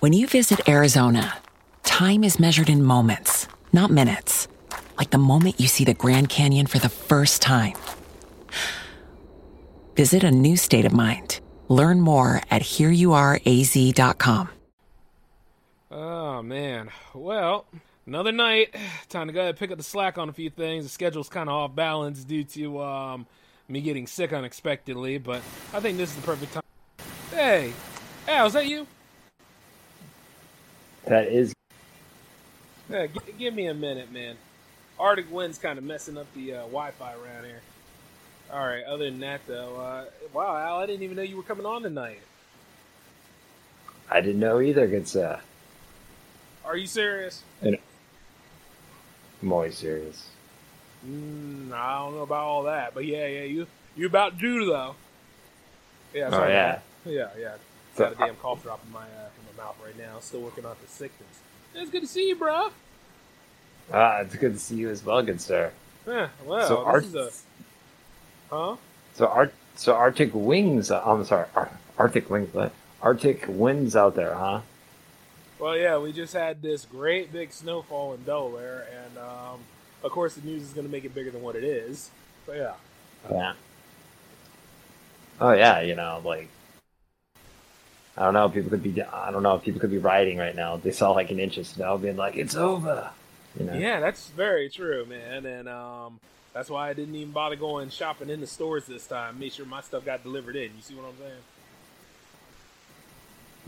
When you visit Arizona, time is measured in moments, not minutes. Like the moment you see the Grand Canyon for the first time. Visit a new state of mind. Learn more at hereyouareaz.com. Oh man. Well, another night. Time to go ahead and pick up the slack on a few things. The schedule's kind of off balance due to um, me getting sick unexpectedly, but I think this is the perfect time. Hey, Al, is that you? That is. Yeah, g- give me a minute, man. Arctic wind's kind of messing up the uh, Wi-Fi around here. All right. Other than that, though, uh, wow, Al, I didn't even know you were coming on tonight. I didn't know either, good sir. Are you serious? And I'm always serious. Mm, I don't know about all that, but yeah, yeah, you you about due though. Yeah. Oh, sorry, yeah. Yeah, yeah. So- Got a damn cough drop in my uh, in my mouth right now. Still working out the sickness. It's good to see you, bro. Ah, it's good to see you as well, good sir. Yeah. Well, so, this Art- is a huh? so, Art- so Arctic wings. Uh, I'm sorry, Ar- Arctic wings. What? Arctic winds out there, huh? Well, yeah, we just had this great big snowfall in Delaware, and um, of course the news is going to make it bigger than what it is. But yeah. Yeah. Oh yeah, you know, like I don't know. People could be. I don't know. People could be riding right now. They saw like an inch of snow, being like, "It's over." You know. Yeah, that's very true, man. And um, that's why I didn't even bother going shopping in the stores this time. Made sure my stuff got delivered in. You see what I'm saying?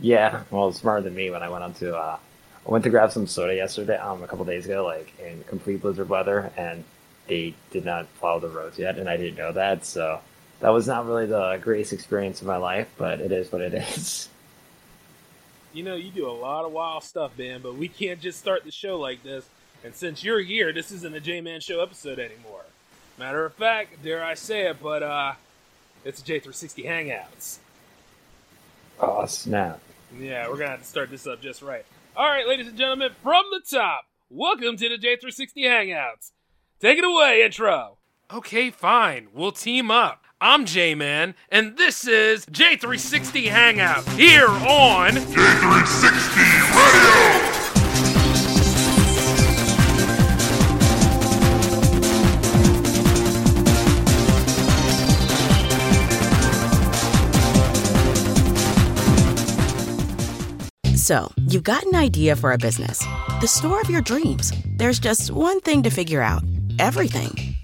Yeah, well, smarter than me when I went on to. Uh, I went to grab some soda yesterday, um, a couple days ago, like in complete blizzard weather, and they did not plow the roads yet, and I didn't know that, so that was not really the greatest experience of my life, but it is what it is. You know, you do a lot of wild stuff, man, but we can't just start the show like this. And since you're here, this isn't a J Man Show episode anymore. Matter of fact, dare I say it, but uh, it's a J360 Hangouts. Oh snap! Yeah, we're gonna have to start this up just right. All right, ladies and gentlemen, from the top, welcome to the J360 Hangouts. Take it away, intro. Okay, fine. We'll team up. I'm J Man, and this is J360 Hangout here on J360 Radio! So, you've got an idea for a business, the store of your dreams. There's just one thing to figure out everything.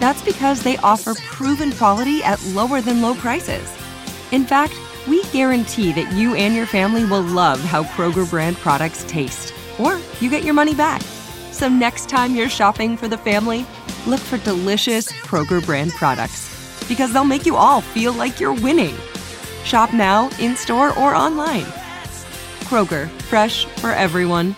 That's because they offer proven quality at lower than low prices. In fact, we guarantee that you and your family will love how Kroger brand products taste, or you get your money back. So next time you're shopping for the family, look for delicious Kroger brand products because they'll make you all feel like you're winning. Shop now, in store, or online. Kroger, fresh for everyone.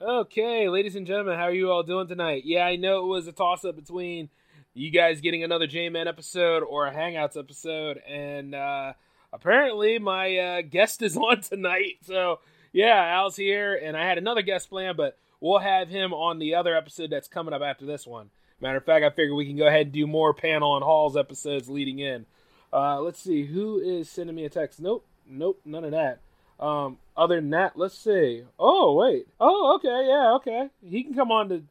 Okay, ladies and gentlemen, how are you all doing tonight? Yeah, I know it was a toss up between you guys getting another J Man episode or a Hangouts episode, and uh, apparently my uh, guest is on tonight. So, yeah, Al's here, and I had another guest planned, but we'll have him on the other episode that's coming up after this one. Matter of fact, I figure we can go ahead and do more panel and halls episodes leading in. Uh, let's see, who is sending me a text? Nope, nope, none of that. Um, other than that, let's see. Oh, wait. Oh, okay, yeah, okay. He can come on to.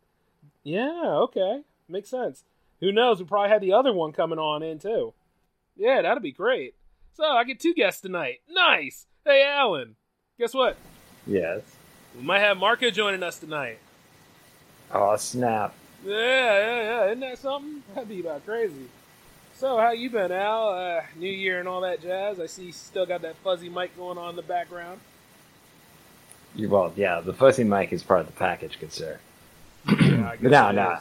Yeah, okay. Makes sense. Who knows? We probably had the other one coming on in too. Yeah, that'd be great. So I get two guests tonight. Nice. Hey, Alan. Guess what? Yes. We might have Marco joining us tonight. Oh snap! Yeah, yeah, yeah. Isn't that something? That'd be about crazy. So, how you been, Al? Uh, New Year and all that jazz. I see you still got that fuzzy mic going on in the background. You well, yeah. The fuzzy mic is part of the package, good sir. Yeah, No, no.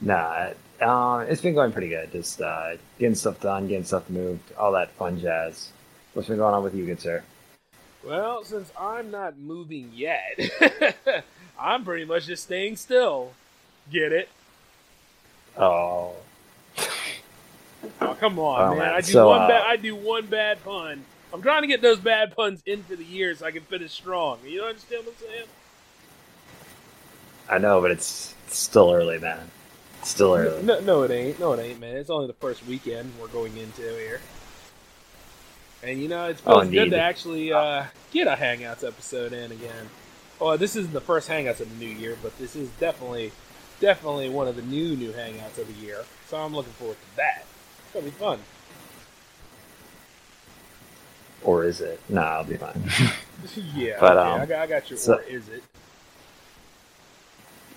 Nah, uh, it's been going pretty good. Just uh, getting stuff done, getting stuff moved, all that fun jazz. What's been going on with you, good sir? Well, since I'm not moving yet, I'm pretty much just staying still. Get it? Oh, Oh, come on, Oh, man! man. I do So, one uh, bad. I do one bad pun. I'm trying to get those bad puns into the year so I can finish strong. You understand what I'm saying? I know, but it's, it's still early, man. It's still early. No, no, it ain't. No, it ain't, man. It's only the first weekend we're going into here. And you know, it Oh, good indeed. to actually uh, get a Hangouts episode in again. Well, this isn't the first Hangouts of the new year, but this is definitely, definitely one of the new new Hangouts of the year. So I'm looking forward to that. It's gonna be fun. Or is it? Nah, I'll be fine. yeah, But, okay, um, I got, I got your. so- or is it?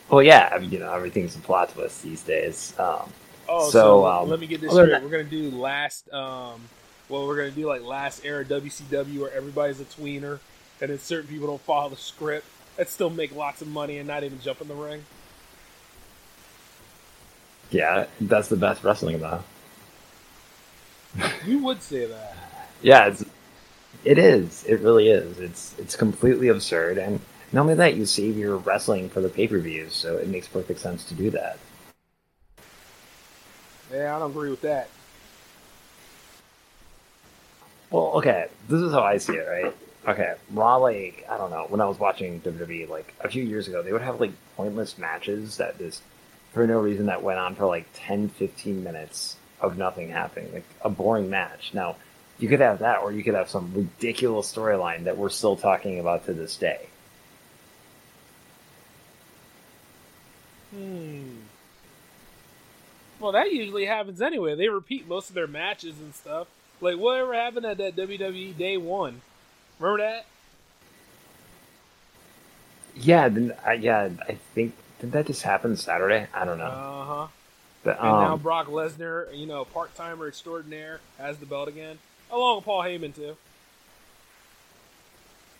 Well, yeah, I mean, you know, everything's a plot twist these days. Um, Oh, so, So, um, let me get this other straight. than- We're gonna do last. Um, well, we're gonna do like last era WCW where everybody's a tweener, and then certain people don't follow the script that still make lots of money and not even jump in the ring. yeah, that's the best wrestling, though. You would say that. Yeah, it's it is. It really is. It's it's completely absurd, and not only that, you save your wrestling for the pay per views, so it makes perfect sense to do that. Yeah, I don't agree with that. Well, okay, this is how I see it, right? Okay, Raw, like I don't know, when I was watching WWE like a few years ago, they would have like pointless matches that just for no reason that went on for like 10, 15 minutes of nothing happening, like a boring match. Now, you could have that, or you could have some ridiculous storyline that we're still talking about to this day. Hmm. Well, that usually happens anyway. They repeat most of their matches and stuff. Like whatever happened at that WWE Day One. Remember that? Yeah, then I yeah, I think did that just happen Saturday? I don't know. Uh huh. But And now um, Brock Lesnar, you know, part timer extraordinaire, has the belt again, along with Paul Heyman too.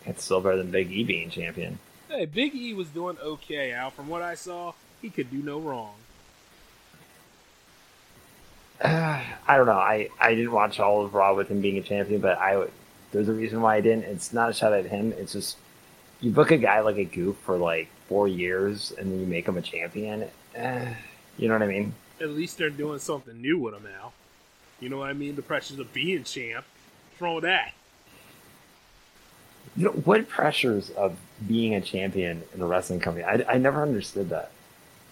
it's still better than Big E being champion. Hey, Big E was doing okay, Al. From what I saw, he could do no wrong. Uh, I don't know. I, I didn't watch all of Raw with him being a champion, but I there's a reason why I didn't. It's not a shot at him. It's just you book a guy like a goof for like four years and then you make him a champion. Eh, you know what I mean? At least they're doing something new with him now. You know what I mean? The pressures of being champ. What's wrong with that? You know what pressures of being a champion in a wrestling company? I, I never understood that.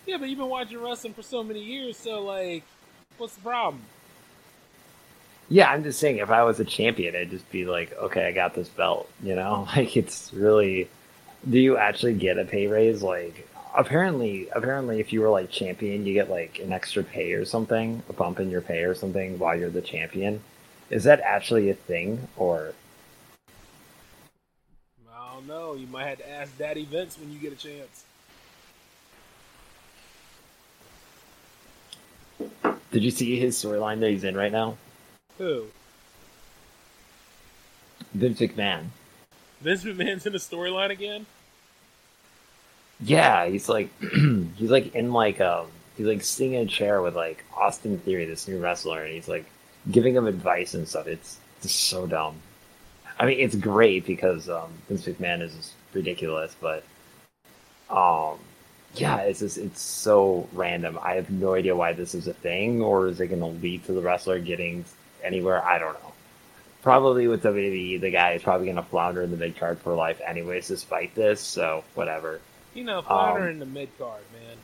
Yeah, but you've been watching wrestling for so many years, so like, what's the problem? Yeah, I'm just saying if I was a champion, I'd just be like, okay, I got this belt. You know, like it's really. Do you actually get a pay raise? Like, apparently, apparently, if you were like champion, you get like an extra pay or something, a bump in your pay or something while you're the champion. Is that actually a thing, or I don't know. You might have to ask Daddy Vince when you get a chance. Did you see his storyline that he's in right now? Who? Vince McMahon. Vince McMahon's in the storyline again? Yeah, he's like he's like in like um he's like sitting in a chair with like Austin Theory, this new wrestler, and he's like giving him advice and stuff. It's just so dumb. I mean, it's great because um, Vince McMahon is ridiculous, but um, yeah, it's just it's so random. I have no idea why this is a thing, or is it going to lead to the wrestler getting anywhere? I don't know. Probably with WWE, the guy is probably going to flounder in the mid card for life, anyways, despite this. So whatever. You know, flounder Um, in the mid card, man.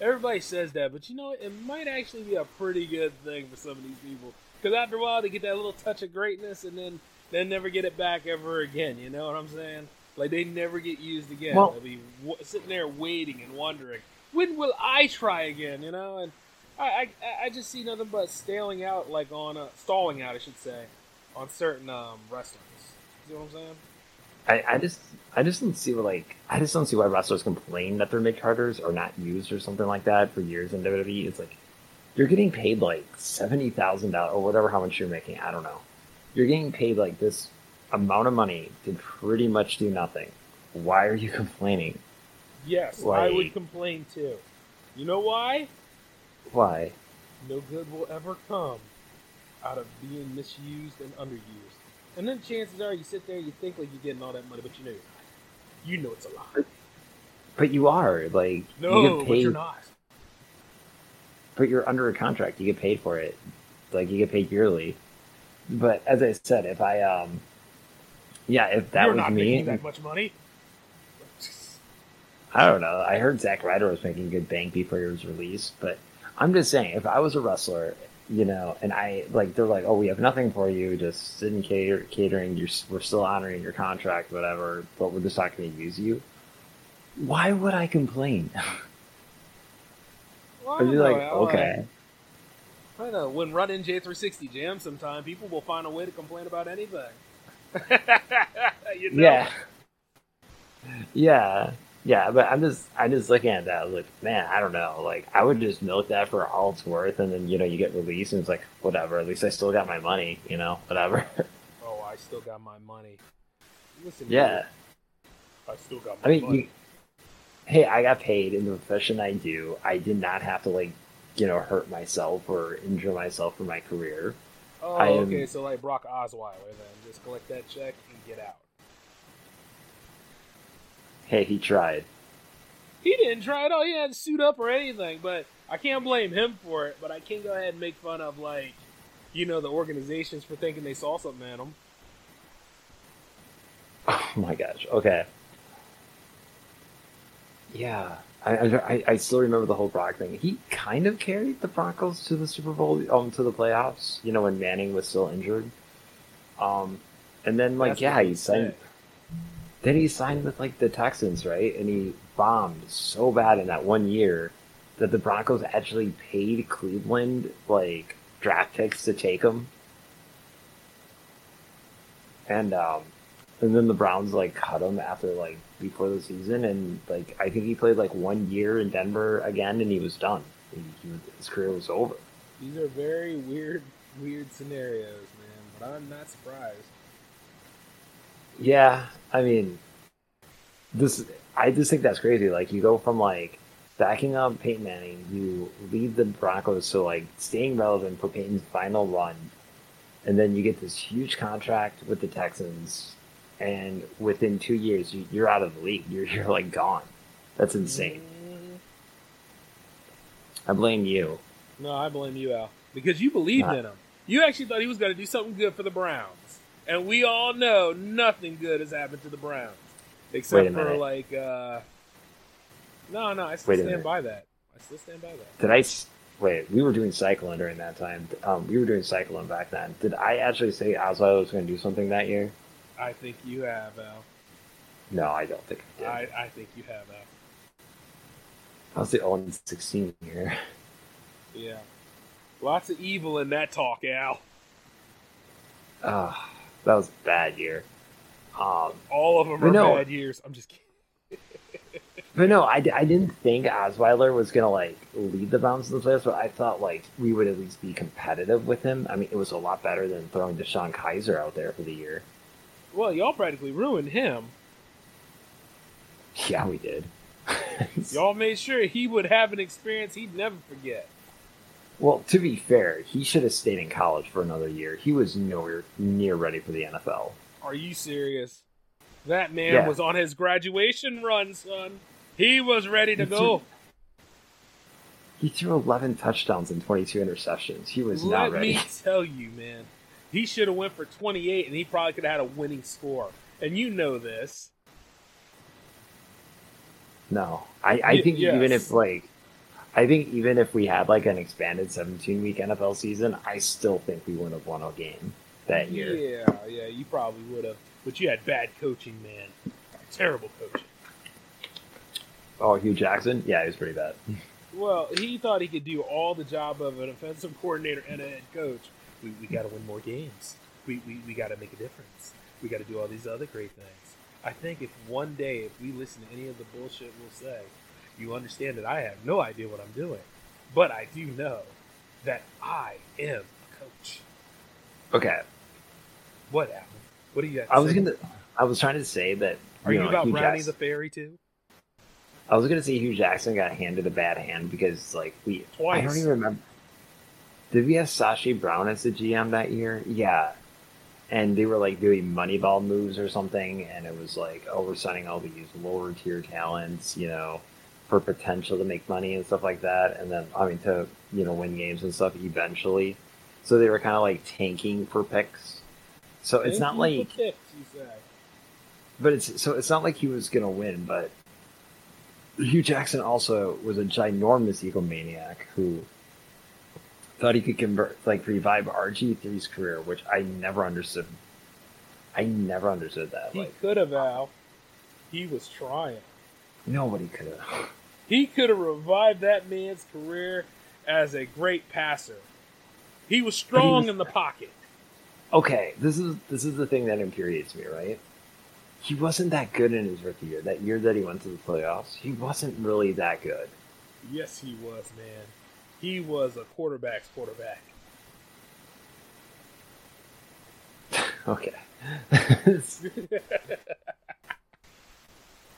Everybody says that, but you know, it might actually be a pretty good thing for some of these people. Because after a while, they get that little touch of greatness, and then they never get it back ever again. You know what I'm saying? Like they never get used again. Well- They'll be w- sitting there waiting and wondering, when will I try again? You know, and I, I, I just see nothing but staling out, like on a stalling out, I should say, on certain um, wrestlers. You know what I'm saying? I, I just I just don't see like I just don't see why wrestlers complain that their mid carders are not used or something like that for years in WWE. It's like you're getting paid like seventy thousand dollars or whatever how much you're making. I don't know. You're getting paid like this amount of money to pretty much do nothing. Why are you complaining? Yes, I would complain too. You know why? Why? No good will ever come out of being misused and underused. And then chances are you sit there, you think like you're getting all that money, but you know you're not. You know it's a lie. But you are like you No, get but you're paid- not. but you're under a contract. You get paid for it. Like you get paid yearly. But as I said, if I um, yeah, if that you're was not me, making that much money. I don't know. I heard Zack Ryder was making good bank before he was released, but I'm just saying, if I was a wrestler, you know, and I like, they're like, oh, we have nothing for you, just sit in cater- catering. You're, we're still honoring your contract, whatever, but we're just not going to use you. Why would I complain? Well, I I'd be like, okay, I don't know. When running J360 Jam, sometime people will find a way to complain about anything. you know? yeah, yeah, yeah. But I'm just, I'm just looking at that. Like, man, I don't know. Like, I would just milk that for all it's worth, and then you know, you get released, and it's like, whatever. At least I still got my money. You know, whatever. Oh, I still got my money. Listen, yeah. I still got my I mean, money. you, hey, I got paid in the profession I do. I did not have to like, you know, hurt myself or injure myself for my career. Oh, I am- okay. So like Brock Osweiler, then just collect that check and get out. Hey, he tried. He didn't try at all. He didn't suit up or anything, but I can't blame him for it. But I can go ahead and make fun of like, you know, the organizations for thinking they saw something in him. Oh my gosh. Okay. Yeah, I, I I still remember the whole Brock thing. He kind of carried the Broncos to the Super Bowl, um, to the playoffs. You know, when Manning was still injured. Um, and then like That's yeah, he signed. Then he signed with like the Texans, right? And he bombed so bad in that one year that the Broncos actually paid Cleveland like draft picks to take him. And um and then the Browns like cut him after like before the season and like I think he played like one year in Denver again and he was done. He, he, his career was over. These are very weird, weird scenarios, man. But I'm not surprised. Yeah, I mean, this I just think that's crazy. Like you go from like backing up Peyton Manning, you lead the Broncos to like staying relevant for Peyton's final run, and then you get this huge contract with the Texans, and within two years you, you're out of the league. You're you're like gone. That's insane. I blame you. No, I blame you, Al, because you believed Nah. in him. You actually thought he was going to do something good for the Browns, and we all know nothing good has happened to the Browns, except for like. uh No, no, I still Wait stand by that. I still stand by that. Did I wait? We were doing cycling during that time. Um, we were doing cycling back then. Did I actually say Osweiler was going to do something that year? I think you have, Al. No, I don't think I did. I, I think you have, Al. I was the 0 16 here? Yeah. Lots of evil in that talk, Al. Ah, that was a bad year. Um, All of them are no. bad years. I'm just kidding. but no, I, I didn't think Osweiler was going to like lead the Browns in the playoffs, but I thought like we would at least be competitive with him. I mean, it was a lot better than throwing DeShone Kizer out there for the year. Well, y'all practically ruined him. Yeah, we did. Y'all made sure he would have an experience he'd never forget. well, to be fair, he should have stayed in college for another year. He was nowhere near ready for the NFL. Are you serious? That man Yeah. was on his graduation run, son. He was ready to He go. He threw 11 touchdowns and 22 interceptions. He was Let not ready. Let me tell you, man. He should have went for 28 and he probably could have had a winning score. And you know this. No, I think even yes. if like, I think even if we had like an expanded 17 week NFL season, I still think we wouldn't have won a game that year. Yeah, yeah, you probably would have. But you had bad coaching, man. Terrible coaching. Oh, Hue Jackson, yeah, he was pretty bad. Well, he thought he could do all the job of an offensive coordinator and a head coach. We, we got to win more games. We, we, we got to make a difference. We got to do all these other great things. I think if one day, if we listen to any of the bullshit we'll say, you understand that I have no idea what I'm doing. But I do know that I am a coach. Okay, What? What do you I was gonna, I was trying to say that. Are you know, about Hue Brownie Jackson, the Fairy, too? I was gonna say Hue Jackson got handed a bad hand because like we, Twice. I don't even remember. Did we have Sashi Brown as the GM that year? Yeah, and they were like doing Moneyball moves or something, and it was like, oh, we're signing all these lower tier talents, you know, for potential to make money and stuff like that, and then I mean to you know win games and stuff eventually. So they were kind of like tanking for picks. So it's not like picks, but it's so it's not like he was gonna win, but Hue Jackson also was a ginormous egomaniac who thought he could convert like revive RG3's career, which I never understood. I never understood that. He Like could have, Al. He was trying. nobody could have. He could have revived that man's career as a great passer. He was strong in the pocket. Okay, this is this is the thing that infuriates me, right? He wasn't that good in his rookie year. That year that he went to the playoffs, he wasn't really that good. Yes, he was, man. He was a quarterback's quarterback. Okay.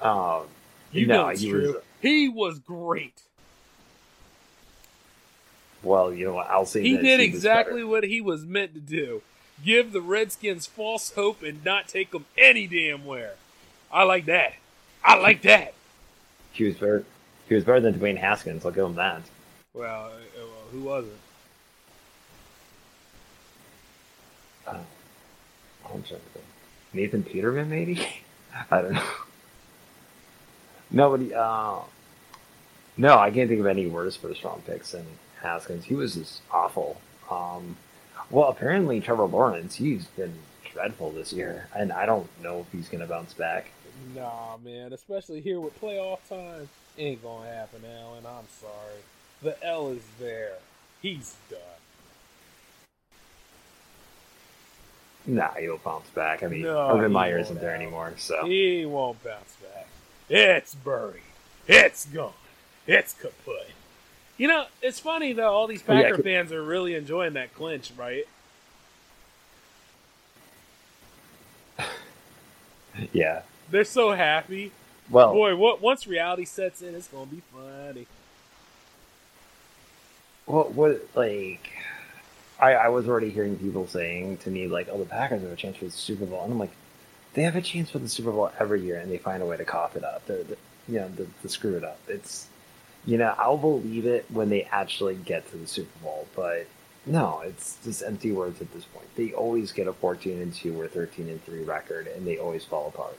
um, You no, know he true. was. he was great. Well, you know what? I'll say He did was exactly what he was meant to do. Give the Redskins false hope and not take them any damn where. I like that. I like that. He was better. He was better than Dwayne Haskins. I'll give him that. Well, uh, well who was it? Uh, I'm trying to think. Nathan Peterman, maybe. I don't know. Nobody. Uh, no, I can't think of any worse first round picks than Haskins. He was just awful. Um, well, apparently Trevor Lawrence, he's been dreadful this year, and I don't know if he's going to bounce back. Nah, man. Especially here with playoff time, ain't gonna happen, Alan. I'm sorry. The L is there. He's done. Nah, he'll bounce back. I mean, No, Urban Meyer isn't there anymore, so He won't bounce back. It's buried. It's gone. It's kaput. You know, it's funny though. All these Oh, yeah, Packer fans are really enjoying that clinch, right? yeah. They're so happy. Well, Boy, what once reality sets in, it's gonna be funny. What what like I I was already hearing people saying to me like, oh the Packers have a chance for the Super Bowl and I'm like, they have a chance for the Super Bowl every year and they find a way to cough it up. They're, they you know, to, to screw it up. It's you know, I'll believe it when they actually get to the Super Bowl, but no, it's just empty words at this point. They always get a fourteen and two or thirteen and three record and they always fall apart.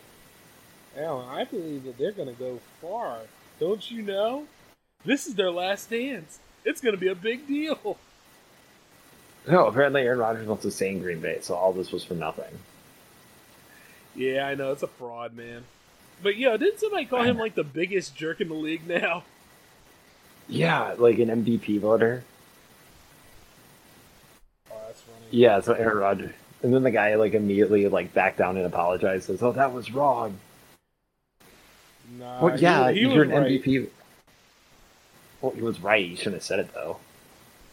Alan, I believe that they're gonna go far. Don't you know? This is their last dance. It's gonna be a big deal. No, apparently Aaron Rodgers wants to stay in Green Bay, so all this was for nothing. Yeah, I know it's a fraud, man. But yeah, didn't somebody call him like the biggest jerk in the league now? Yeah, like an MVP voter. Oh, that's funny. Yeah, so Aaron Rodgers. And then the guy like immediately like backed down and apologized. Says, "Oh, that was wrong." Nah, well, yeah, he, he you're an right. MVP. Well, he was right. He shouldn't have said it though.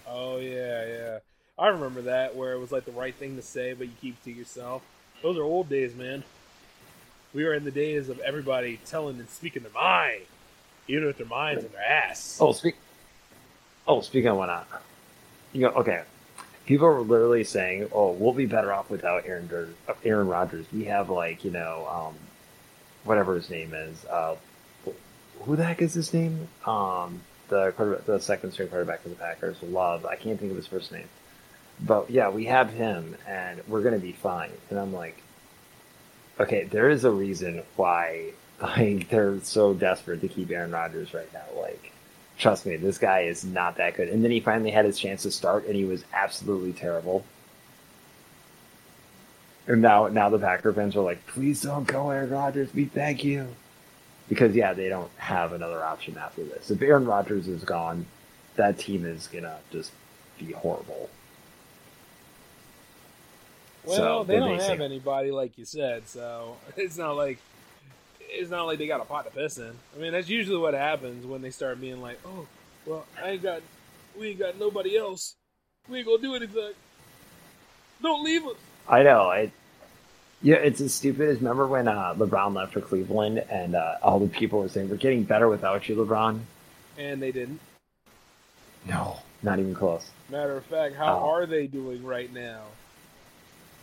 Oh yeah, yeah. I remember that where it was like the right thing to say, but you keep it to yourself. Those are old days, man. We were in the days of everybody telling and speaking their mind, even if their minds in their ass. Oh, speak. Oh, speaking of whatnot, you know, okay. People are literally saying, "Oh, we'll be better off without Aaron Dur- Aaron Rodgers. We have like you know, um, whatever his name is. Uh, who the heck is his name? Um, the quarterback, the second string quarterback for the Packers, Love. I can't think of his first name, but yeah, we have him, and we're gonna be fine. And I'm like, okay, there is a reason why like they're so desperate to keep Aaron Rodgers right now. Like, trust me, this guy is not that good. And then he finally had his chance to start, and he was absolutely terrible. And now, now the Packer fans are like, please don't go, Aaron Rodgers. We thank you. Because yeah, they don't have another option after this. If Aaron Rodgers is gone, that team is gonna just be horrible. well, so they don't basic. have anybody like you said, so it's not like it's not like they got a pot to piss in. I mean, that's usually what happens when they start being like, "Oh, well, I ain't got, we ain't got nobody else. We ain't gonna do anything. Don't leave us." I know. It, yeah, it's as stupid as remember when uh, LeBron left for Cleveland and uh, all the people were saying, we're getting better without you, LeBron. And they didn't. No, not even close. Matter of fact, how Oh. are they doing right now?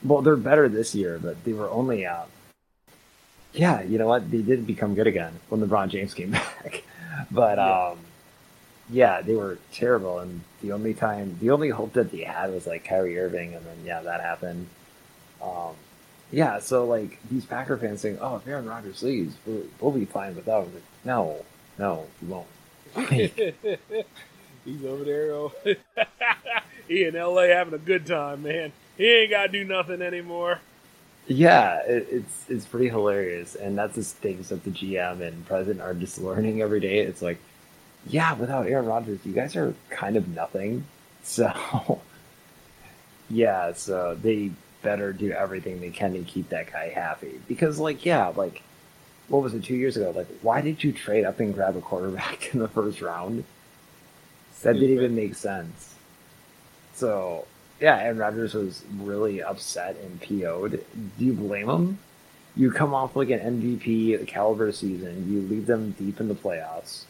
well, they're better this year, but they were only uh, yeah, you know what? They did become good again when LeBron James came back. but Yeah. um yeah, they were terrible and the only time the only hope that they had was like Kyrie Irving and then yeah, that happened. Um yeah, so like these Packer fans saying, "Oh, if Aaron Rodgers leaves, we'll, we'll be fine without him." Like, no, no, we won't. He's over there. Oh. he in LA having a good time, man. He ain't got to do nothing anymore. Yeah, it, it's it's pretty hilarious, and that's the things that the GM and president are just learning every day. It's like, yeah, without Aaron Rodgers, you guys are kind of nothing. So, yeah, so they better do everything they can to keep that guy happy. Because, like, yeah, like, what was it two years ago? Like, why did you trade up and grab a quarterback in the first round? That didn't even make sense. So, yeah, Aaron Rodgers was really upset and PO'd. Do you blame him? You come off like an MVP caliber season, you lead them deep in the playoffs,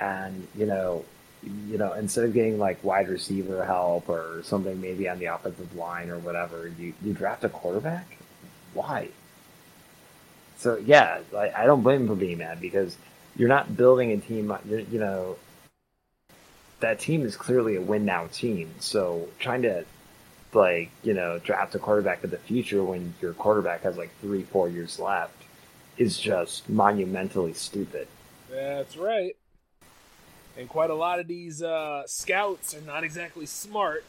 and you know, you know, instead of getting like wide receiver help or something maybe on the offensive line or whatever, you, you draft a quarterback? Why? So yeah, I, I don't blame him for being mad because you're not building a team. You know, that team is clearly a win now team. So trying to like you know draft a quarterback of the future when your quarterback has like three four years left is just monumentally stupid. That's right. And quite a lot of these uh, scouts are not exactly smart.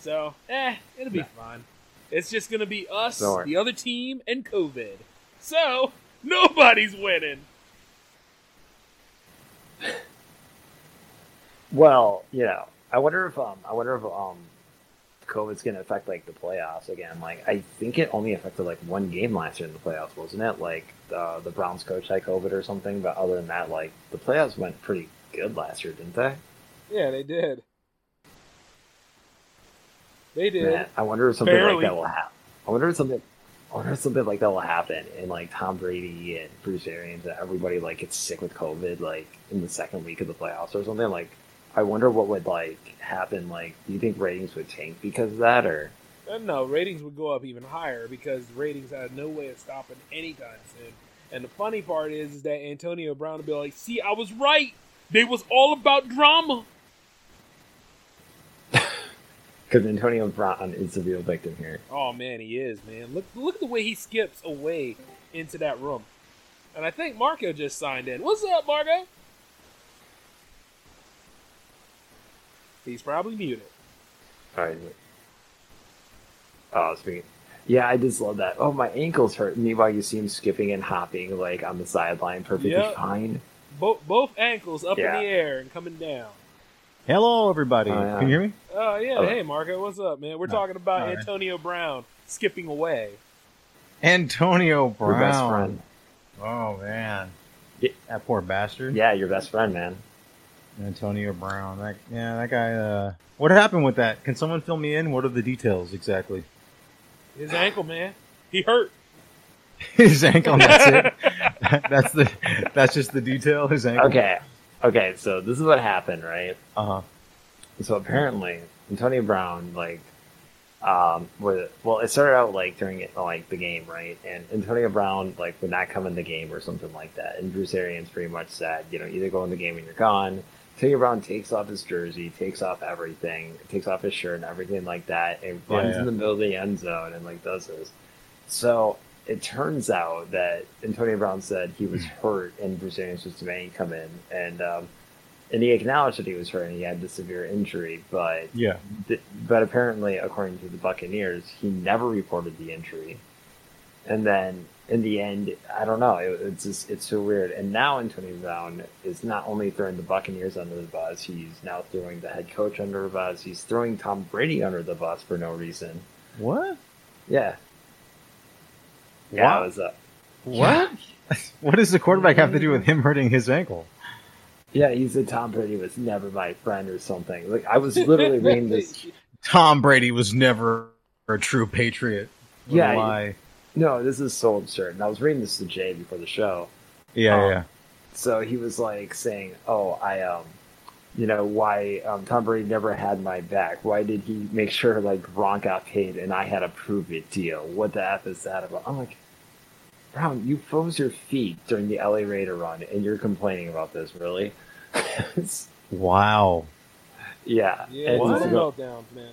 So, eh, it'll be fine. It's just going to be us, Don't the other team, and COVID. So, nobody's winning. Well, you know, I wonder if um I wonder if um COVID's gonna affect like the playoffs again. Like I think it only affected like one game last year in the playoffs, wasn't it? Like uh, the Browns coach had COVID or something. But other than that, like the playoffs went pretty good last year, didn't they? Yeah, they did. They did. Man, I wonder if something Barely. like that will happen. I wonder if something. I wonder if something like that will happen, and like Tom Brady and Bruce Arians and everybody like gets sick with COVID, like in the second week of the playoffs or something. Like, I wonder what would like happen. Like, do you think ratings would tank because of that, or Uh, no, ratings would go up even higher because ratings had no way of stopping anytime soon. And the funny part is, is that Antonio Brown would be like, "See, I was right. They was all about drama." because Antonio Brown is the real victim here? Oh man, he is man. Look, look at the way he skips away into that room. And I think Marco just signed in. What's up, Marco? He's probably muted. All right. Oh, speaking. Yeah, I just love that. Oh, my ankles hurt. Meanwhile, you see him skipping and hopping like on the sideline, perfectly Yep. fine. Both both ankles up Yeah. in the air and coming down. Hello, everybody. Yeah. Can you hear me? Oh yeah, Oh. hey Marco, what's up, man? We're No. talking about All right. Antonio Brown skipping away. Antonio Your Brown. best friend. Oh man, Yeah. that poor bastard. Yeah, your best friend, man. Antonio Brown. That yeah, that guy. Uh, what happened with that? Can someone fill me in? What are the details exactly? His ankle, man. He hurt. His ankle. That's it. that's the. That's just the detail. His ankle. Okay, okay. So this is what happened, right? Uh huh. So apparently, Antonio Brown, like, um, with well, it started out like during it, like the game, right? And Antonio Brown, like, would not come in the game or something like that. And Bruce Arians pretty much said, you know, either go in the game when you're gone. Antonio Brown takes off his jersey, takes off everything, takes off his shirt and everything like that, and Yeah, runs yeah. in the middle of the end zone and like does this. So it turns out that Antonio Brown said he was hurt, and Arians was demanding come in, and um, and he acknowledged that he was hurt and he had the severe injury, but Yeah. th- but apparently, according to the Buccaneers, he never reported the injury. And then in the end, I don't know. It, it's just it's so weird. And now Antonio Brown is not only throwing the Buccaneers under the bus, he's now throwing the head coach under the bus. He's throwing Tom Brady under the bus for no reason. What? Yeah. Yeah, it was uh, What? what does the quarterback have to do with him hurting his ankle? yeah. He said Tom Brady was never my friend or something. Like I was literally reading this. Tom Brady was never a true patriot. What Yeah, lie. No, this is so absurd. And I was reading this to Jay before the show. Yeah, Um, yeah. So he was like saying, "Oh, I um, you know, why um, Tom Brady never had my back. Why did he make sure like Gronk got paid and I had a prove it deal? What the f is that about? I'm like, Brown, you froze your feet during the LA Raider run, and you're complaining about this, really? wow. Yeah. Yeah, and what? to go- meltdowns, man.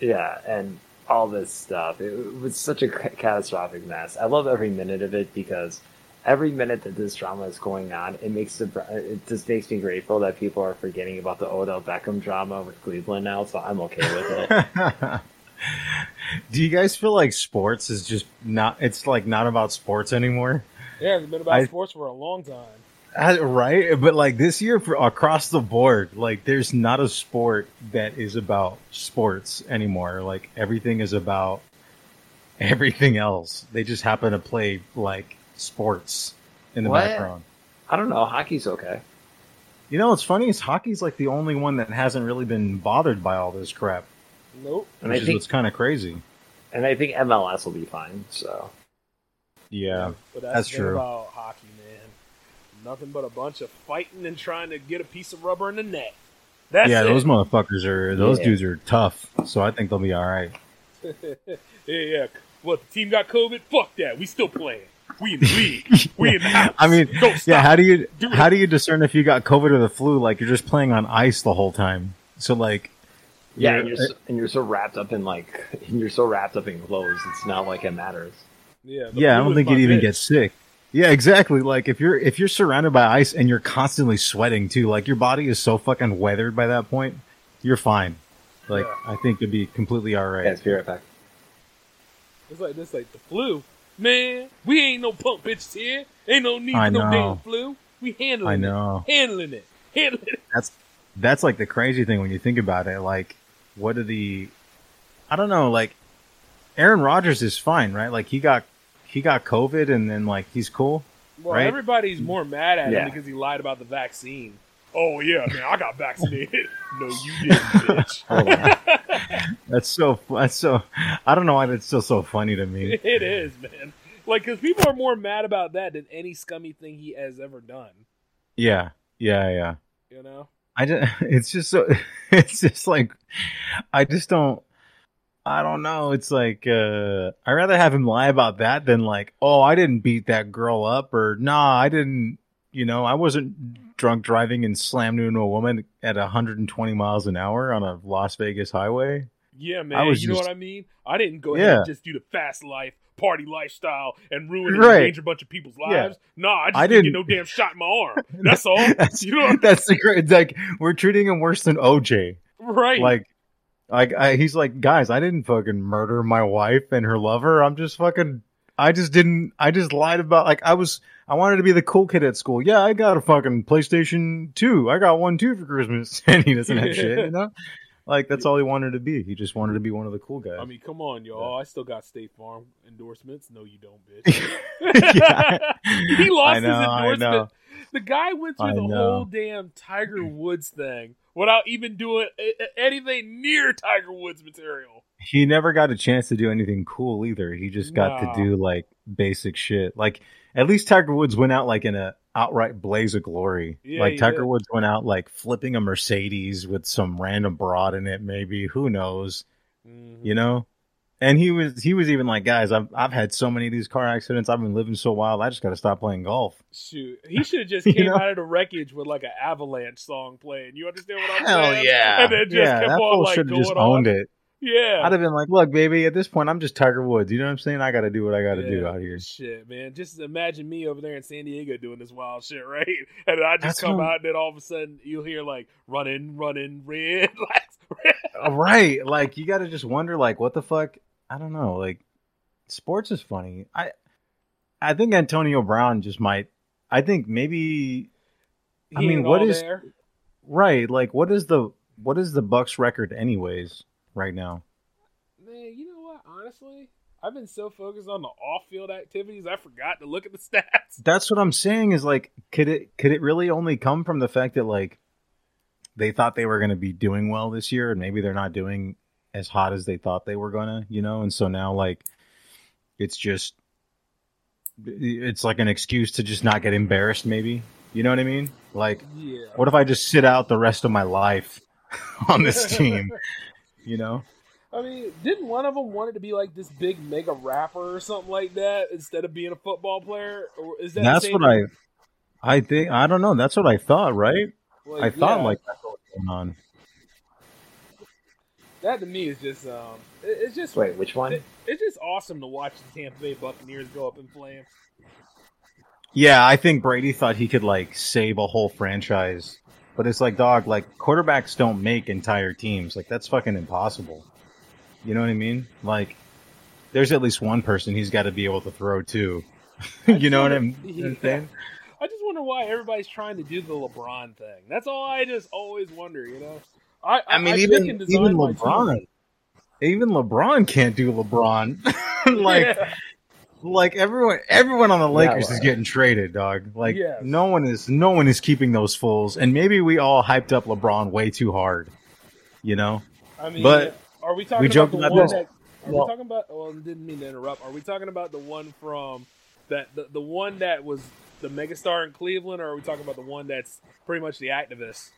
Yeah, and all this stuff. It was such a catastrophic mess. I love every minute of it because every minute that this drama is going on, it makes the it just makes me grateful that people are forgetting about the Odell Beckham drama with Cleveland now. So I'm okay with it. Do you guys feel like sports is just not? It's like not about sports anymore, Yeah, it's been about I- sports for a long time. Uh, right? But like this year, for across the board, like there's not a sport that is about sports anymore. Like everything is about everything else. They just happen to play like sports in the What? background. I don't know. Hockey's okay. You know what's funny is hockey's like the only one that hasn't really been bothered by all this crap, Nope. And which I is think what's kind of crazy. and I think MLS will be fine. So Yeah, But that's, that's true. about hockey, man. Nothing but a bunch of fighting and trying to get a piece of rubber in the net. That's yeah, it. those motherfuckers are those Yeah. dudes are tough. So I think they'll be all right. yeah, yeah. What the team got COVID? Fuck that. We still playing. We in the league. We in the house. I mean, Don't stop. yeah. How do you Do it. how do you discern if you got COVID or the flu? Like you're just playing on ice the whole time. So like, yeah, you're- and you're uh, so, and you're so wrapped up in like and you're so wrapped up in clothes. It's not like it matters. Yeah, yeah, I don't think you'd even bitch. get sick. Yeah, exactly. Like if you're if you're surrounded by ice and you're constantly sweating too, like your body is so fucking weathered by that point, you're fine. Like Yeah. I think it'd be completely all right. Yeah, it's right back. It's like this, like the flu. Man, we ain't no punk bitches here. Ain't no need for no damn flu. We handling it. I know. it. Handling it. Handling it. That's that's like the crazy thing when you think about it. Like, what are the? I don't know. Like, Aaron Rodgers is fine, right? Like he got he got COVID and then like he's cool. Well, Right? everybody's more mad at Yeah. him because he lied about the vaccine. Oh yeah, man, I got vaccinated. no, you didn't, bitch. That's so. That's so. I don't know why that's still so funny to me. it is, man. Like, because people are more mad about that than any scummy thing he has ever done. Yeah, yeah, yeah. You know? I just, it's just so, it's just like, I just don't, I don't know. It's like, uh, I'd rather have him lie about that than like, oh, I didn't beat that girl up or nah, I didn't, you know, I wasn't drunk driving and slammed into a woman at 120 miles an hour on a Las Vegas highway. Yeah, man. I you know what I mean? I didn't go ahead Yeah. and just do the fast life, party lifestyle, and ruin and Right. endanger a bunch of people's Yeah. lives. Nah, I just I didn't, get no damn shot in my arm. That's all. that's, you know what that's the great, it's like, we're treating him worse than OJ. Right. Like, like I, he's like, guys, I didn't fucking murder my wife and her lover. I'm just fucking, I just didn't, I just lied about, like, I was, I wanted to be the cool kid at school. Yeah, I got a fucking PlayStation 2. I got one too for Christmas. And he doesn't have shit, you know? Like, that's all he wanted to be. He just wanted to be one of the cool guys. I mean, come on, y'all. I still got State Farm endorsements. No, you don't, bitch. Yeah. he lost know, his endorsement. The guy went through I the know. whole damn Tiger Woods thing without even doing anything near Tiger Woods material. He never got a chance to do anything cool either. He just got Nah. to do like basic shit. Like at least Tiger Woods went out like in a outright blaze of glory. Yeah, like Tiger did. Woods went out like flipping a Mercedes with some random broad in it. Maybe who knows? Mhm. You know. And he was he was even like, guys, I've I've had so many of these car accidents. I've been living so wild. I just got to stop playing golf. Shoot, he should have just came know? out of the wreckage with like an Avalanche song playing. You understand what I'm Hell saying? yeah! And then just yeah, kept that on like should have just on. owned it. Yeah, I'd have been like, look, baby, at this point, I'm just Tiger Woods. You know what I'm saying? I got to do what I got to do Yeah, out here. Shit, man. Just imagine me over there in San Diego doing this wild shit, right? And I just That's come what- out, and then all of a sudden you'll hear like running, running, red Uh, right like you gotta just wonder like what the fuck i don't know like sports is funny i i think antonio brown just might i think maybe I mean, what is- there. right like what is the what is the bucks record anyways right now Man, you know what? Honestly, I've been so focused on the off-field activities, I forgot to look at the stats. that's what i'm saying is like could it could it really only come from the fact that like they thought they were going to be doing well this year and maybe they're not doing as hot as they thought they were gonna you know and so now like it's just it's like an excuse to just not get embarrassed maybe you know what i mean Like, Yeah. what if I just sit out the rest of my life on this team? You know? I mean, didn't one of them wanted to be like this big mega rapper or something like that instead of being a football player? Or is that the That's same- what I, I think. I don't know. That's what I thought, right? like, I thought yeah, like that's what was going on. that to me is just um, it- it's just Wait, which one? it- it's just awesome to watch the Tampa Bay Buccaneers go up in flames. Yeah, I think Brady thought he could like save a whole franchise, but it's like, dog, like quarterbacks don't make entire teams. Like that's fucking impossible. You know what I mean? Like, there's at least one person he's got to be able to throw to. you know what I'm Yeah. saying? I just wonder why everybody's trying to do the LeBron thing. That's all I just always wonder. You know, I I mean, I even pick and design even. LeBron, even LeBron can't do LeBron. like, Yeah. Like everyone, everyone on the Lakers is getting traded, dog. Like, Yes. no one is, no one is keeping those fools. And maybe we all hyped up LeBron way too hard. You know? I mean, But are we talking we about joked the about one this. that? Are Well- we talking about? Well, didn't mean to interrupt. Are we talking about the one from that the, the one that was the megastar in Cleveland, or are we talking about the one that's pretty much the activist?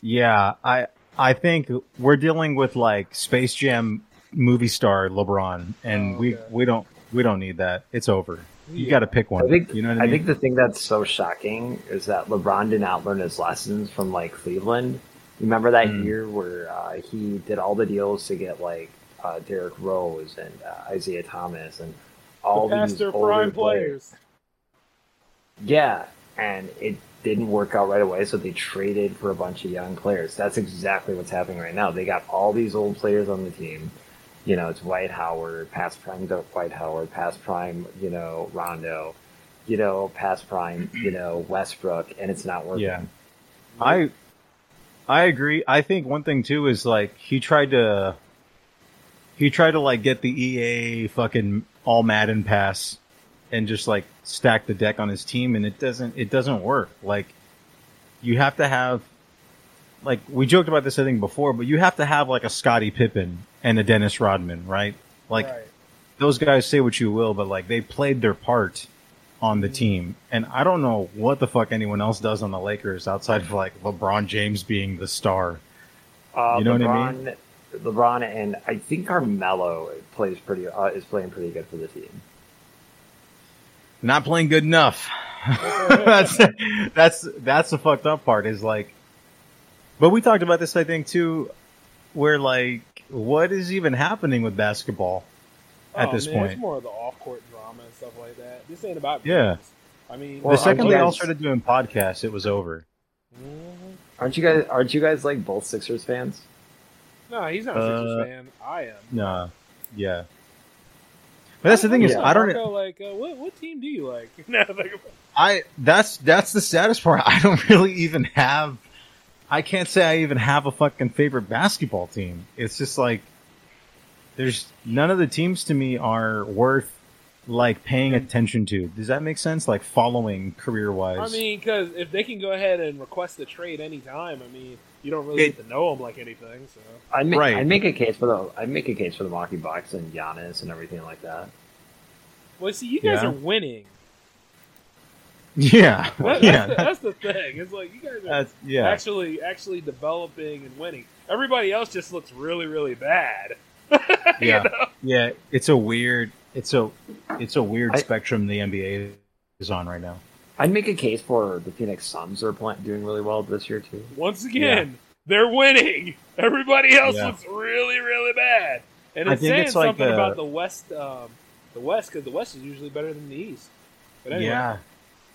Yeah, I I think we're dealing with like Space Jam movie star LeBron, and Oh, we we don't we don't need that. It's over. You Yeah. got to pick one. I think you know what I I mean? think the thing that's so shocking is that LeBron did not learn his lessons from like Cleveland. Remember that Mm. year where uh, he did all the deals to get like uh, Derrick Rose and uh, Isaiah Thomas and all the these older prime players. Yeah, and it didn't work out right away, so they traded for a bunch of young players. That's exactly what's happening right now. They got all these old players on the team. You know, it's Dwight Howard, past prime Dwight Howard, past prime, you know, Rondo, you know, past prime, you know, Westbrook, and it's not working. Yeah. I I agree. I think one thing too is like he tried to he tried to like get the EA fucking all Madden pass and just like stack the deck on his team and it doesn't it doesn't work. Like you have to have like we joked about this I think before, but you have to have like a Scottie Pippen and a Dennis Rodman, right? Like right. those guys say what you will, but like they played their part on the team. And I don't know what the fuck anyone else does on the Lakers outside of like LeBron James being the star. Uh, You know what I mean? LeBron and I think Carmelo plays pretty uh, is playing pretty good for the team. Not playing good enough. that's that's that's the fucked up part is like but we talked about this I think too where like what is even happening with basketball at Oh, this man, point? it's more of the off-court drama and stuff like that. This ain't about Yeah. games. I mean, Well, the second aren't they you all started doing podcasts, it was over. mhm. Aren't you guys? Aren't you guys like both Sixers fans? no, he's not a Uh, Sixers fan. I am. Nah. Yeah. But that's the thing is Yeah. I don't Marco, like. Uh, what what team do you like? Now think. I that's that's the saddest part. I don't really even have. I can't say I even have a fucking favorite basketball team. It's just like there's none of the teams to me are worth like paying attention to. Does that make sense? Like following career wise. I mean, because if they can go ahead and request a trade anytime, I mean, you don't really It- get to know them like anything. So I'd make, Right. I'd make a case for the I'd make a case for the Milwaukee Bucks and Giannis and everything like that. well, see, you guys Yeah. are winning. Yeah, That, yeah, that's, the, that's the thing. It's like you guys are that's yeah. actually actually developing and winning. Everybody else just looks really really bad. You Yeah. know? yeah, it's a weird. It's a it's a weird I- spectrum the NBA is on right now. I'd make a case for the Phoenix Suns are playing, doing really well this year too. Once again, they're winning. Everybody else Yeah. looks really really bad. And I it's saying it's like something the- about the West, um, the West, because the West is usually better than the East. But anyway, Yeah,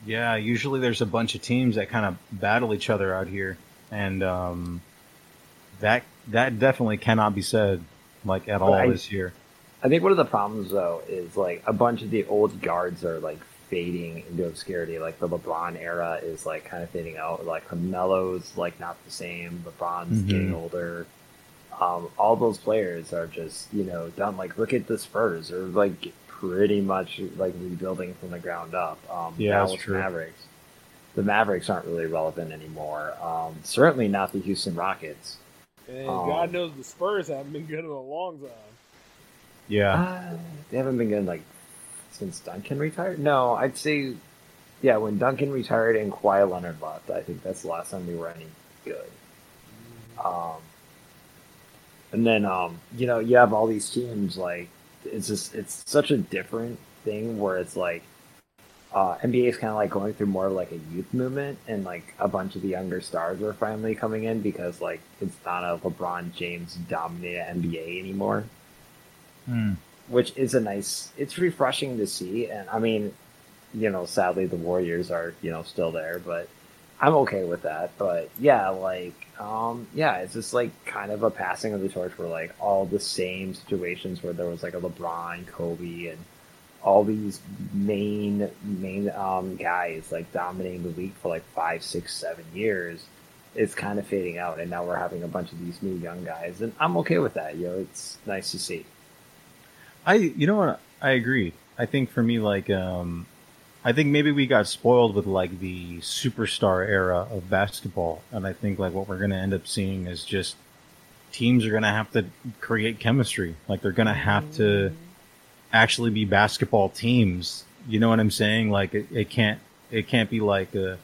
yeah. Usually there's a bunch of teams that kind of battle each other out here, and um, that that definitely cannot be said like at all I- this year. I think one of the problems though is like a bunch of the old guards are like fading into obscurity. Like the LeBron era is like kind of fading out. Like Carmelo's like not the same. LeBron's Mhm. getting older. Um, all those players are just you know done. Like look at the Spurs. They're like pretty much like rebuilding from the ground up. Um, Yeah, that's Dallas true. Mavericks. The Mavericks aren't really relevant anymore. Um, certainly not the Houston Rockets. and Oh. God knows the Spurs haven't been good in a long time. Yeah, Uh, they haven't been good like since Duncan retired. No, I'd say yeah, when Duncan retired and Kawhi Leonard left, I think that's the last time we were any good. Um, and then um, you know, you have all these teams like it's just it's such a different thing where it's like uh, NBA is kind of like going through more of like a youth movement, and like a bunch of the younger stars are finally coming in because like it's not a LeBron James dominated NBA anymore, Hmm. which is a nice. It's refreshing to see, and I mean, you know, sadly the Warriors are you know still there, but I'm okay with that. But yeah, like um, yeah, it's just like kind of a passing of the torch where like all the same situations where there was like a LeBron, Kobe, and all these main main um, guys like dominating the league for like five, six, seven years. It's kind of fading out, and now we're having a bunch of these new young guys, and I'm okay with that. You know, it's nice to see. I you know what I agree. I think for me like um I think maybe we got spoiled with like the superstar era of basketball and I think like what we're going to end up seeing is just teams are going to have to create chemistry. Like they're going to have to actually be basketball teams. You know what I'm saying? Like it, it can't it can't be like uh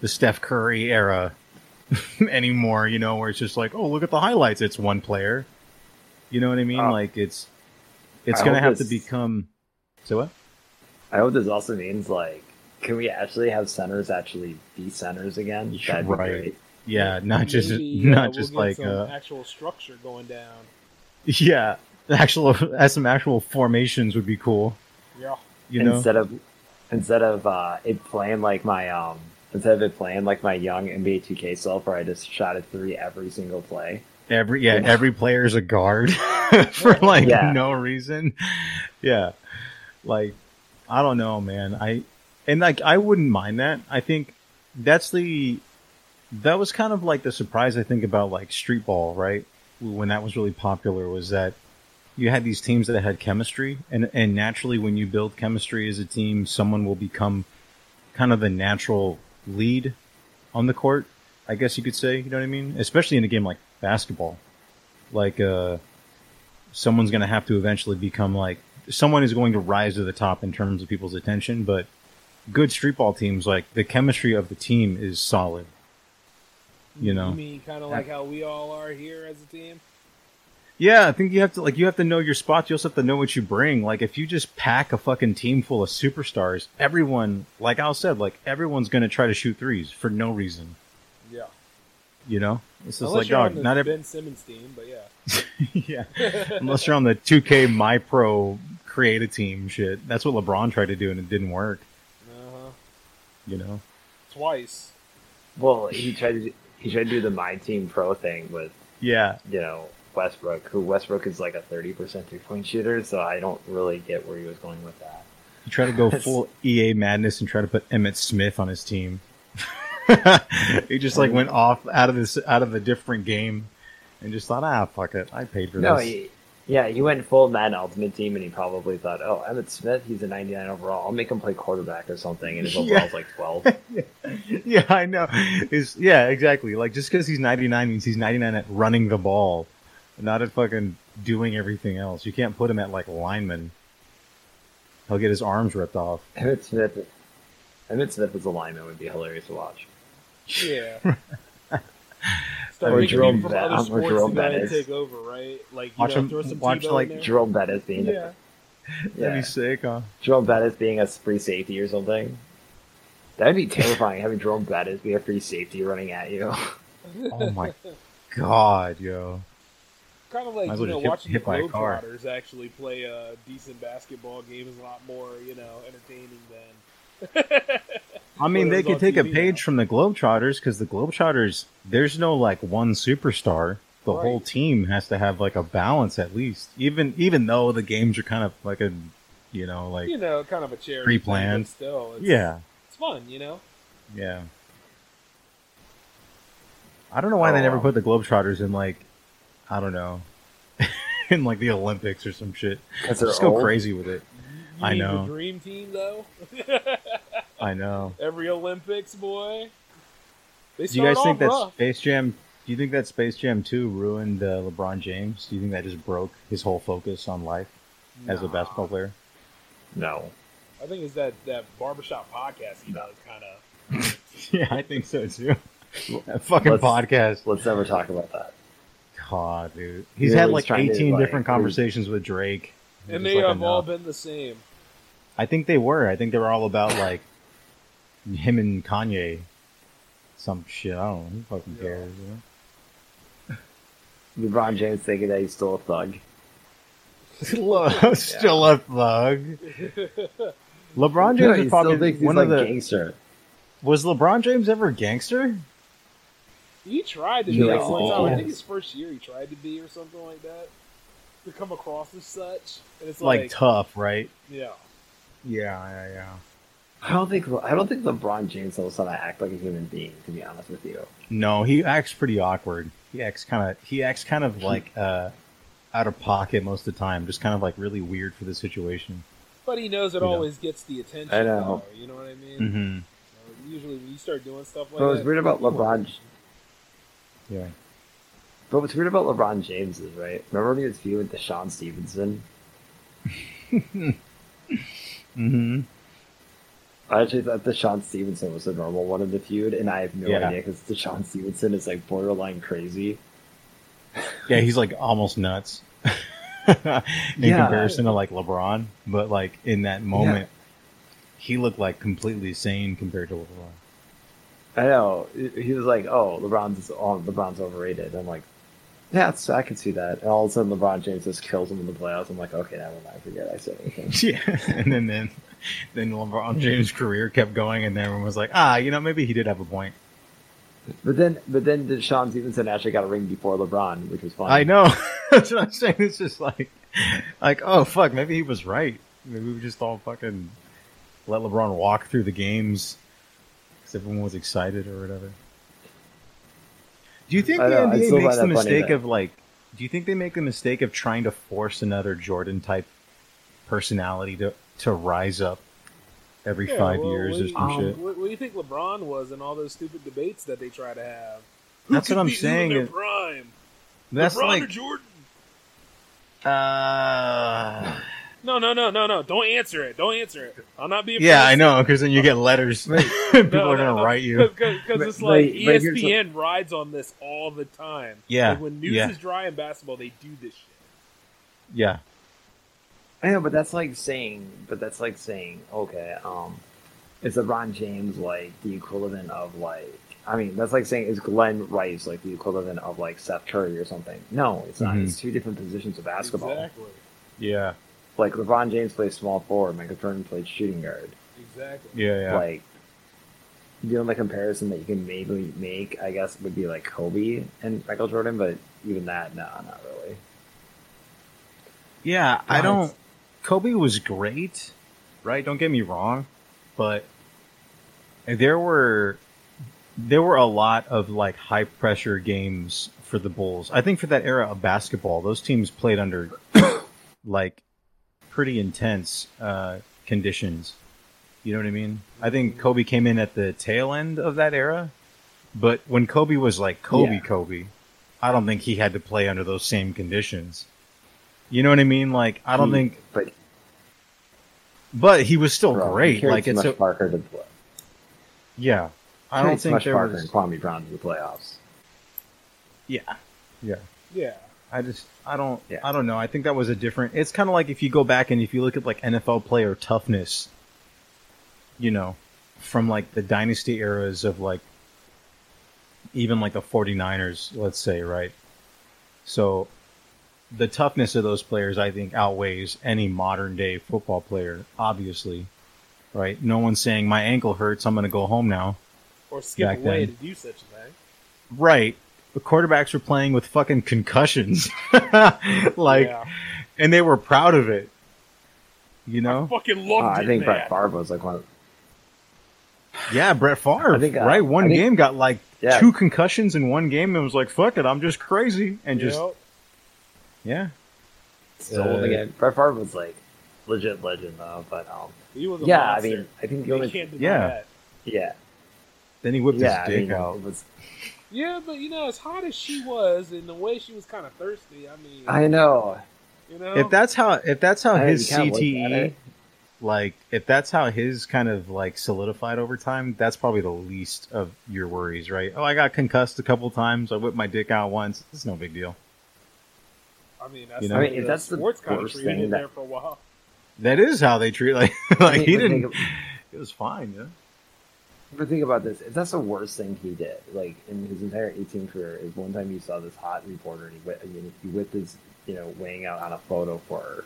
the Steph Curry era anymore, you know, where it's just like, "Oh, look at the highlights. It's one player." You know what I mean? Oh. like it's it's going to have to become So what? I hope this also means like, can we actually have centers actually be centers again? That'd be Right. great. Yeah, not just Maybe, not we'll just get like some uh, actual structure going down. yeah, actual as some actual formations would be cool. Yeah. You know, instead of instead of uh, it playing like my um instead of it playing like my young NBA 2K self where I just shot a three every single play. every yeah every player is a guard for like Yeah. no reason. Yeah, like I don't know, man. I and like I wouldn't mind that. I think that's the that was kind of like the surprise I think about like street ball, right? When that was really popular was that you had these teams that had chemistry and and naturally when you build chemistry as a team, someone will become kind of the natural lead on the court, I guess you could say, you know what I mean? Especially in a game like basketball. Like uh someone's going to have to eventually become like someone is going to rise to the top in terms of people's attention, but good streetball teams like the chemistry of the team is solid. You know. You mean kind of like how we all are here as a team? Yeah, I think you have to like you have to know your spots. You also have to know what you bring. Like if you just pack a fucking team full of superstars, everyone, like Al said, like everyone's gonna try to shoot threes for no reason. Yeah. You know, it's just Unless like dog. Not every Ben Simmons team, but yeah. yeah, unless you're on the 2K My Pro create a team shit. That's what LeBron tried to do and it didn't work. Uh-huh. You know, Twice. Well, he tried to he tried to do the my team pro thing with yeah, you know Westbrook, who Westbrook is like a thirty percent three point shooter, so I don't really get where he was going with that. he tried to go full EA madness and try to put Emmitt Smith on his team. he just like went off out of this out of a different game and just thought, ah, fuck it, I paid for No, this. he, yeah, he went full Madden Ultimate Team, and he probably thought, "Oh, Emmitt Smith, he's a 99 overall. I'll make him play quarterback or something." And his Yeah. overall's like 12. yeah, I know. Is yeah, exactly. Like just because he's 99 means he's 99 at running the ball, not at fucking doing everything else. You can't put him at like lineman. He'll get his arms ripped off. Emmitt Smith, Emmitt Smith as a lineman would be hilarious to watch. Yeah. Or Start making Jerome from Bet- other or sports Jerome to go ahead and Bettis. take over, right? Like, you Watch know, him- throw some watch, like, in there. Jerome Bettis being Yeah. That'd yeah, be sick, huh? Jerome Bettis being a free safety or something. That'd be terrifying having Jerome Bettis be a free safety running at you. Oh my god, yo. Kind of like, you know, hit- watching hit by the a car. Globetrotters actually play a decent basketball game is a lot more, you know, entertaining than. I mean, they could on take a page now. from the Globetrotters because the Globetrotters, there's no like one superstar. The Right. whole team has to have like a balance at least. Even even though the games are kind of like a, you know, like you know, kind of a charity. Pre-planned. Thing, but still, it's, yeah, it's fun, you know. yeah. I don't know why they Oh, never wow. put the Globetrotters in like, I don't know, in like the Olympics or some shit. they're Just go old. crazy with it. You I know. The dream team, though. I know. Every Olympics, boy. They Do you guys think off that. Space Jam? Do you think that Space Jam 2 ruined uh, LeBron James? Do you think that just broke his whole focus on life as a basketball player? No. I think it's that that barbershop podcast he does, kind of. yeah, I think so too. That fucking Let's- podcast. Let's never talk about that. God, dude. He's Yeah, had like trying to, 18 like, different conversations with Drake. And they like have all been the same. I think they were. I think they were all about like him and Kanye. Some shit. I don't know. Who fucking Yeah. cares? You LeBron James thinking that he's still a thug. know? Still a thug. LeBron James Yeah, is he still probably he's one like of the. gangster. Was LeBron James ever a gangster? He tried to be No. like one time. I think his first year he tried to be or something like that. To come across as such, and it's Like, like, tough, right? yeah. Yeah, yeah, yeah. I don't think I don't think LeBron James knows how to act like a human being. To be honest with you, No, he acts pretty awkward. He acts kind of. He acts kind of like uh, out of pocket most of the time. Just kind of like really weird for the situation. But he knows it You know. always gets the attention. I know. though, you know what I mean? Mm-hmm. So usually when you start doing stuff like but what's weird about people- LeBron, Yeah. but what's weird about LeBron James is right. Remember when he was feuding with DeShawn Stevenson? Mm-hmm. I actually thought DeShawn Stevenson was the normal one in the feud, and I have no Yeah. idea because DeShawn Stevenson is like borderline crazy. Yeah, he's like almost nuts in Yeah. comparison to like LeBron, but like in that moment, he looked like completely sane compared to LeBron. I know he was like, "Oh, LeBron's oh, LeBron's overrated." I'm like, "Yeah, I can see that." And all of a sudden, LeBron James just kills him in the playoffs. I'm like, "Okay, never mind. Forget I said anything." Yeah, and then then then LeBron James' career kept going, and everyone was like, ah, you know, maybe he did have a point. But then, but then DeShawn Stevenson actually got a ring before LeBron, which was fun. I know. That's what I'm saying. It's just like, like, oh fuck, maybe he was right. Maybe we just all fucking let LeBron walk through the games because everyone was excited or whatever. Do you think the know, NBA makes the mistake of like? Do you think they make the mistake of trying to force another Jordan type personality to to rise up every Yeah, five well, years or do some Um, shit? What, what do you think LeBron was in all those stupid debates that they try to have? Who That's could what I'm beat who in saying. their prime. That's LeBron or Jordan? uh, No, no, no, no, no. Don't answer it. Don't answer it. I'll not be. yeah, I know, because then you get letters. People are gonna write you. because it's like but- but here's ESPN rides on this all the time. Yeah, Like when news yeah. is dry in basketball, they do this shit. Yeah, I know, but that's like saying, but that's like saying, okay, um, is LeBron James like the equivalent of like? I mean, that's like saying is Glen Rice like the equivalent of like Seth Curry or something? No, it's not. Mhm. It's two different positions of basketball. Exactly. yeah, Like LeBron James plays small forward, Michael Jordan played shooting guard. Exactly. yeah, yeah. Like, the only comparison that you can maybe make, I guess, would be like Kobe and Michael Jordan, but even that, no, not really. Yeah, I don't. Kobe was great, right? Don't get me wrong, but there were there were a lot of like high pressure games for the Bulls. I think for that era of basketball, those teams played under like pretty intense uh, conditions. You know what I mean? I think Kobe came in at the tail end of that era, but when Kobe was like Kobe, Yeah. Kobe, I don't think he had to play under those same conditions. You know what I mean? Like I don't He- think, but but he was still bro, great. carried Like it's much a, Parker to play. yeah. I Carried don't think much there Parker was. and Kwame Brown to the playoffs. Yeah, yeah. Yeah. I just I don't Yeah. I don't know. I think that was a different. It's kind of like if you go back and if you look at like NFL player toughness, you know, from like the dynasty eras of like even like the 49ers, let's say, right? So the toughness of those players I think outweighs any modern day football player, obviously. Right? No one's saying my ankle hurts, I'm going to go home now. Or skip Back away then. to do such a thing. Right. The quarterbacks were playing with fucking concussions. like yeah. and they were proud of it. You I know? fucking Uh, I it, think man. Brett Favre was like one of Yeah, Brett Favre. I think, uh, right, one I think- game got like Yeah. two concussions in one game and was like, "Fuck it, I'm just crazy," and just Yep. Yeah, still Uh, again. Brett Favre was like legit legend though, but um, He was a yeah, I mean, I think the you only can't deny Yeah. that. yeah, Then he whipped yeah, his dick mean, out. it was. Yeah, but you know, as hot as she was, and the way she was kind of thirsty, I mean, I know. you know, If that's how, if that's how I- his you can't look at CTE, like if that's how his kind of like solidified over time, that's probably the least of your worries, right? Oh, I got concussed a couple times. I whipped my dick out once. It's no big deal. I mean, that's You the know? I mean, the that's the sports kind of worst treated thing that- there for a while. That is how they treat like like I mean, he didn't. think It was fine, yeah. But think about this: if that's the worst thing he did, like in his entire 18 career, is one time you saw this hot reporter and he, whip, he whipped his, you know, weighing out on a photo for her.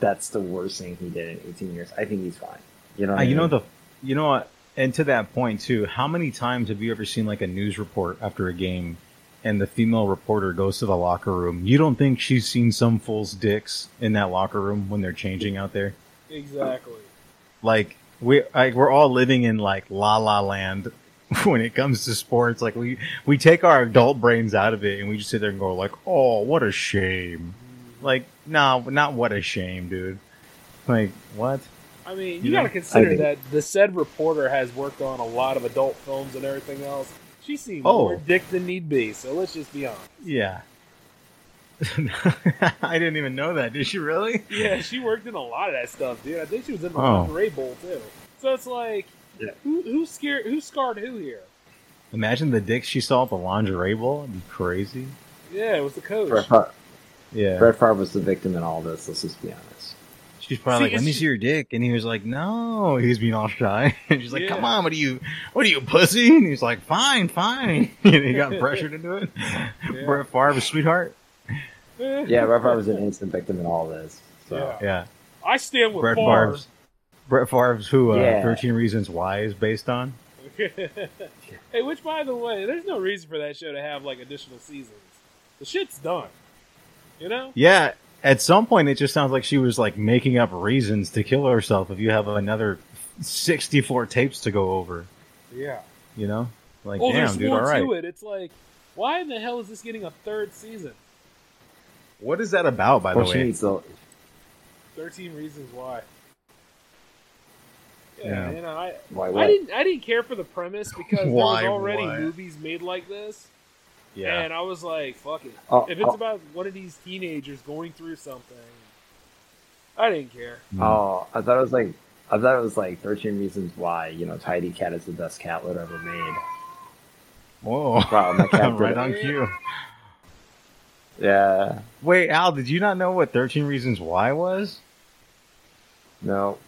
That's the worst thing he did in 18 years. I think he's fine. You know, what Uh, I you know the, you know what, and to that point too. How many times have you ever seen like a news report after a game, and the female reporter goes to the locker room? You don't think she's seen some fool's dicks in that locker room when they're changing out there? Exactly. Like we, like we're all living in like la la land when it comes to sports. Like we we take our adult brains out of it and we just sit there and go like, oh, what a shame. Like no, not what a shame, dude. Like what? I mean, You you got to consider that the said reporter has worked on a lot of adult films and everything else. She's seen Oh. more dick than need be, so let's just be honest. Yeah. I didn't even know that. Did she really? Yeah, she worked in a lot of that stuff, dude. I think she was in the Oh. lingerie bowl too. So it's like, Yeah. who who scared, who scarred who here? Imagine the dicks she saw at the lingerie bowl. It'd be crazy. Yeah, it was the coach. Brett Favre, Yeah. Brett Favre was the victim in all this. Let's just be honest. She's probably See, like, "Let me it's- see your dick," and he was like, "No." He was being all shy, and she's like, Yeah. "Come on, what are you? What are you, pussy?" And he's like, "Fine, fine." and he got pressured into it. Yeah. Brett Favre, sweetheart. Yeah, Brett Favre was an instant victim in all this. So Yeah. Yeah. I stand with Brett Favre. Favre's. Brett Favre's who uh, Yeah. 13 Reasons Why is based on. hey, which by the way, there's no reason for that show to have like additional seasons. The shit's done. You know? Yeah, at some point it just sounds like she was like making up reasons to kill herself if you have another 64 tapes to go over, Yeah. you know? Like, oh, damn, there's dude, more all right. to it. It's like, why in the hell is this getting a third season? What is that about, by well, the way? needs to. Thirteen Reasons Why. Yeah, Yeah. you know, I Why? I didn't I didn't care for the premise because there was already why? movies made like this, Yeah. and I was like, fuck it. Oh, if it's oh. about one of these teenagers going through something, I didn't care. Mm. Oh, I thought it was like I thought it was like 13 reasons why you know Tidy Cat is the best cat litter ever made. Whoa. Wow, my cat right on cue. Yeah, Wait, Al, did you not know what 13 Reasons Why was? no.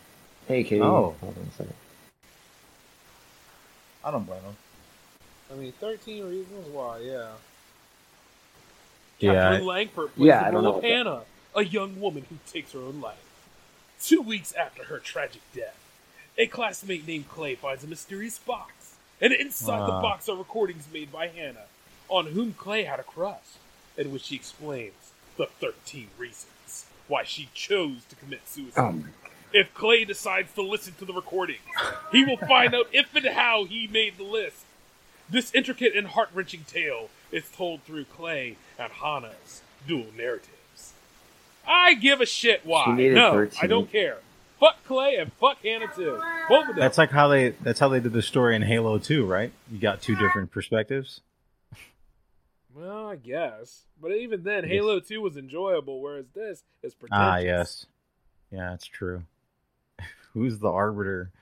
Hey, Katie. Oh. Hold on a second. I don't blame him. I mean, Thirteen Reasons Why, yeah. Yeah. Katherine Langford plays Yeah, the I don't role know of that- Hannah, a young woman who takes her own life. Two weeks after her tragic death, a classmate named Clay finds a mysterious box, and inside the uh. box are recordings made by Hannah, on whom Clay had a crush, in which she explains the 13 reasons why she chose to commit suicide. Oh my If Clay decides to listen to the recordings, he will find out if and how he made the list. This intricate and heart wrenching tale is told through Clay and Hannah's dual narratives. I give a shit why. She made it No, 13. I don't care. Fuck Clay and fuck Hannah too. Both of them. That's like how they that's how they did the story in Halo 2, right? You got two different perspectives. well, I guess. But even then, Yes. Halo 2 was enjoyable, whereas this is pretentious. Ah, yes. Yeah, it's true. Who's the arbiter?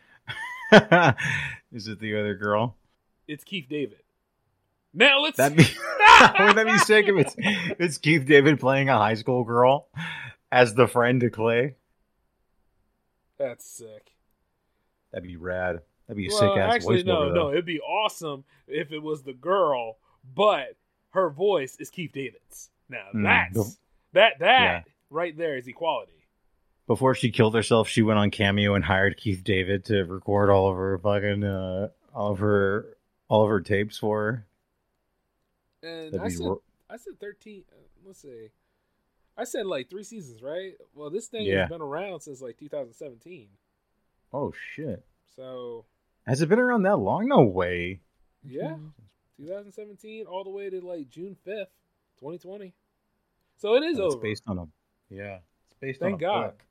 Is it the other girl? It's Keith David. Now let's. That'd be wouldn't that be sick if it's it's Keith David playing a high school girl as the friend to Clay? That's sick. That'd be rad. That'd be a Well, sick ass actually, voice no, over no. It'd be awesome if it was the girl, but her voice is Keith David's. Now Mm, that's the- that that Yeah. right there is equality. Before she killed herself, she went on Cameo and hired Keith David to record all of her fucking uh, all of her all of her tapes for her. And I said, ro- I said thirteen. Uh, let's see. I said like three seasons, right? Well, this thing Yeah. has been around since like 2017. Oh shit! So Has it been around that long? No way. yeah, 2017 all the way to like June 5th, 2020. So it is It's over. based on a yeah. It's based Thank on a God. book.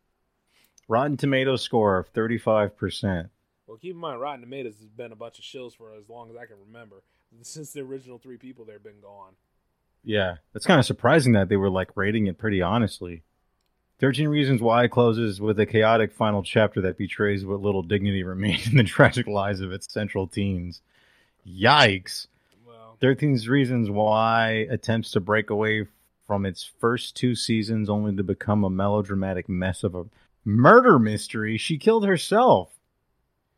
Rotten Tomato score of thirty five percent. Well, keep in mind, Rotten Tomatoes has been a bunch of shills for as long as I can remember. Since the original three people there have been gone. Yeah, it's kind of surprising that they were like rating it pretty honestly. 13 Reasons Why closes with a chaotic final chapter that betrays what little dignity remained in the tragic lives of its central teens. Yikes. Well, 13 Reasons Why attempts to break away from its first two seasons only to become a melodramatic mess of a murder mystery. She killed herself.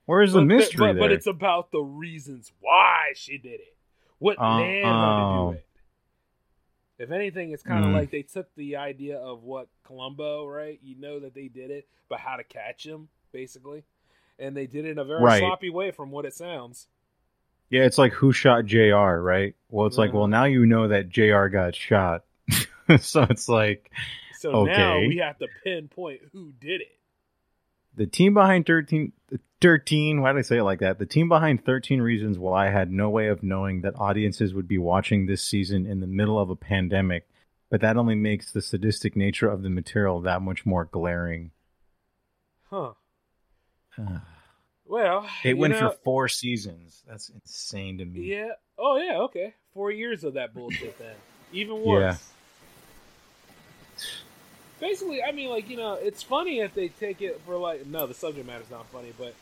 Where's the mystery but, there? but it's about the reasons why she did it. What Oh, led her to oh. do it. If anything, it's kind of Mm. like they took the idea of what Columbo, right? You know that they did it, but how to catch him, basically. And they did it in a very Right. sloppy way from what it sounds. yeah, it's like who shot JR, right? Well, it's like, Uh-huh. well, now you know that JR got shot. so it's like So now we have to pinpoint who did it. The team behind 13, 13 why did i say it like that the team behind 13 reasons why I had no way of knowing that audiences would be watching this season in the middle of a pandemic but that only makes the sadistic nature of the material that much more glaring Huh. Well, it went know, for four seasons that's insane to me Yeah. Oh, yeah. Okay. Four years of that bullshit then. Even worse. Basically, I mean, like you know, it's funny if they take it for like no, the subject matter's not funny, but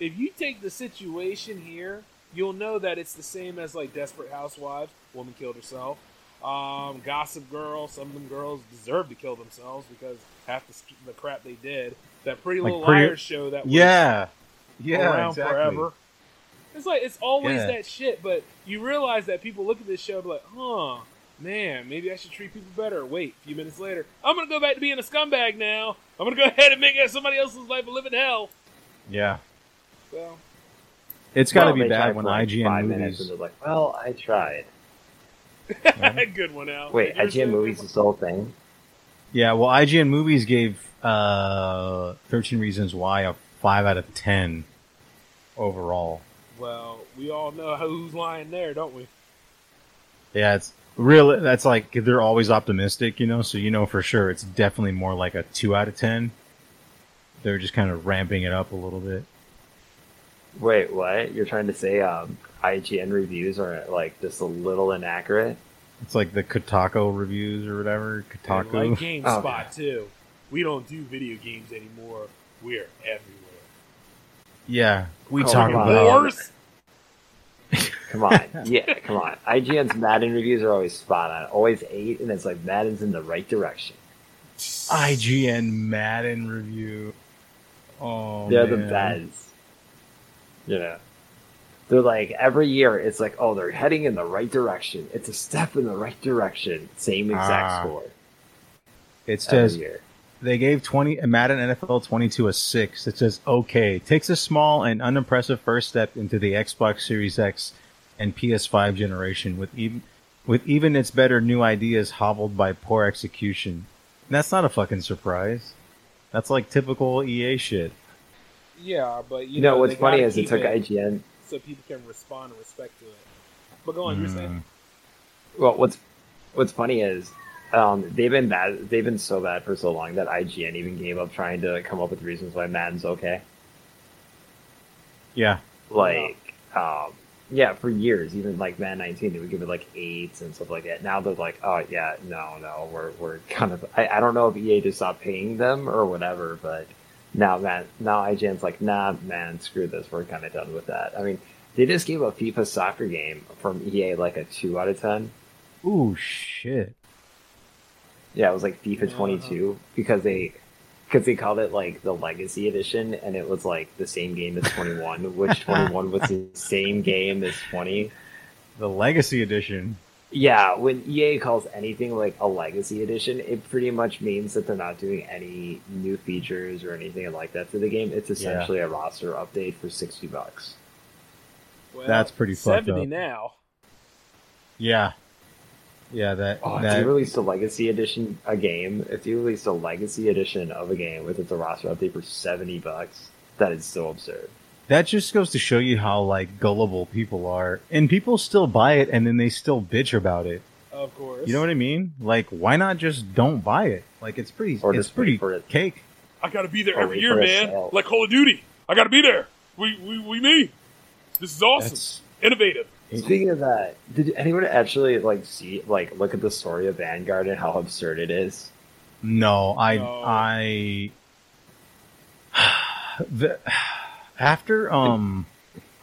if you take the situation here, you'll know that it's the same as like Desperate Housewives. Woman killed herself. Um, Gossip Girl. Some of them girls deserve to kill themselves because half the, the crap they did. That Pretty Like Little Pretty- Liars show that was yeah yeah around exactly. forever. It's like it's always Yeah. that shit, but you realize that people look at this show and be like, huh, man, maybe I should treat people better. Wait, a few minutes later, I'm gonna go back to being a scumbag now. I'm gonna go ahead and make somebody else's life a living hell. yeah So it's got to Well, be bad when for like IGN five minutes movies and they're like, well, I tried. good one out. Wait, You're IGN movies is the whole thing. yeah well IGN movies gave uh 13 reasons why a 5 out of 10 overall Well, we all know who's lying there, don't we? Yeah, it's really that's like they're always optimistic, you know. So you know for sure it's definitely more like a two out of ten. They're just kind of ramping it up a little bit. Wait, what? You're trying to say um, IGN reviews are like just a little inaccurate? It's like the Kotaku reviews or whatever. And Kotaku. like GameSpot Okay. too. We don't do video games anymore. We're everywhere. yeah, we Oh, talk about. Wars. Come on. yeah, come on. IGN's Madden reviews are always spot on. Always eight, and it's like Madden's in the right direction. IGN Madden review. Oh, They're the best. You know, they're like every year. It's like, oh, they're heading in the right direction. It's a step in the right direction. Same exact Ah. score It says they gave 20 Madden NFL 22 a 6. It says okay, takes a small and unimpressive first step into the Xbox Series X and PS5 generation with even with even its better new ideas hobbled by poor execution. And that's not a fucking surprise. That's like typical EA shit. Yeah, but you, You know, what's funny is it keep took IGN. so people can respond and respect to it. But go on, you're Mm. saying. Well, what's what's funny is um, they've been bad. They've been so bad for so long that IGN even gave up trying to come up with reasons why Madden's okay. Yeah. Like, um, yeah, for years, even like Madden 19, they would give it like eights and stuff like that. Now they're like, oh yeah, no, no, we're we're kind of. I, I don't know if EA just stopped paying them or whatever, but now man, now IGN's like, nah, man, screw this. We're kind of done with that. I mean, they just gave a FIFA soccer game from EA like a two out of ten. Ooh shit. Yeah, it was like FIFA Uh-huh. 22 because they because they called it like the Legacy Edition, and it was like the same game as 21, which 21 was the same game as 20. The Legacy Edition. Yeah, when EA calls anything like a Legacy Edition, it pretty much means that they're not doing any new features or anything like that to the game. It's essentially a roster update for 60 bucks. Well, That's pretty fucked Seventy up. now. Yeah. Yeah, that Oh, if you released a Legacy Edition a game, if you released a Legacy Edition of a game with its a roster update for 70 bucks, that is so absurd. that just goes to show you how like gullible people are. And people still buy it and then they still bitch about it. Of course. You know what I mean? Like, why not just don't buy it? Like, it's pretty, Or it's pretty for it. cake. I gotta be there Or every year, man. sale. Like Call of Duty. I gotta be there. We we we me. This is awesome. That's Innovative. Speaking of that, did anyone actually like see like look at the story of Vanguard and how absurd it is? No, I No. I the, after um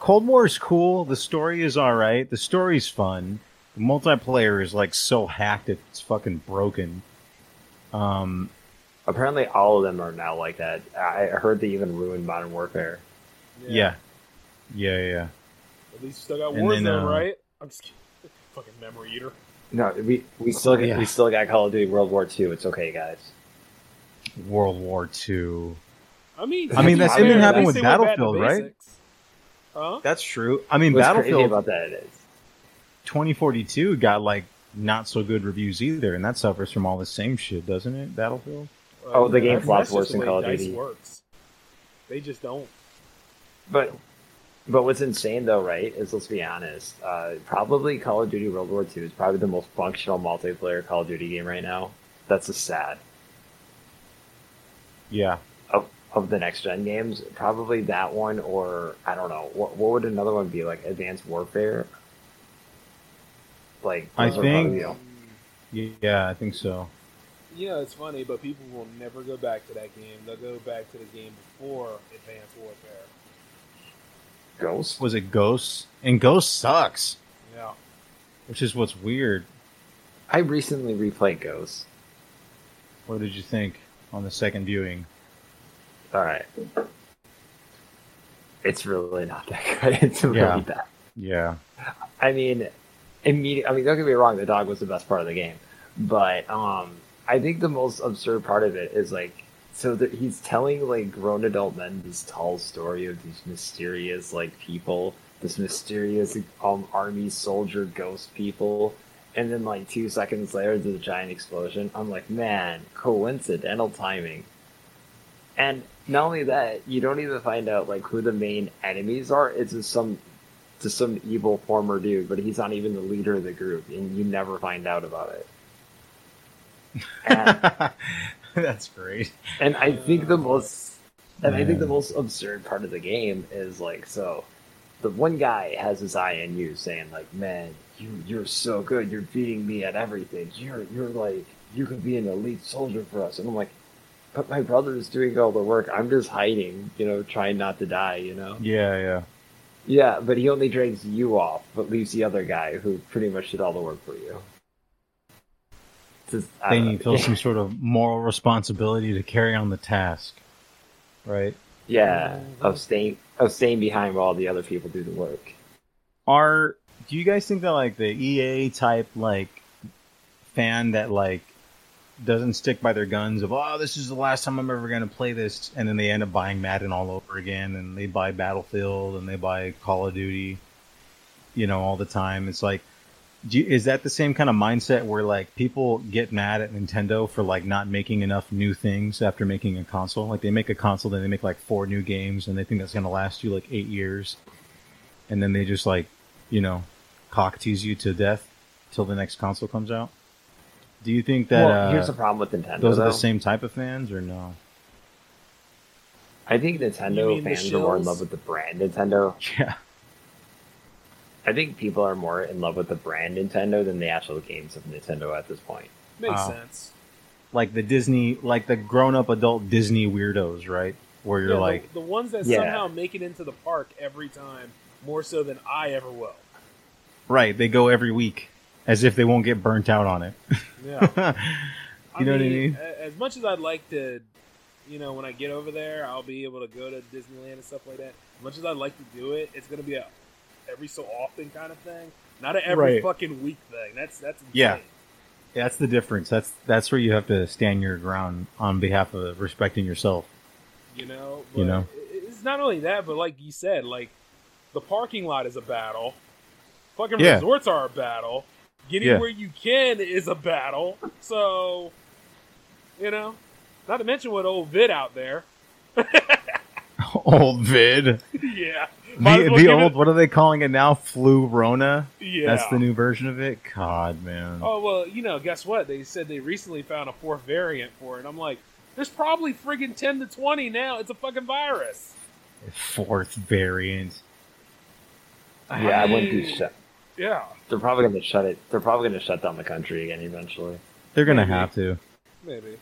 Cold War is cool. The story is all right. The story's fun. The multiplayer is like so hacked it's fucking broken. Um, Apparently, all of them are now like that. I heard they even ruined Modern Warfare. yeah, yeah, yeah. At least you still got And Warzone, then, uh, right? I'm just kidding. Fucking memory eater. No, we we still got, Yeah. we still got Call of Duty World War II. It's okay, guys. World War Two. I mean, I mean, to that be didn't happen with they went back to Battlefield, right? basics. Huh? That's true. I mean, What's crazy Battlefield about that is 2042 got like not so good reviews either, and that suffers from all the same shit, doesn't it? Battlefield. Oh, the game that's- flops worse just than the Call way of DICE Duty. Works. They just don't. But but what's insane though, right, is let's be honest, uh, probably Call of Duty World War II is probably the most functional multiplayer Call of Duty game right now. That's a sad. Yeah. Of of the next gen games, probably that one or I don't know. What what would another one be like? Advanced Warfare. Like I those are think- probably, you know, Yeah, I think so. You know, it's funny, but people will never go back to that game. They'll go back to the game before Advanced Warfare. Ghost. Was it Ghosts? And Ghost sucks, Yeah. which is what's weird. I recently replayed Ghost. What did you think on the second viewing? All right. It's really not that good. It's really Yeah. bad. Yeah. I mean, immediate. I mean, don't get me wrong. The dog was the best part of the game, but um, I think the most absurd part of it is like, so that he's telling like grown adult men this tall story of these mysterious like people, this mysterious um army soldier ghost people, and then like two seconds later, there's a giant explosion. I'm like, man, coincidental timing. And not only that, you don't even find out like who the main enemies are. It's just some just some evil former dude, but he's not even the leader of the group, and you never find out about it. And, That's great. and I think the most, and I think the most absurd part of the game is like, so, the one guy has his eye on you, saying like, "Man, you you're so good. You're beating me at everything. You're you're like you could be an elite soldier for us." And I'm like, "But my brother's doing all the work. I'm just hiding, you know, trying not to die, you know." Yeah, yeah. Yeah, but he only drags you off, but leaves the other guy who pretty much did all the work for you. Just, I Then don't you know. feel some sort of moral responsibility to carry on the task, right? yeah, of staying of staying behind while the other people do the work. Are do you guys think that like the EA type like fan that like doesn't stick by their guns of oh this is the last time I'm ever going to play this and then they end up buying Madden all over again and they buy Battlefield and they buy Call of Duty you know all the time it's like you, is that the same kind of mindset where like people get mad at Nintendo for like not making enough new things after making a console? Like they make a console then they make like four new games and they think that's going to last you like 8 years and then they just like you know cock tease you to death till the next console comes out? Do you think that well, uh, here's the problem with Nintendo. those are the same type of fans or no? I think Nintendo fans are more in love with the brand Nintendo. yeah I think people are more in love with the brand Nintendo than the actual games of Nintendo at this point. Makes Wow. sense. like the disney like the grown-up adult disney weirdos right where you're Yeah, like the, ones that Yeah. somehow make it into the park every time more so than I ever will. right they go every week as if they won't get burnt out on it Yeah. you know what i mean As much as I'd like to, you know, when I get over there, I'll be able to go to Disneyland and stuff like that. As much as I'd like to do it, it's going to be a every so often kind of thing, not an every Right. fucking week thing. That's that's insane. Yeah. that's the difference that's that's where you have to stand your ground on behalf of respecting yourself You know, You know? it's not only that, but like you said, like the parking lot is a battle. Fucking Yeah. resorts are a battle. Getting Yeah. where you can is a battle. So, you know, not to mention what old vid out there. old vid yeah, the, well the old it- what are they calling it now flu rona Yeah. that's the new version of it god man Oh well, you know, guess what? They said they recently found a fourth variant for it. I'm like, there's probably friggin' ten to twenty now. It's a fucking virus. fourth variant Yeah, I wouldn't be shut. Yeah, They're probably going to shut it. They're probably going to shut down the country again eventually. they're gonna Maybe. have to maybe.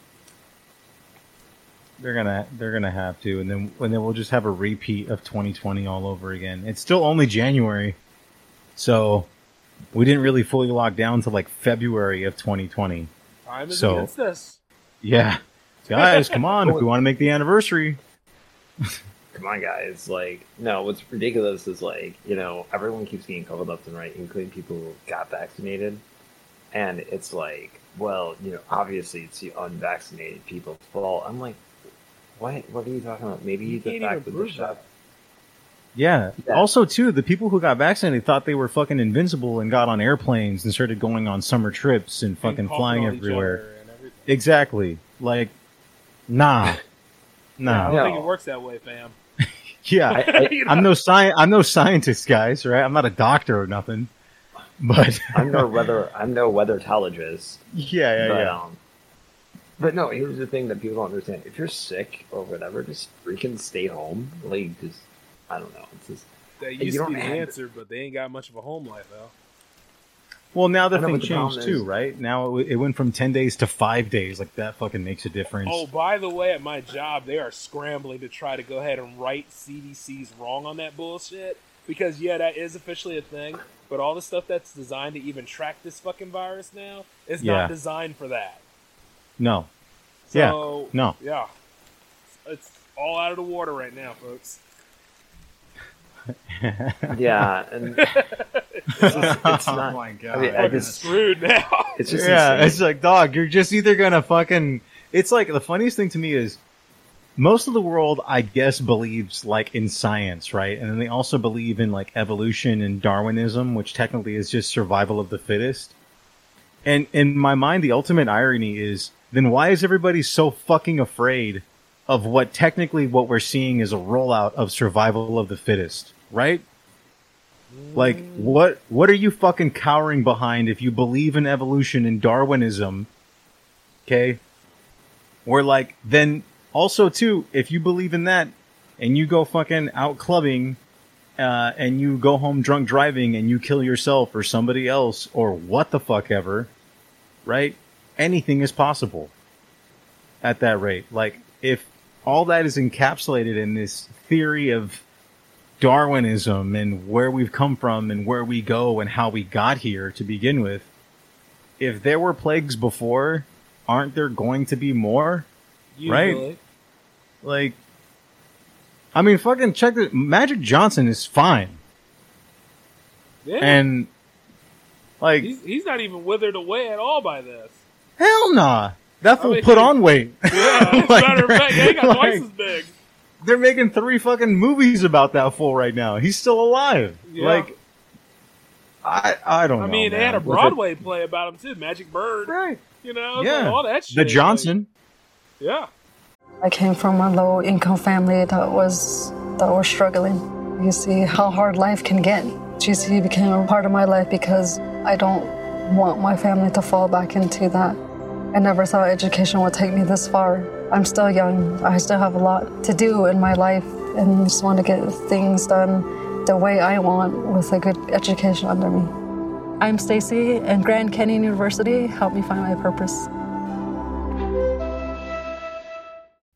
They're gonna they're gonna have to, and then and then we'll just have a repeat of 2020 all over again. It's still only January, so we didn't really fully lock down to like February of 2020. Time is So- against us. Yeah, guys, come on! if we want to make the anniversary, Come on, guys. Like, no, what's ridiculous is like, you know, everyone keeps getting COVID left and right, including people who got vaccinated. And it's like, well, you know, obviously it's the unvaccinated people's fault. I'm like, what? What are you talking about? Maybe You the can't fact even that the prove shot. yeah. Yeah. Also, too, the people who got vaccinated thought they were fucking invincible and got on airplanes and started going on summer trips and fucking And flying everywhere. and. Exactly. Like, nah, nah. I don't No. think it works that way, fam. Yeah, I, I, You know? I'm no sci- I'm no scientist, guys. Right? I'm not a doctor or nothing. But I'm no weather. I'm no weatherologist. yeah, yeah, but, yeah. Um, but no, here's the thing that people don't understand. If you're sick or whatever, just freaking stay home. Like, just I don't know. It's just That You used to don't be the have- answer, but they ain't got much of a home life though. Well, now the I know, thing the changed too, is- right? Now it, it went from ten days to five days. Like that fucking makes a difference. Oh, by the way, at my job, they are scrambling to try to go ahead and write CDC's wrong on that bullshit. Because yeah, that is officially a thing, but all the stuff that's designed to even track this fucking virus now is Yeah. not designed for that. No, So, Yeah, no. yeah, it's all out of the water right now, folks. yeah, and it's, just, it's oh not. oh my god! I mean, I Fucking just screwed now. it's just yeah, insane. it's like dog. You're just either gonna fucking. It's like the funniest thing to me is most of the world, I guess, believes like in science, right? And then they also believe in like evolution and Darwinism, which technically is just survival of the fittest. And in my mind, the ultimate irony is then why is everybody so fucking afraid of what technically what we're seeing is a rollout of survival of the fittest, right? Like what what are you fucking cowering behind if you believe in evolution and Darwinism? Okay? Or like then also too, if you believe in that and you go fucking out clubbing uh, and you go home drunk driving and you kill yourself or somebody else or what the fuck ever, right? Anything is possible at that rate. Like if all that is encapsulated in this theory of Darwinism and where we've come from and where we go and how we got here to begin with. If there were plagues before, aren't there going to be more? Right. Usually. Like, I mean, fucking check it. Magic Johnson is fine. Yeah. And, like, he's, he's not even withered away at all by this. Hell nah. That fool mean, put on weight. Yeah, Like, matter of fact, yeah, he got twice as big. They're making three fucking movies about that fool right now. He's still alive. Yeah. Like, I I don't know. I mean, they had a man. Broadway play about him too, Magic Bird. Right. You know, Yeah. all that shit. The like- Johnson. yeah. I came from a low income family that was that was struggling. You see how hard life can get. GC became a part of my life because I don't want my family to fall back into that. I never thought education would take me this far. I'm still young. I still have a lot to do in my life and just want to get things done the way I want with a good education under me. I'm Stacy and Grand Canyon University helped me find my purpose.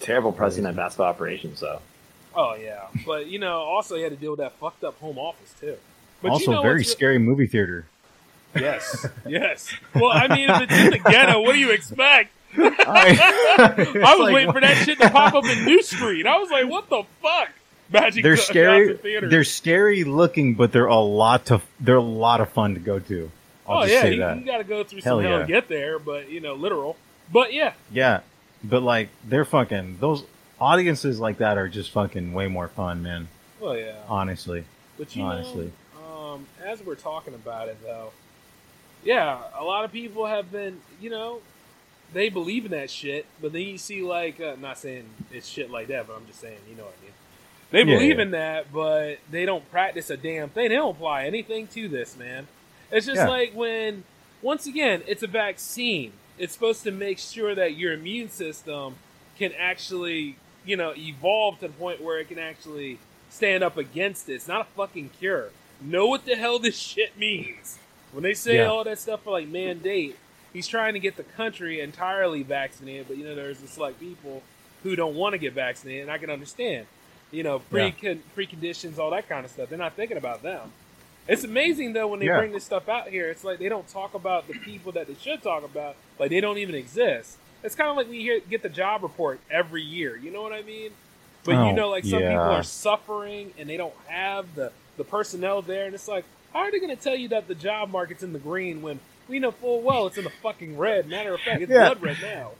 Terrible pressing on basketball operations, though. Oh yeah, but you know, also he had to deal with that fucked up home office too. But also, you know very what's- scary movie theater. Yes, yes. Well, I mean, if it's in the ghetto, what do you expect? I, was like, waiting for that shit to pop up in New Street. I was like, what the fuck? Magic they're Johnson scary. Theater. They're scary looking, but they're a lot to. They're a lot of fun to go to. I'll oh just yeah, say you, you got to go through Hell some hell yeah. to get there, but you know, literal. But yeah, Yeah, but like they're fucking those audiences like that are just fucking way more fun, man. well yeah. Honestly, But you honestly. know, um, as we're talking about it though, yeah, a lot of people have been, you know, they believe in that shit, but then you see like, uh, not saying it's shit like that, but I'm just saying, you know what I mean. They Yeah, believe yeah. in that, but they don't practice a damn thing. They don't apply anything to this, man. It's just Yeah. like when, once again, it's a vaccine. It's supposed to make sure that your immune system can actually, you know, evolve to the point where it can actually stand up against it. It's not a fucking cure. Know what the hell this shit means. When they say Yeah. all that stuff for like mandate, he's trying to get the country entirely vaccinated, but you know, there's this like people who don't want to get vaccinated, and I can understand. You know, pre preconditions, all that kind of stuff. They're not thinking about them. It's amazing though when they Yeah. bring this stuff out here. It's like they don't talk about the people that they should talk about. Like they don't even exist. It's kind of like we hear get the job report every year. You know what I mean? But you Oh, know, like some yeah. people are suffering and they don't have the the personnel there, and it's like, how are they going to tell you that the job market's in the green when we know full well it's in the fucking red? Matter of fact, it's Yeah. blood red now.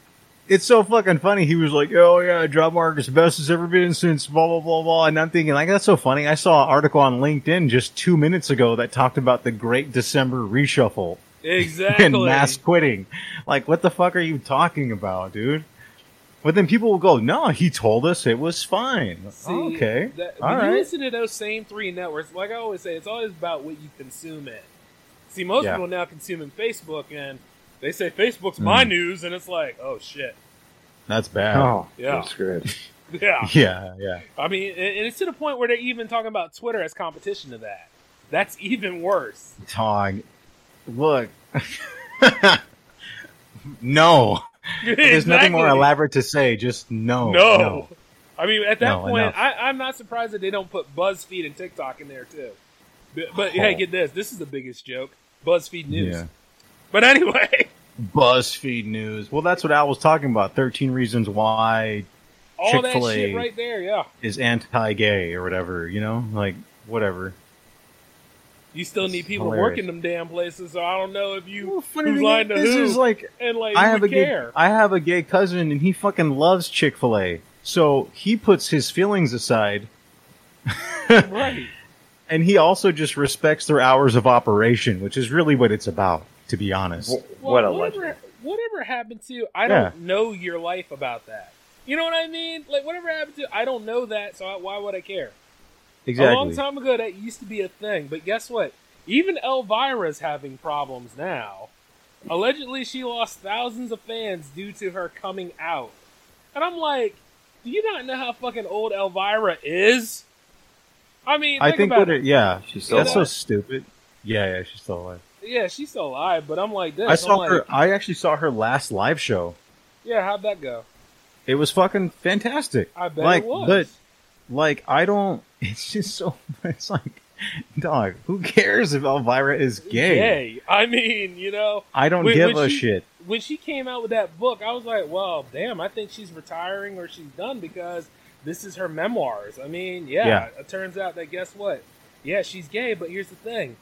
It's so fucking funny. He was like, "Oh yeah, job market's the best it's ever been since blah blah blah blah," and I'm thinking like, "That's so funny." I saw an article on LinkedIn just two minutes ago that talked about the Great December reshuffle Exactly. and mass quitting. Like, what the fuck are you talking about, dude? But then people will go, "No, he told us it was fine." See, okay, that, all you listen to those same three networks, like I always say, it's always about what you consume it. See, most Yeah. people now consuming Facebook, and they say Facebook's my Mm. news, and it's like, oh shit, That's bad. Oh, Yeah. I'm screwed. yeah. Yeah, yeah. I mean, and and it's to the point where they're even talking about Twitter as competition to that. That's even worse. Dog, look. no. There's nothing more Exactly. elaborate to say. Just no. No. I mean, at that No, point, enough. I, I'm not surprised that they don't put BuzzFeed and TikTok in there too. But, but hey, get this: this is the biggest joke. BuzzFeed News. Yeah. But anyway, BuzzFeed News. Well, that's what Al was talking about. 13 reasons why that Chick-fil-A shit right there. Yeah, is anti-gay or whatever, you know? Like, whatever. you still need people hilarious. working them damn places. So I don't know if you funny who's lying to is, who is like, and like I have a would gay. I have a gay cousin and he fucking loves Chick-fil-A. So he puts his feelings aside right. and he also just respects their hours of operation, which is really what it's about, to be honest. Well, what a whatever, legend. whatever happened to? I Yeah. don't know your life about that. You know what I mean? Like whatever happened to? I don't know that, so I, why would I care? Exactly. A long time ago, that used to be a thing. But guess what? Even Elvira's having problems now. Allegedly, she lost thousands of fans due to her coming out. And I'm like, do you not know how fucking old Elvira is? I mean, I think think about what it. it, yeah, She's still that's so stupid. Yeah, yeah, she's still alive. Yeah, she's still alive, but I'm like this. I saw like, her. I actually saw her last live show. Yeah, how'd that go? It was fucking fantastic. I bet like, it was. But like, I don't. It's just so. It's like, dog. Who cares if Elvira is gay? Gay. I mean, you know. I don't when- give when a she- shit. When she came out with that book, I was like, well, damn, I think she's retiring or she's done because this is her memoirs. I mean, yeah, Yeah. it turns out that guess what? Yeah, she's gay, but here's the thing.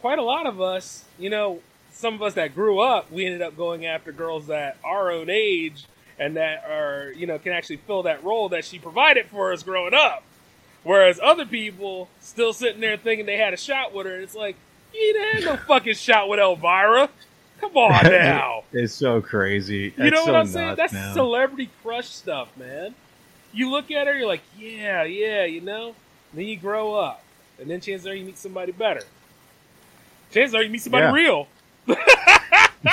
Quite a lot of us, you know, some of us that grew up, we ended up going after girls that our own age and that are, you know, can actually fill that role that she provided for us growing up. Whereas other people still sitting there thinking they had a shot with her, and it's like, you didn't have no fucking shot with Elvira. Come on now. it's so crazy. You It's know so what I'm saying? That's man. celebrity crush stuff, man. You look at her, you're like, yeah, yeah, you know. Then you grow up, and then chances are you meet somebody better. Chances are you meet somebody Yeah. real.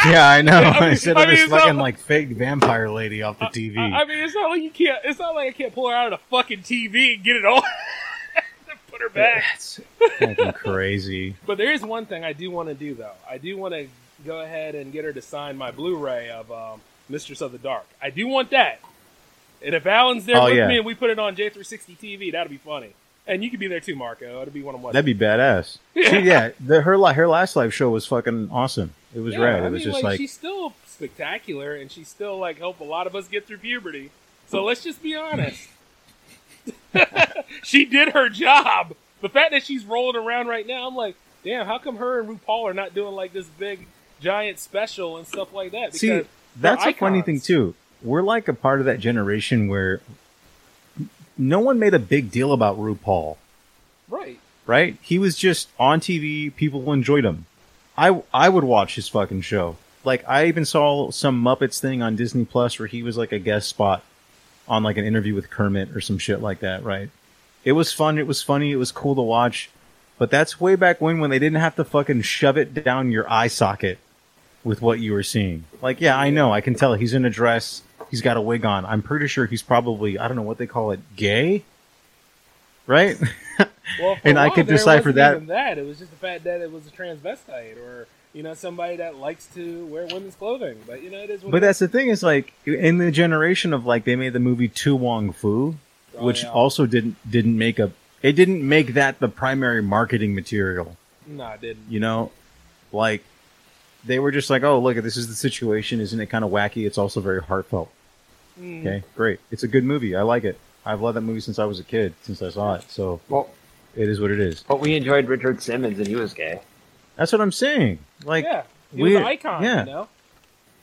Yeah, I know. I mean- Instead I of mean, this not fucking like- like fake vampire lady off the TV. I, I mean, it's not like you can't. It's not like I can't pull her out of the fucking TV and get it all. Put her back. That's fucking crazy. But there is one thing I do want to do, though. I do want to go ahead and get her to sign my Blu-ray of um, Mistress of the Dark. I do want that. And if Alan's there Oh, with yeah. me and we put it on J360 TV, that'd be funny. And you could be there too, Marco. It'd be one of my. That'd be badass. Yeah. She, yeah, the, her her last live show was fucking awesome. It was Yeah, rad. I It was just like, like, she's still spectacular, and she's still like helped a lot of us get through puberty. So let's just be honest. she did her job. The fact that she's rolling around right now, I'm like, damn, how come her and RuPaul are not doing like this big giant special and stuff like that? see, that's a funny thing too. We're like a part of that generation where no one made a big deal about RuPaul. Right. right? He was just on TV. People enjoyed him. I I would watch his fucking show. Like I even saw some Muppets thing on Disney Plus where he was like a guest spot on like an interview with Kermit or some shit like that, right? It was fun. It was funny. It was cool to watch. But that's way back when when they didn't have to fucking shove it down your eye socket with what you were seeing. Like, yeah, I know. I can tell he's in a dress. He's got a wig on. I'm pretty sure he's probably I don't know what they call it, gay, right? Well, And I could decipher that- that it was just the fact that it was a transvestite or you know somebody that likes to wear women's clothing. But you know it is. What But that's the thing is like in the generation of like they made the movie To Wong Foo, Oh, which yeah. also didn't didn't make a it didn't make that the primary marketing material. No, it didn't. You know, like they were just like, oh look, this is the situation. Isn't it kind of wacky? It's also very heartfelt. Mm. Okay, great. It's a good movie. I like it. I've loved that movie since I was a kid, since I saw it. So Well, it is what it is. but we enjoyed Richard Simmons, and he was gay. That's what I'm saying. Like, yeah, he we- was an icon. yeah. You know.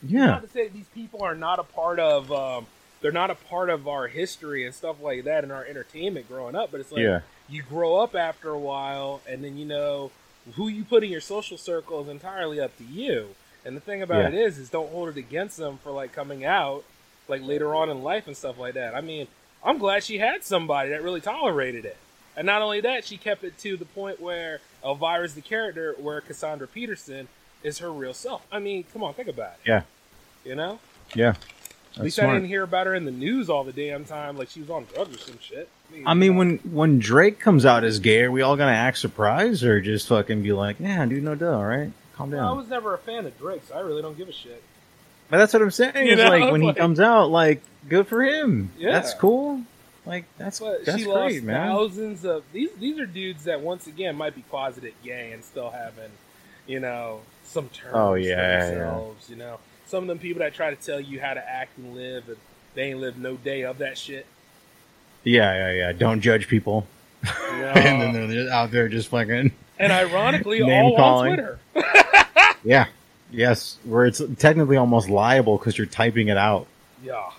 yeah, Not to say these people are not a part of. Um, they're not a part of our history and stuff like that and our entertainment growing up. But it's like Yeah. you grow up after a while, and then you know who you put in your social circle is entirely up to you. And the thing about Yeah. it is, is don't hold it against them for like coming out like later on in life and stuff like that. I mean, I'm glad she had somebody that really tolerated it. And not only that, she kept it to the point where Elvira's the character, where Cassandra Peterson is her real self. I mean, come on, think about it. yeah, You know? yeah. At least I didn't hear about her in the news all the damn time, like she was on drugs or some shit. I mean, when when Drake comes out as gay, are we all gonna act surprised or just fucking be like, "Yeah, dude, no duh, all right, calm down. I was never a fan of Drake, so I really don't give a shit. But that's what I'm saying. You know, like when like- he comes out, like, good for him. Yeah. That's cool. Like that's But that's she great, lost man. thousands of these. These are dudes that once again might be closeted gay and still having, you know, some terms Oh, for yeah, yeah. You know, some of them people that try to tell you how to act and live, and they ain't lived no day of that shit. Yeah, yeah, yeah. Don't judge people. and then they're out there just fucking And ironically, all calling. on Twitter. yeah, yes. Where it's technically almost liable because you're typing it out. yeah,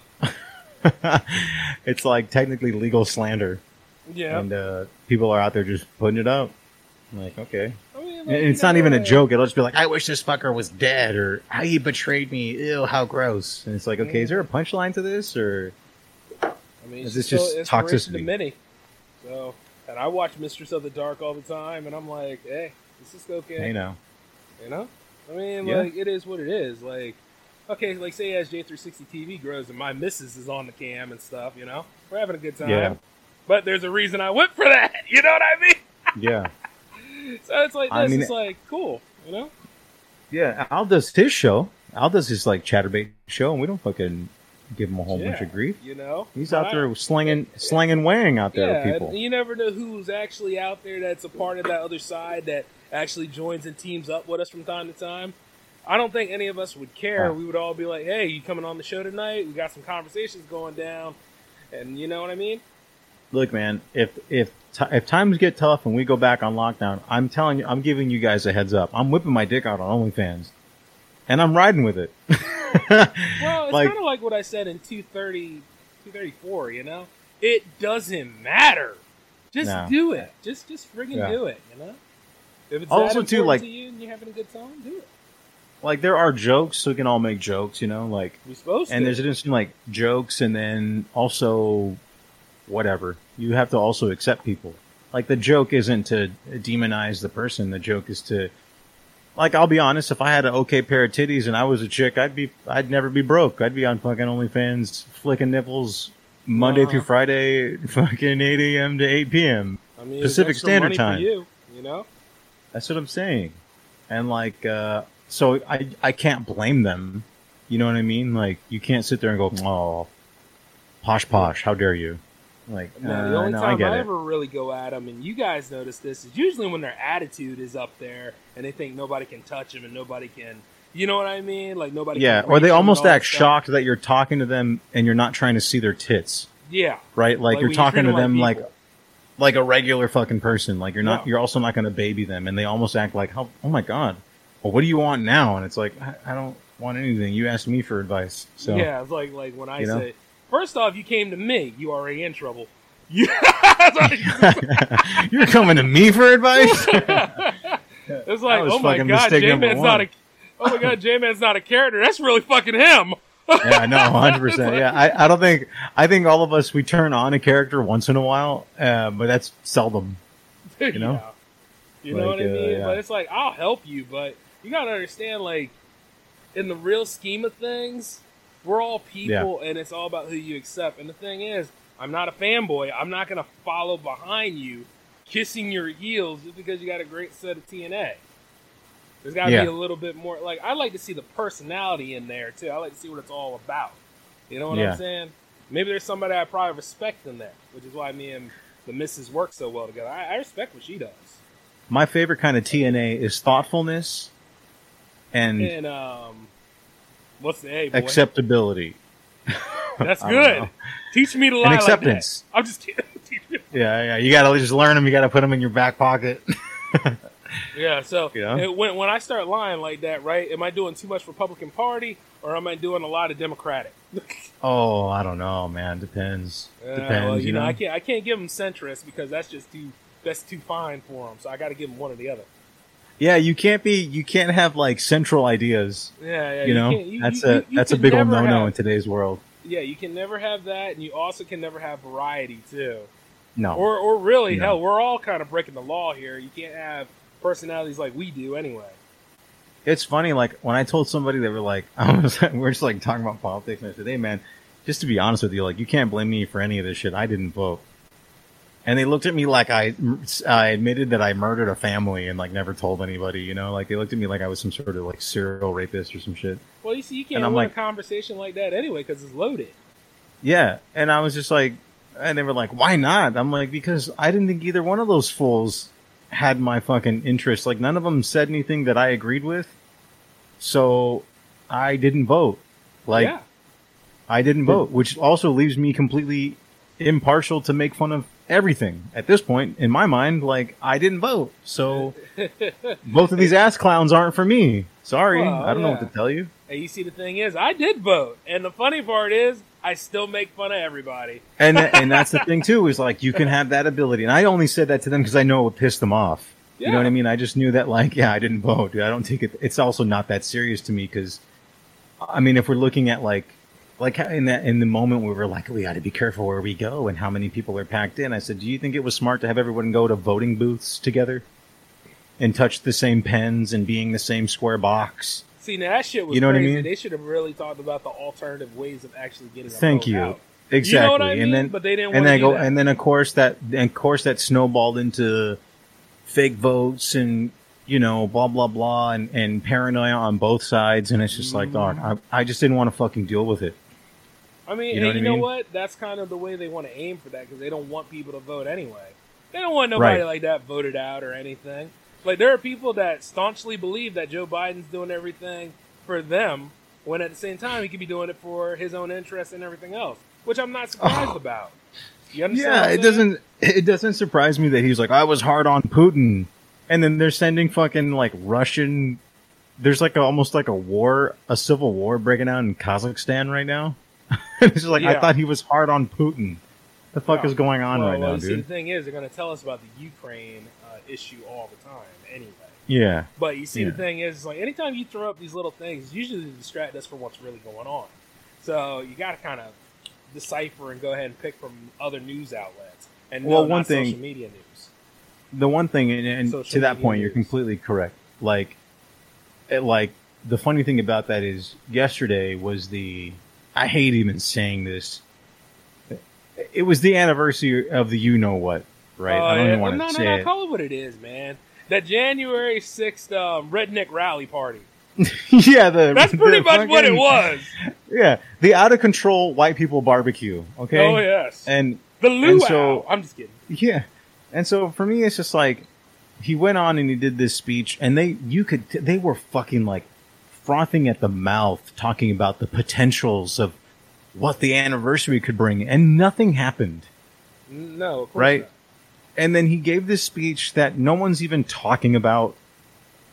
it's like technically legal slander, yeah. and uh, people are out there just putting it up. I'm like, okay. I mean, And like, it's not even a uh, joke. It'll just be like, I wish this fucker was dead, or how he betrayed me. Ew, how gross. And it's like, okay, is there a punchline to this, or I mean, Is this just toxicity? To many. So, and I watch Mistress of the Dark all the time, and I'm like, hey, this is okay. hey, know. You know? I mean, Yeah. like, it is what it is. Like, okay, like, say as J360 TV grows and my missus is on the cam and stuff, you know? We're having a good time. Yeah. But there's a reason I went for that. You know what I mean? Yeah, So it's like this. I mean- it's like, cool. You know? yeah. Al does his show. Al does his like Chaturbate show, and we don't fucking give him a whole bunch of grief. You know? He's out I- there slinging, slinging, weighing out there yeah, with people. you never know who's actually out there that's a part of that other side that actually joins and teams up with us from time to time. I don't think any of us would care. We would all be like, "Hey, you coming on the show tonight? We got some conversations going down." And you know what I mean? Look, man, if if t- if times get tough and we go back on lockdown, I'm telling you, I'm giving you guys a heads up. I'm whipping my dick out on OnlyFans, and I'm riding with it. Well, it's Like- kind of like what I said in 230, 234, you know? It doesn't matter. Just No. do it. Just just friggin' Yeah. do it, you know? If it's Also, too, like- to you and you're having a good time, do it. like there are jokes, so we can all make jokes, you know, like We're supposed and to. there's a difference between like jokes and then also whatever. You have to also accept people. Like the joke isn't to demonize the person. The joke is to like I'll be honest, if I had an okay pair of titties and I was a chick, I'd be I'd never be broke. I'd be on fucking OnlyFans flicking nipples Monday Uh-huh. through Friday, fucking eight AM to eight PM. I mean, Pacific Standard Time. you, you know? That's what I'm saying. And like, uh, so I, I can't blame them. You know what I mean? Like, you can't sit there and go, oh, posh posh, how dare you? Like, No, uh, the only no, I time I, it. ever really go at them, and you guys notice this, is usually when their attitude is up there and they think nobody can touch them and nobody can You know what I mean? Like nobody. Yeah, or they almost act stuff. shocked that you're talking to them and you're not trying to see their tits. Yeah. Right? Like, Like, you're talking to them like. Like a regular fucking person. Like you're not No. you're also not going to baby them and they almost act like, "How oh my god. Well, what do you want now?" And it's like, "I, I don't want anything. You asked me for advice." So Yeah, it's like like when I You know? say, first off, you came to me, you already in trouble. You're coming to me for advice? it's like, oh my god, J Man's not a, oh my god, J Man's not a character. That's really fucking him. Yeah, no, hundred percent. Yeah, I, I don't think I think all of us we turn on a character once in a while, uh, but that's seldom. You know? Yeah. You know Like, what I uh, mean? yeah. But it's like I'll help you, but you gotta understand, like, in the real scheme of things, we're all people, and it's all about who you accept. And the thing is, I'm not a fanboy. I'm not gonna follow behind you, kissing your heels just because you got a great set of TNA. There's got to Yeah. be a little bit more. Like I like to see the personality in there too. I like to see what it's all about. You know what Yeah. I'm saying? Maybe there's somebody I probably respect in there, which is why me and the missus work so well together. I, I respect what she does. My favorite kind of TNA is thoughtfulness and And um, what's the hey boy? acceptability. That's good. Teach me to lie And like that. acceptance. I'm just kidding. Yeah, yeah. You gotta just learn them. You gotta put them in your back pocket. yeah. So Yeah. it- when when I start lying like that, right? Am I doing too much Republican Party or am I doing a lot of Democratic? oh, I don't know, man. Depends. Uh, Depends. well, you, know. I can't I can't give them centrist because that's just too that's too fine for them. So I got to give them one or the other. Yeah, you can't be. You can't have like central ideas. Yeah, yeah. you know, can't- you- that's you- a you- you that's a big old no no in today's world. Yeah, you can never have that, and you also can never have variety too. No. Or or really, No. hell, we're all kind of breaking the law here. You can't have personalities like we do anyway. It's funny, like when I told somebody they were like, I was, we're just like talking about politics, and I said, "Hey, man, just to be honest with you, like you can't blame me for any of this shit. I didn't vote." And they looked at me like I, I admitted that I murdered a family and like never told anybody. You know, like they looked at me like I was some sort of like serial rapist or some shit. Well, you see, you can't I'm like- a conversation like that anyway because it's loaded. Yeah, and I was just like, and they were like, "Why not?" I'm like, because I didn't think either one of those fools had my fucking interest. Like none of them said anything that I agreed with, so I didn't vote. Like yeah, I didn't vote, which also leaves me completely impartial to make fun of everything at this point. In my mind, like I didn't vote, so both of these ass clowns aren't for me. Sorry, Well, I don't know what to tell you. And you see, the thing is, I did vote, and the funny part is, I still make fun of everybody. and and that's the thing too is like you can have that ability. And i only said that to them because i know it would piss them off. You know what i mean? I just knew that like yeah i didn't vote. I don't take it it's also not that serious to me because i mean if we're looking at like like in that in the moment where we're like we got to be careful where we go and how many people are packed in i said do you think it was smart to have everyone go to voting booths together and touch the same pens and being the same square box See, now that shit was You know what I crazy. mean? They should have really talked about the alternative ways of actually getting. Thank you. out. Exactly. You know what I mean? And then, but they didn't. and then go, that. and then of course that, and of course that snowballed into fake votes and you know blah blah blah and, and paranoia on both sides, and it's just like, dog, Mm-hmm. I, I just didn't want to fucking deal with it. I mean, You know and what you I know what? That's kind of the way they want to aim for that because they don't want people to vote anyway. They don't want nobody Right. like that voted out or anything. Like there are people that staunchly believe that Joe Biden's doing everything for them, when at the same time he could be doing it for his own interests and everything else, which I'm not surprised oh. about. You understand? Yeah, it doesn't it doesn't surprise me that he's like, I was hard on Putin, and then they're sending fucking like Russian. There's like a, almost like a war, a civil war breaking out in Kazakhstan right now. it's just like I thought he was hard on Putin. The fuck is going on Well, right well, now, See, dude? the thing is, they're going to tell us about the Ukraine issue all the time, anyway. Yeah. But you see, Yeah. the thing is, like anytime you throw up these little things, it's usually to distract us from what's really going on. So you got to kind of decipher and go ahead and pick from other news outlets. And Well, no, one not thing- social media news. the one thing, and, and to that point, you're completely correct. Like, it, like the funny thing about that is, yesterday was the. I hate even saying this. Eh, it was the anniversary of the you know what, right? Oh, I don't yeah. even want to no, no, say no, it. call it what it is, man. That January sixth um, redneck rally party. yeah, the That's pretty the much what it was. Yeah, the out of control white people barbecue. Okay. Oh yes, And the and so- I'm just kidding. Yeah. And so for me, it's just like he went on and he did this speech, and they you could they were fucking like frothing at the mouth talking about the potentials of what the anniversary could bring, and nothing happened. No, of course right? not. And then he gave this speech that no one's even talking about.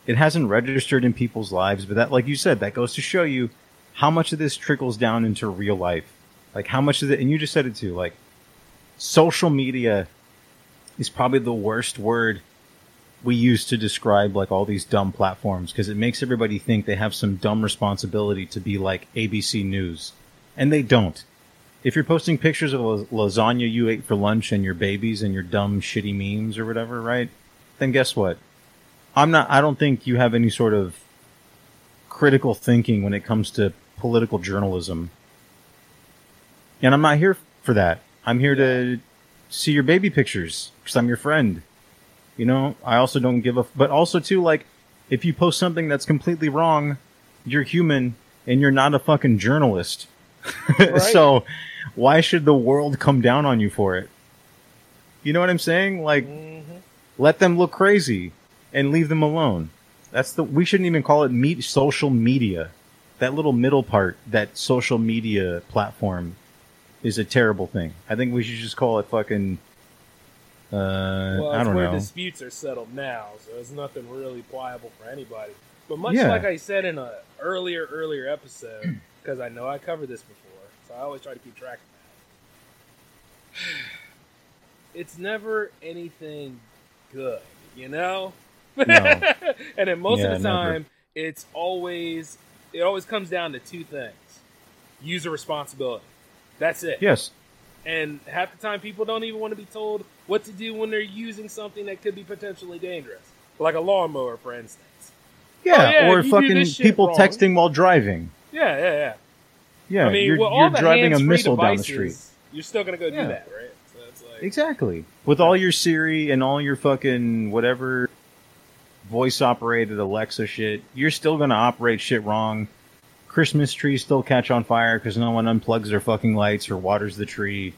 It hasn't registered in people's lives, but that, like you said, that goes to show you how much of this trickles down into real life. Like how much of it, and you just said it too, like social media is probably the worst word we use to describe like all these dumb platforms because it makes everybody think they have some dumb responsibility to be like ABC News. And they don't. If you're posting pictures of la- lasagna you ate for lunch and your babies and your dumb shitty memes or whatever, right? Then guess what? I'm not I don't think you have any sort of critical thinking when it comes to political journalism. And I'm not here for that. I'm here to see your baby pictures because I'm your friend. You know, I also don't give a, but also too, like, if you post something that's completely wrong, you're human and you're not a fucking journalist. so why should the world come down on you for it? You know what I'm saying? Like, let them look crazy and leave them alone. That's the, we shouldn't even call it meet social media. That little middle part, that social media platform is a terrible thing. I think we should just call it fucking, uh, Well, I don't where know. disputes are settled now, so it's nothing really pliable for anybody. But much Yeah. like I said in a earlier earlier episode, because I know I covered this before, so I always try to keep track of that. It's never anything good, you know. No. and then most Yeah, of the never. time, it's always it always comes down to two things: user responsibility. That's it. Yes. And half the time, people don't even want to be told what to do when they're using something that could be potentially dangerous, like a lawnmower, for instance. Yeah, Oh, yeah, or fucking people wrong. texting while driving. Yeah, yeah, yeah. Yeah, I mean, you're, all you're driving a missile down the street. You're still gonna go Yeah. do that, right? So like, Exactly. With all your Siri and all your fucking whatever voice operated Alexa shit, you're still going to operate shit wrong. Christmas trees still catch on fire because no one unplugs their fucking lights or waters the tree.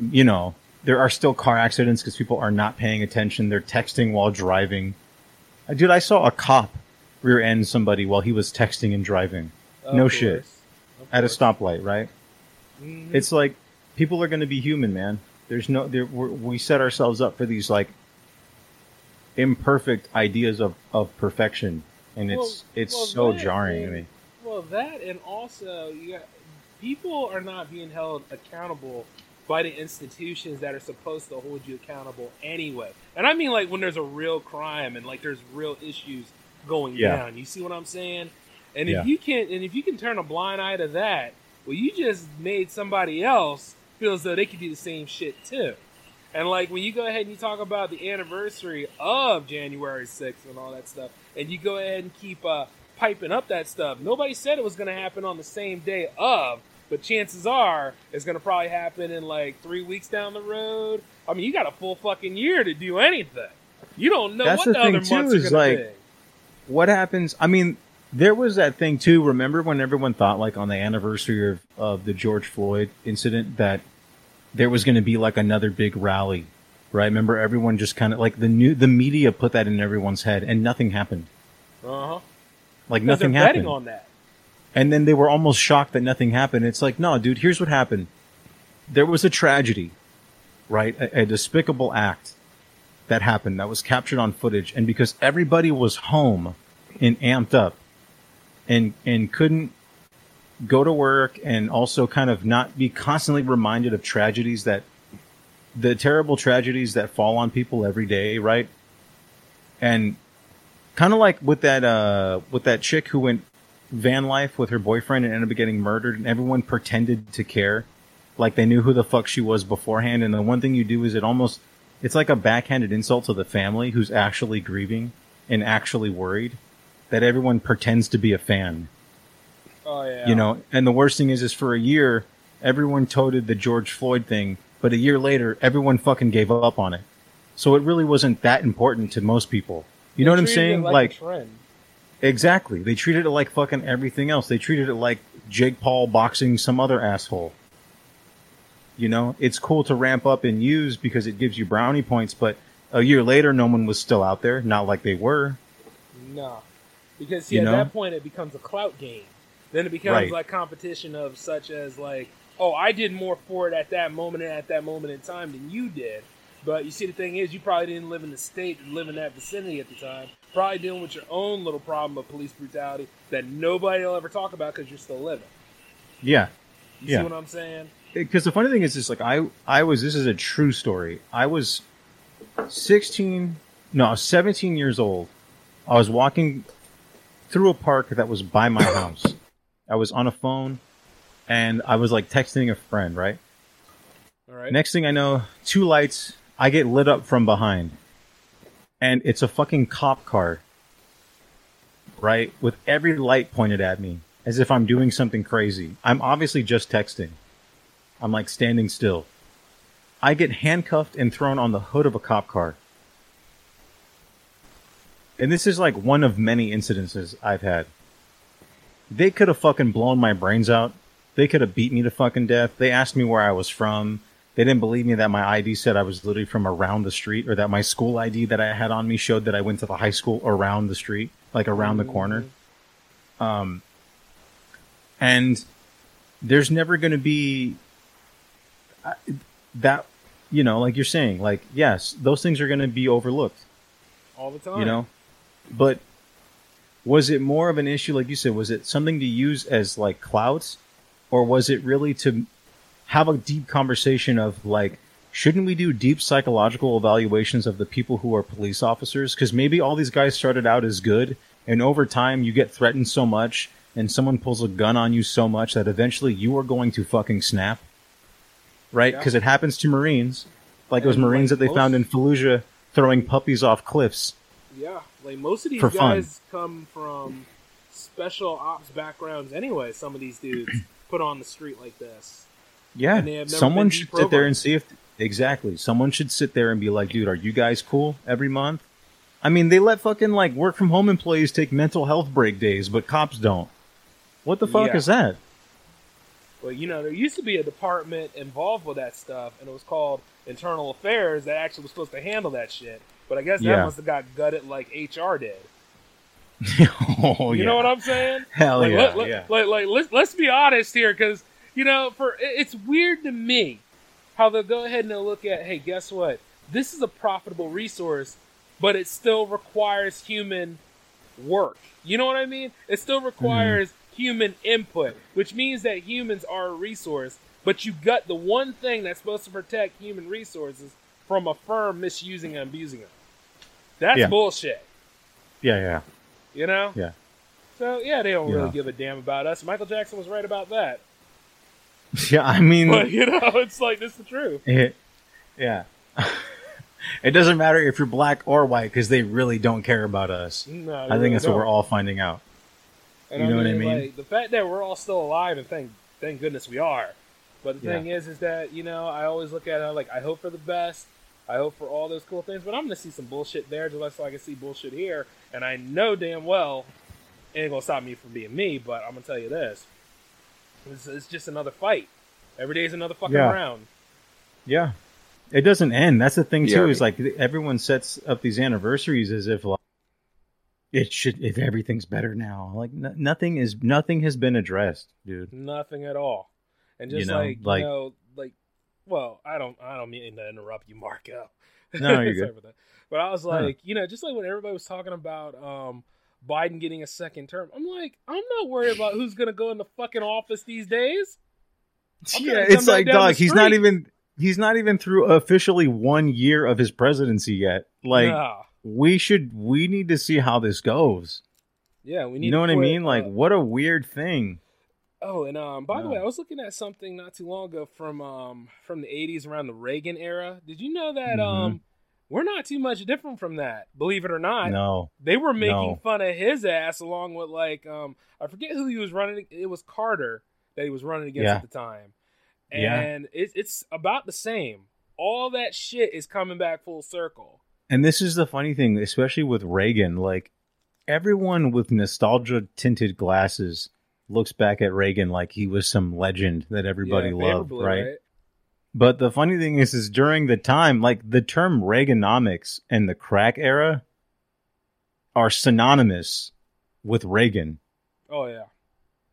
You know, there are still car accidents because people are not paying attention. They're texting while driving. Dude, I saw a cop rear end somebody while he was texting and driving. Of no course. shit. Of At a course. stoplight, right? Mhm. It's like people are going to be human, man. There's no, there, we're, we set ourselves up for these like imperfect ideas of, of perfection, and it's Well- it's well, so that jarring to and- me. Well, that and also, you got, people are not being held accountable by the institutions that are supposed to hold you accountable anyway. And I mean, like when there's a real crime and like there's real issues going Yeah. down. You see what I'm saying? And Yeah. if you can't, and if you can turn a blind eye to that, well, you just made somebody else feel as though they could do the same shit too. And like when you go ahead and you talk about the anniversary of January 6th and all that stuff, and you go ahead and keep uh, piping up that stuff, nobody said it was going to happen on the same day of, but chances are it's going to probably happen in like three weeks down the road. I mean, you got a full fucking year to do anything. You don't know That's what the the, other months is are going like- to be. What happens? I mean, there was that thing too. Remember when everyone thought, like, on the anniversary of, of the George Floyd incident, that there was going to be like another big rally, right? Remember, everyone just kind of like the new the media put that in everyone's head, and nothing happened. Uh huh. Like nothing they're happened. betting on that. And then they were almost shocked that nothing happened. It's like, no, dude, here's what happened. There was a tragedy, right? A, a despicable act that happened that was captured on footage. And because everybody was home and amped up and, and couldn't go to work and also kind of not be constantly reminded of tragedies that the terrible tragedies that fall on people every day, right? And kind of like with that, uh, with that chick who went van life with her boyfriend and ended up getting murdered and everyone pretended to care like they knew who the fuck she was beforehand and the one thing you do is it almost it's like a backhanded insult to the family who's actually grieving and actually worried that everyone pretends to be a fan Oh yeah. you know and the worst thing is is for a year everyone toted the george floyd thing but a year later everyone fucking gave up on it so it really wasn't that important to most people you know what i'm saying like, trend. Exactly. They treated it like fucking everything else. They treated it like Jake Paul boxing some other asshole. You know, it's cool to ramp up and use because it gives you brownie points, but a year later, no one was still out there. Not like they were. No. Because see, You at know? that point, it becomes a clout game. Then it becomes Right. like competition of such as like, oh, I did more for it at that moment and at that moment in time than you did. But you see, the thing is, you probably didn't live in the state and live in that vicinity at the time. Probably dealing with your own little problem of police brutality that nobody will ever talk about because you're still living. Yeah. You yeah. see what I'm saying? because the funny thing is, is like I I was this is a true story. I was sixteen, no, I was seventeen years old. I was walking through a park that was by my house. I was on a phone, and I was like texting a friend. Right. All right. Next thing I know, two lights. I get lit up from behind, and it's a fucking cop car. Right, with every light pointed at me, as if I'm doing something crazy. I'm obviously just texting. I'm like standing still. I get handcuffed and thrown on the hood of a cop car. And this is like one of many incidences I've had. They could have fucking blown my brains out. They could have beat me to fucking death. They asked me where I was from. They didn't believe me that my ID said I was literally from around the street or that my school ID that I had on me showed that I went to the high school around the street, like around the corner. Um, and there's never going to be uh, that, you know, like you're saying, like, yes, those things are going to be overlooked, All the time. you know, but was it more of an issue, like you said, was it something to use as like clouds or was it really to have a deep conversation of like, shouldn't we do deep psychological evaluations of the people who are police officers? Because maybe all these guys started out as good, and over time you get threatened so much, and someone pulls a gun on you so much that eventually you are going to fucking snap. Right? Yeah. Because it happens to Marines. Like those And, Marines like, that they found in Fallujah throwing puppies off cliffs. Yeah, like most of these For fun. guys come from special ops backgrounds anyway. Some of these dudes put on the street like this. Yeah, And they have never someone should sit there and see if exactly. Someone should sit there and be like, "Dude, are you guys cool?" Every month. I mean, they let fucking like work from home employees take mental health break days, but cops don't. What the fuck Yeah. is that? Well, you know, there used to be a department involved with that stuff, and it was called Internal Affairs that actually was supposed to handle that shit. But I guess that must have got gutted like HR did. oh you yeah. know what I'm saying? Hell like, yeah, let, let- yeah. Like, like, let's let's be honest here, because you know, for it's weird to me how they'll go ahead and they'll look at, hey, guess what? This is a profitable resource, but it still requires human work. You know what I mean? It still mm-hmm. requires human input, which means that humans are a resource, but you got the one thing that's supposed to protect human resources from a firm misusing and abusing them. That's Yeah. bullshit. Yeah, yeah, You know? yeah. So yeah, they don't really give a damn about us. Michael Jackson was right about that. Yeah, I mean, But you know, it's like this is the truth. it, yeah. it doesn't matter if you're black or white because they really don't care about us. No, I think really that's what we're all finding out. And you know what I mean? Like, the fact that we're all still alive, and thank thank goodness we are. But the Yeah. thing is, is that you know, I always look at it like I hope for the best. I hope for all those cool things, but I'm gonna see some bullshit there, just so I can see bullshit here. And I know damn well it ain't gonna stop me from being me. But I'm gonna tell you this: it's, it's just another fight. Every day is another fucking Yeah. round. Yeah. It doesn't end. That's the thing Yeah. too. Is like everyone sets up these anniversaries as if like it should. If everything's better now, like n- nothing is. Nothing has been addressed, dude. Nothing at all. And just You know, like, like- you know, like well, I don't I don't mean to interrupt you, Marco. No, you're good. But I was Huh. like, you know, just like when everybody was talking about um Biden getting a second term, I'm like, I'm not worried about who's gonna go in the fucking office these days. I'm Yeah, it's like dog. He's not even. He's not even through officially one year of his presidency yet. Like Nah. we should. We need to see how this goes. Yeah, we need You know what I mean? Like uh, what a weird thing. Oh, and um, by the way, I was looking at something not too long ago from um from the '80s around the Reagan era. Did you know that Mhm. um we're not too much different from that? Believe it or not, No. they were making No. fun of his ass along with like um I forget who he was running. It was Carter that he was running against Yeah. at the time, Yeah. and it, it's about the same. All that shit is coming back full circle. And this is the funny thing, especially with Reagan. Like everyone with nostalgia tinted glasses looks back at Reagan like he was some legend that everybody Yeah, loved, favorably, right? But the funny thing is, is during the time, like the term Reaganomics and the crack era are synonymous with Reagan, Oh yeah.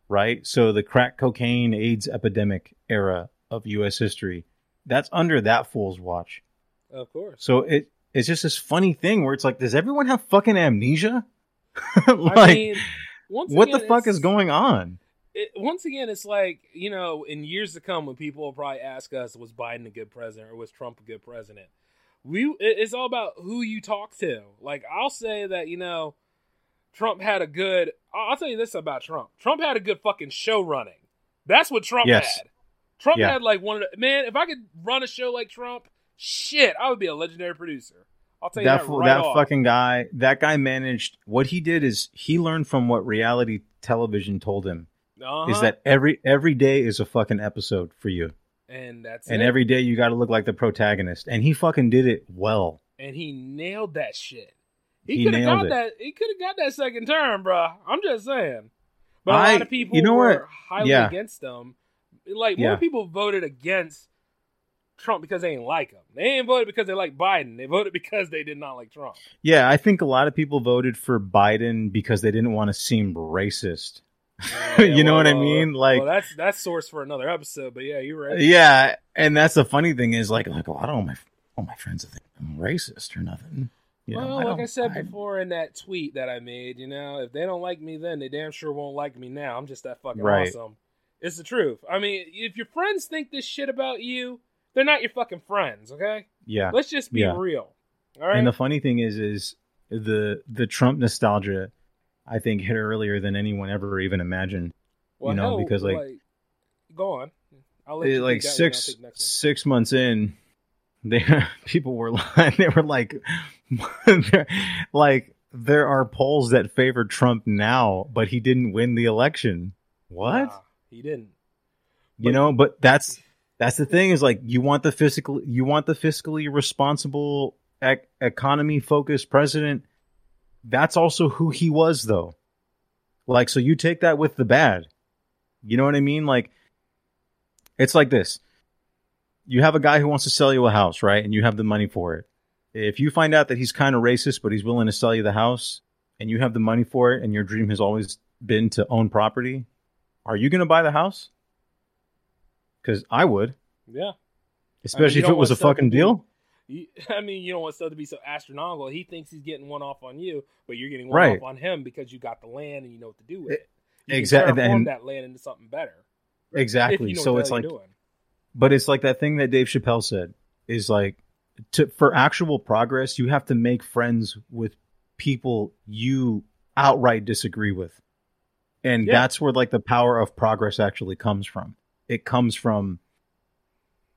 right? So the crack cocaine AIDS epidemic era of US history, that's under that fool's watch. Of course. So it it's just this funny thing where it's like, does everyone have fucking amnesia? I like, mean, once what the fuck is going on? it, once again, it's like you know, in years to come, when people will probably ask us, "Was Biden a good president or was Trump a good president?" We it's all about who you talk to. Like I'll say that you know, Trump had a good. I'll I'll tell you this about Trump. Trump had a good fucking show running. That's what Trump Yes. had. Trump Yeah. had like one of the man. If I could run a show like Trump, shit, I would be a legendary producer. I'll tell you that that, right that fucking guy that guy managed what he did is he learned from what reality television told him Uh-huh. is that every every day is a fucking episode for you and that's and it. every day you got to look like the protagonist and he fucking did it well and he nailed that shit. He, He could have got it. that. He could have got that second term, bruh. I'm just saying. But a lot of people you know were what? highly Yeah. against him. Like more Yeah. people voted against Trump because they didn't like him. They ain't voted because they like Biden. They voted because they did not like Trump. yeah i think a lot of people voted for biden because they didn't want to seem racist you know well, what i mean like well, that's that's source for another episode. But yeah, you're right. yeah and that's the funny thing is like like i don't want my all my friends think i'm racist or nothing you know, well, like I don't- said before in that tweet that I made, you know, if they don't like me then, they damn sure won't like me now. I'm just that fucking Right. awesome. It's the truth. I mean, if your friends think this shit about you, they're not your fucking friends, okay? yeah Let's just be Yeah. real. All right. And the funny thing is, is the the Trump nostalgia, I think hit earlier than anyone ever even imagined. well, you know, hell, because like, go on. I'll let it- you like take that one, I'll six take the next one. six months in, they people were like they were like, like there are polls that favor Trump now, but he didn't win the election. What? Nah, he didn't. you know but that's that's the thing is like you want the fiscal you want the fiscally responsible ec- economy focused president. That's also who he was though. Like so you take that with the bad. You know what i mean? Like it's like this. You have a guy who wants to sell you a house right? And you have the money for it. If you find out that he's kind of racist but he's willing to sell you the house and you have the money for it and your dream has always been to own property are you going to buy the house because I would, Yeah. especially you if it was a fucking be- deal. You, I mean, you don't want stuff to be so astronomical. He thinks he's getting one off on you, but you're getting one Right. off on him because you got the land and you know what to do with it. You exact- can transform and- that land into something better. Exactly. You know so it's like, doing. but it's like that thing that Dave Chappelle said is like, to for actual progress, you have to make friends with people you outright disagree with, and Yeah. that's where like the power of progress actually comes from. It comes from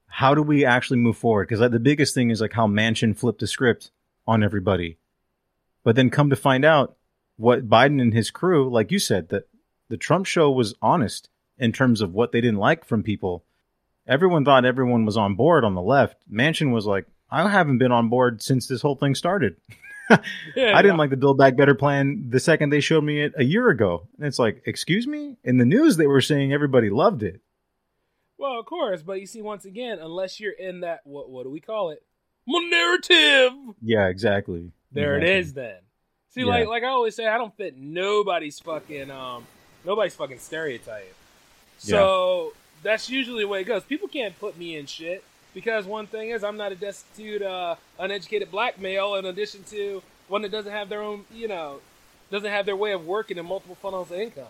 how do we actually move forward? Because like, the biggest thing is like how Manchin flipped the script on everybody, but then come to find out what Biden and his crew, like you said, that the Trump show was honest in terms of what they didn't like from people. Everyone thought everyone was on board on the left. Manchin was like, I haven't been on board since this whole thing started. Yeah, I didn't yeah. like the Build Back Better plan the second they showed me it a year ago. And it's like, excuse me? In the news, they were saying everybody loved it. Well, of course, but you see, once again, unless you're in that what what do we call it? My narrative. Yeah, exactly. There Exactly. it is. Then see, Yeah. like like I always say, I don't fit nobody's fucking um nobody's fucking stereotype. So that's usually the way it goes. People can't put me in shit because one thing is I'm not a destitute, uh, uneducated black male. In addition to one that doesn't have their own, you know, doesn't have their way of working in multiple funnels of income.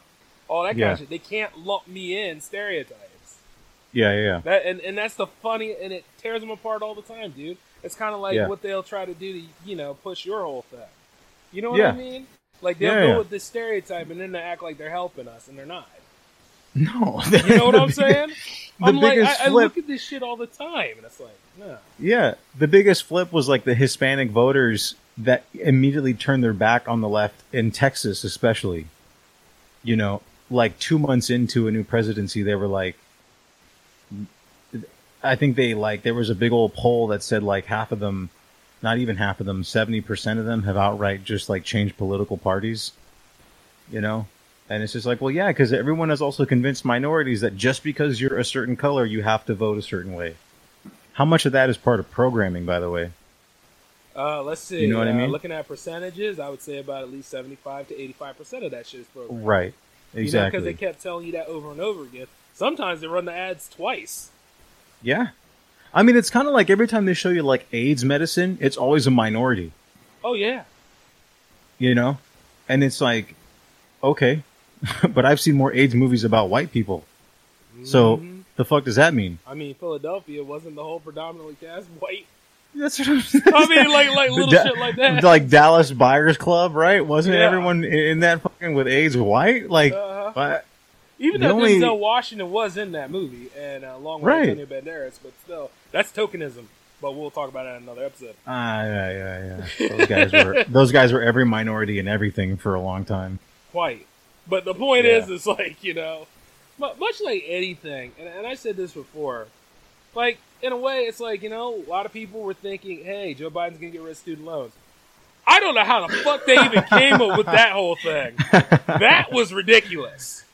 All that kind of shit. They can't lump me in stereotypes. Yeah, yeah, yeah. That and, and that's the funny and it tears them apart all the time, dude. It's kind of like Yeah. what they'll try to do to you know push your whole thing. You know what Yeah. I mean? Like they'll go with this stereotype and then they act like they're helping us and they're not. No. You know what I'm saying? the I'm like I, I look at this shit all the time and it's like no. Yeah, the biggest flip was like the Hispanic voters that immediately turned their back on the left in Texas, especially. You know, like two months into a new presidency, they were like, I think they like there was a big old poll that said like half of them, not even half of them, seventy percent of them have outright just like changed political parties. You know, and it's just like, well, yeah, because everyone has also convinced minorities that just because you're a certain color, you have to vote a certain way. How much of that is part of programming, by the way? Uh, let's see. You know what I uh, mean? Looking at percentages, I would say about at least seventy-five to eighty-five percent of that shit is programmed. Right. Exactly. Because Exactly. they kept telling you that over and over again. Sometimes they run the ads twice. Yeah. I mean, it's kind of like every time they show you like AIDS medicine, it's always a minority, Oh yeah. you know? And it's like, okay, but I've seen more AIDS movies about white people. So Mhm. the fuck does that mean? I mean, Philadelphia wasn't the whole predominantly cast white. That's what I'm I mean, like like little Da- shit like that. Like Dallas Buyers Club, right? Wasn't Yeah. everyone in in that fucking with AIDS white? Like, Uh-huh. Even the though only- Denzel Washington was in that movie, and uh, along with Right. Antonio Banderas, but still, that's tokenism. But we'll talk about that in another episode. ah, yeah, yeah, yeah. Those guys were those guys were every minority and everything for a long time. Quite. But the point Yeah. is, it's like you know, much like anything, and, and I said this before, like in a way, it's like you know, a lot of people were thinking, "Hey, Joe Biden's gonna get rid of student loans." I don't know how the fuck they even came up with that whole thing. That was ridiculous.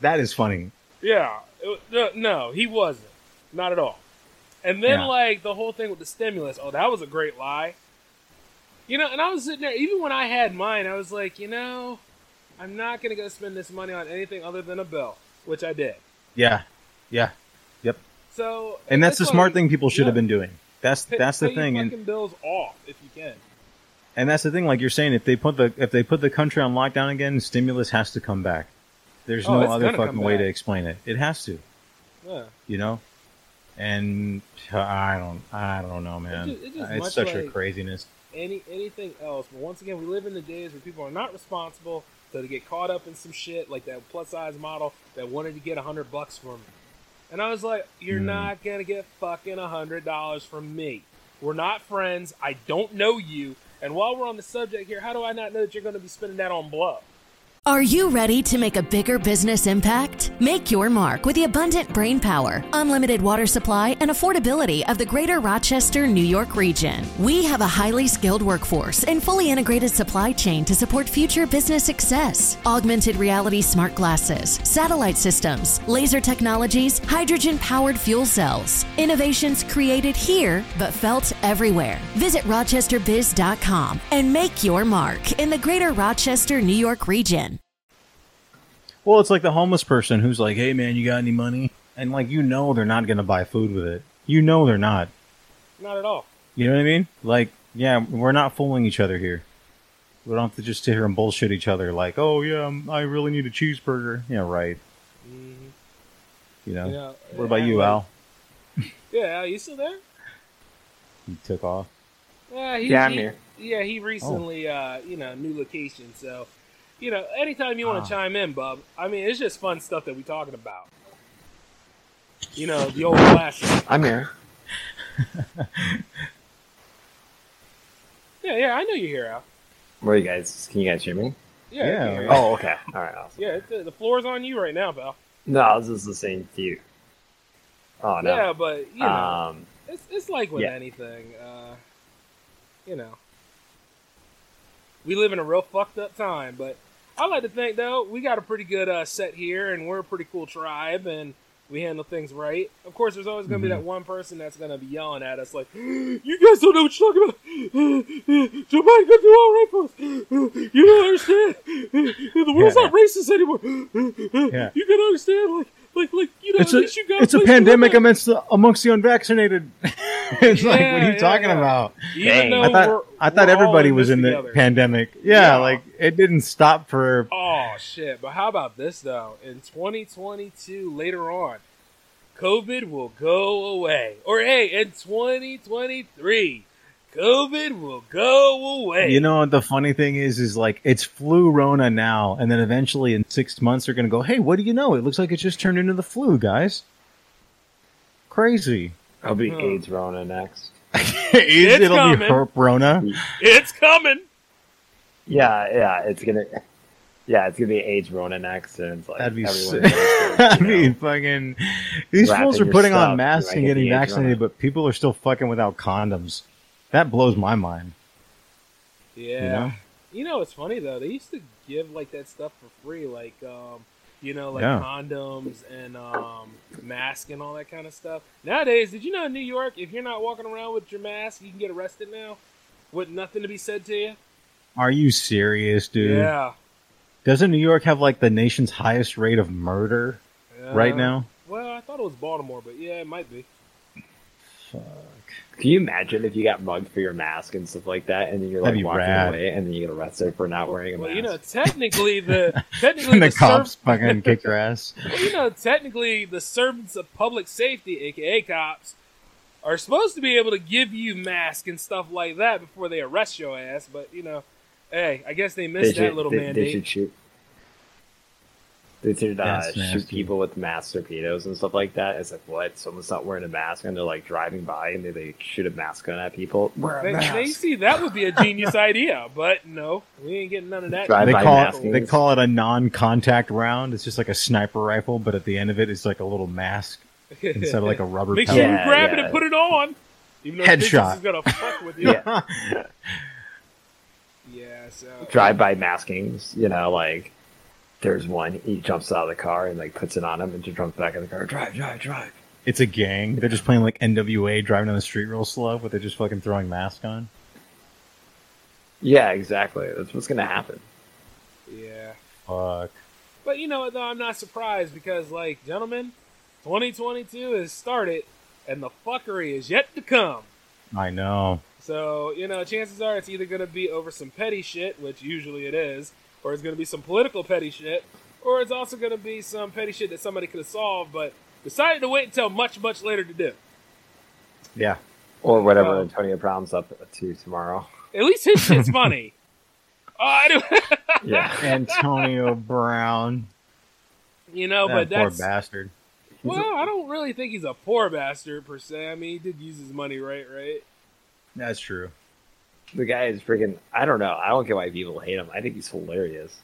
That is funny. Yeah, it- no, he wasn't, not at all. And then Yeah. like the whole thing with the stimulus, oh, that was a great lie. You know, and I was sitting there, even when I had mine, I was like, you know, I'm not gonna go spend this money on anything other than a bill, which I did. Yeah, yeah, yep. So, And that's the smart thing people should yeah, have been doing. That's pay- that's the thing, and bills off if you can. and that's the thing. Like you're saying, if they put the if they put the country on lockdown again, stimulus has to come back. There's Oh, no other fucking way to explain it. It has to, Yeah. you know. And I don't, I don't know, man. ju- it just it's such a craziness. any anything else. But once again, we live in the days where people are not responsible, so they get caught up in some shit like that plus size model that wanted to get a hundred bucks from me. And I was like, You're Hmm. not gonna get fucking a hundred dollars from me. We're not friends. I don't know you. And while we're on the subject here, how do I not know that you're gonna be spending that on blow? Are you ready to make a bigger business impact? Make your mark with the abundant brain power, unlimited water supply, and affordability of the greater Rochester, New York region. We have a highly skilled workforce and fully integrated supply chain to support future business success. Augmented reality smart glasses, satellite systems, laser technologies, hydrogen powered fuel cells. Innovations created here, but felt everywhere. Visit RochesterBiz.com and make your mark in the greater Rochester, New York region. Well, it's like the homeless person who's like, "Hey, man, you got any money?" And like, you know, they're not gonna buy food with it. You know, they're not. Not at all. You know what I mean? Like, yeah, we're not fooling each other here. We don't have to just sit here and bullshit each other. Like, oh yeah, um, I really need a cheeseburger. Yeah, right. You know. You know, what about and you, Al? Yeah, Al, you still there? He took off. Yeah, he, Yeah, I'm he- here. Yeah, he recently, uh, you know, new location. So, you know, anytime you want Ah. to chime in, bub. I mean, it's just fun stuff that we're talking about. You know, the old classic. I'm here. Yeah, yeah, I know you're here, Al. Where are you guys? Can you guys hear me? Yeah, I Yeah, can hear you. Oh, okay. All right. Awesome. yeah. The, the floor's on you right now, pal. No, this is the same to you. Oh no. Yeah, but you know, Um, it's it's like with yeah. anything. Uh, you know, we live in a real fucked up time, but I like to think though we got a pretty good uh, set here, and we're a pretty cool tribe, and we handle things right. Of course, there's always going to Mm-hmm. be that one person that's going to be yelling at us like, "You guys don't know what you're talking about. Biden's going to do all right for us. You don't understand. The world's Yeah. not racist anymore. Yeah. You can understand, like." Like, like, you know, It's at a least you got it's a place to live pandemic amongst the amongst the unvaccinated. it's like, what are you yeah, talking yeah. about? Even I thought we're- I thought everybody in was this in the together. pandemic. Yeah, Yeah. like it didn't stop for. Oh shit! But how about this though? In 2022, later on, COVID will go away. Or hey, in 2023, COVID will go away. You know what the funny thing is, is like it's flu Rona now, and then eventually in six months they're gonna go, hey, what do you know? It looks like it just turned into the flu, guys. Crazy. I'll be Huh. AIDS Rona next. It'll be coming. herp Rona. it's coming. Yeah, yeah. It's gonna. Yeah, it's gonna be AIDS Rona next, and it's like That'd be everyone. sick. goes I to, you know, mean, fucking these fools are putting on masks and getting vaccinated, Rona? but people are still fucking without condoms. That blows my mind. Yeah. You know? know? what's funny though? They used to give like that stuff for free, like um, you know, like Yeah. condoms and um, mask and all that kind of stuff. Nowadays, did you know in New York, if you're not walking around with your mask, you can get arrested now. with nothing to be said to you. Are you serious, dude? Yeah. Doesn't New York have like the nation's highest rate of murder right Uh, now? Well, I thought it was Baltimore, but yeah, it might be. Can you imagine if you got mugged for your mask and stuff like that, and then you're like That'd walking rad. away, and then you get arrested for not wearing a Well, mask? you know, technically the technically And the the cops serv- fucking kick your ass. Well, you know, technically the servants of public safety, aka cops, are supposed to be able to give you masks and stuff like that before they arrest your ass. But you know, hey, I guess they they missed that should, little they, mandate. they should shoot. They should uh, That's shoot people with mask torpedoes and stuff like that. It's like what? Someone's not wearing a mask and they're like driving by and they, they shoot a mask gun at people. Wear a They, mask. they see that would be a genius idea, but no, we ain't getting none of that. Drive They call it they call it a non-contact round. It's just like a sniper rifle, but at the end of it, it's like a little mask instead of like a rubber. Make pellet. sure you Yeah, grab it yeah. and put it on. Even though Headshot. Headshot. is gonna fuck with you. Yeah. Yeah, so drive by maskings, you know, like there's one, he jumps out of the car and like puts it on him and just jumps back in the car. Drive, drive, drive. It's a gang. They're just playing like NWA, driving down the street real slow, but they're just fucking throwing masks on. Yeah, exactly. That's what's gonna happen. Yeah. Fuck. But you know what, though, I'm not surprised because, like, gentlemen, 2022 has started and the fuckery is yet to come. I know. So, you know, chances are it's either going to be over some petty shit, which usually it is, or it's going to be some political petty shit, or it's also going to be some petty shit that somebody could have solved, but decided to wait until much, much later to do. Yeah. Or whatever Well- Antonio Brown's up to tomorrow. At least his shit's funny. Oh, I. Yeah. Antonio Brown. you know, that but that's poor that's. bastard. Well, I don't really think he's a poor bastard per se. I mean, he did use his money right, right? That's true. The guy is freaking. I don't know. I don't get why people hate him. I think he's hilarious.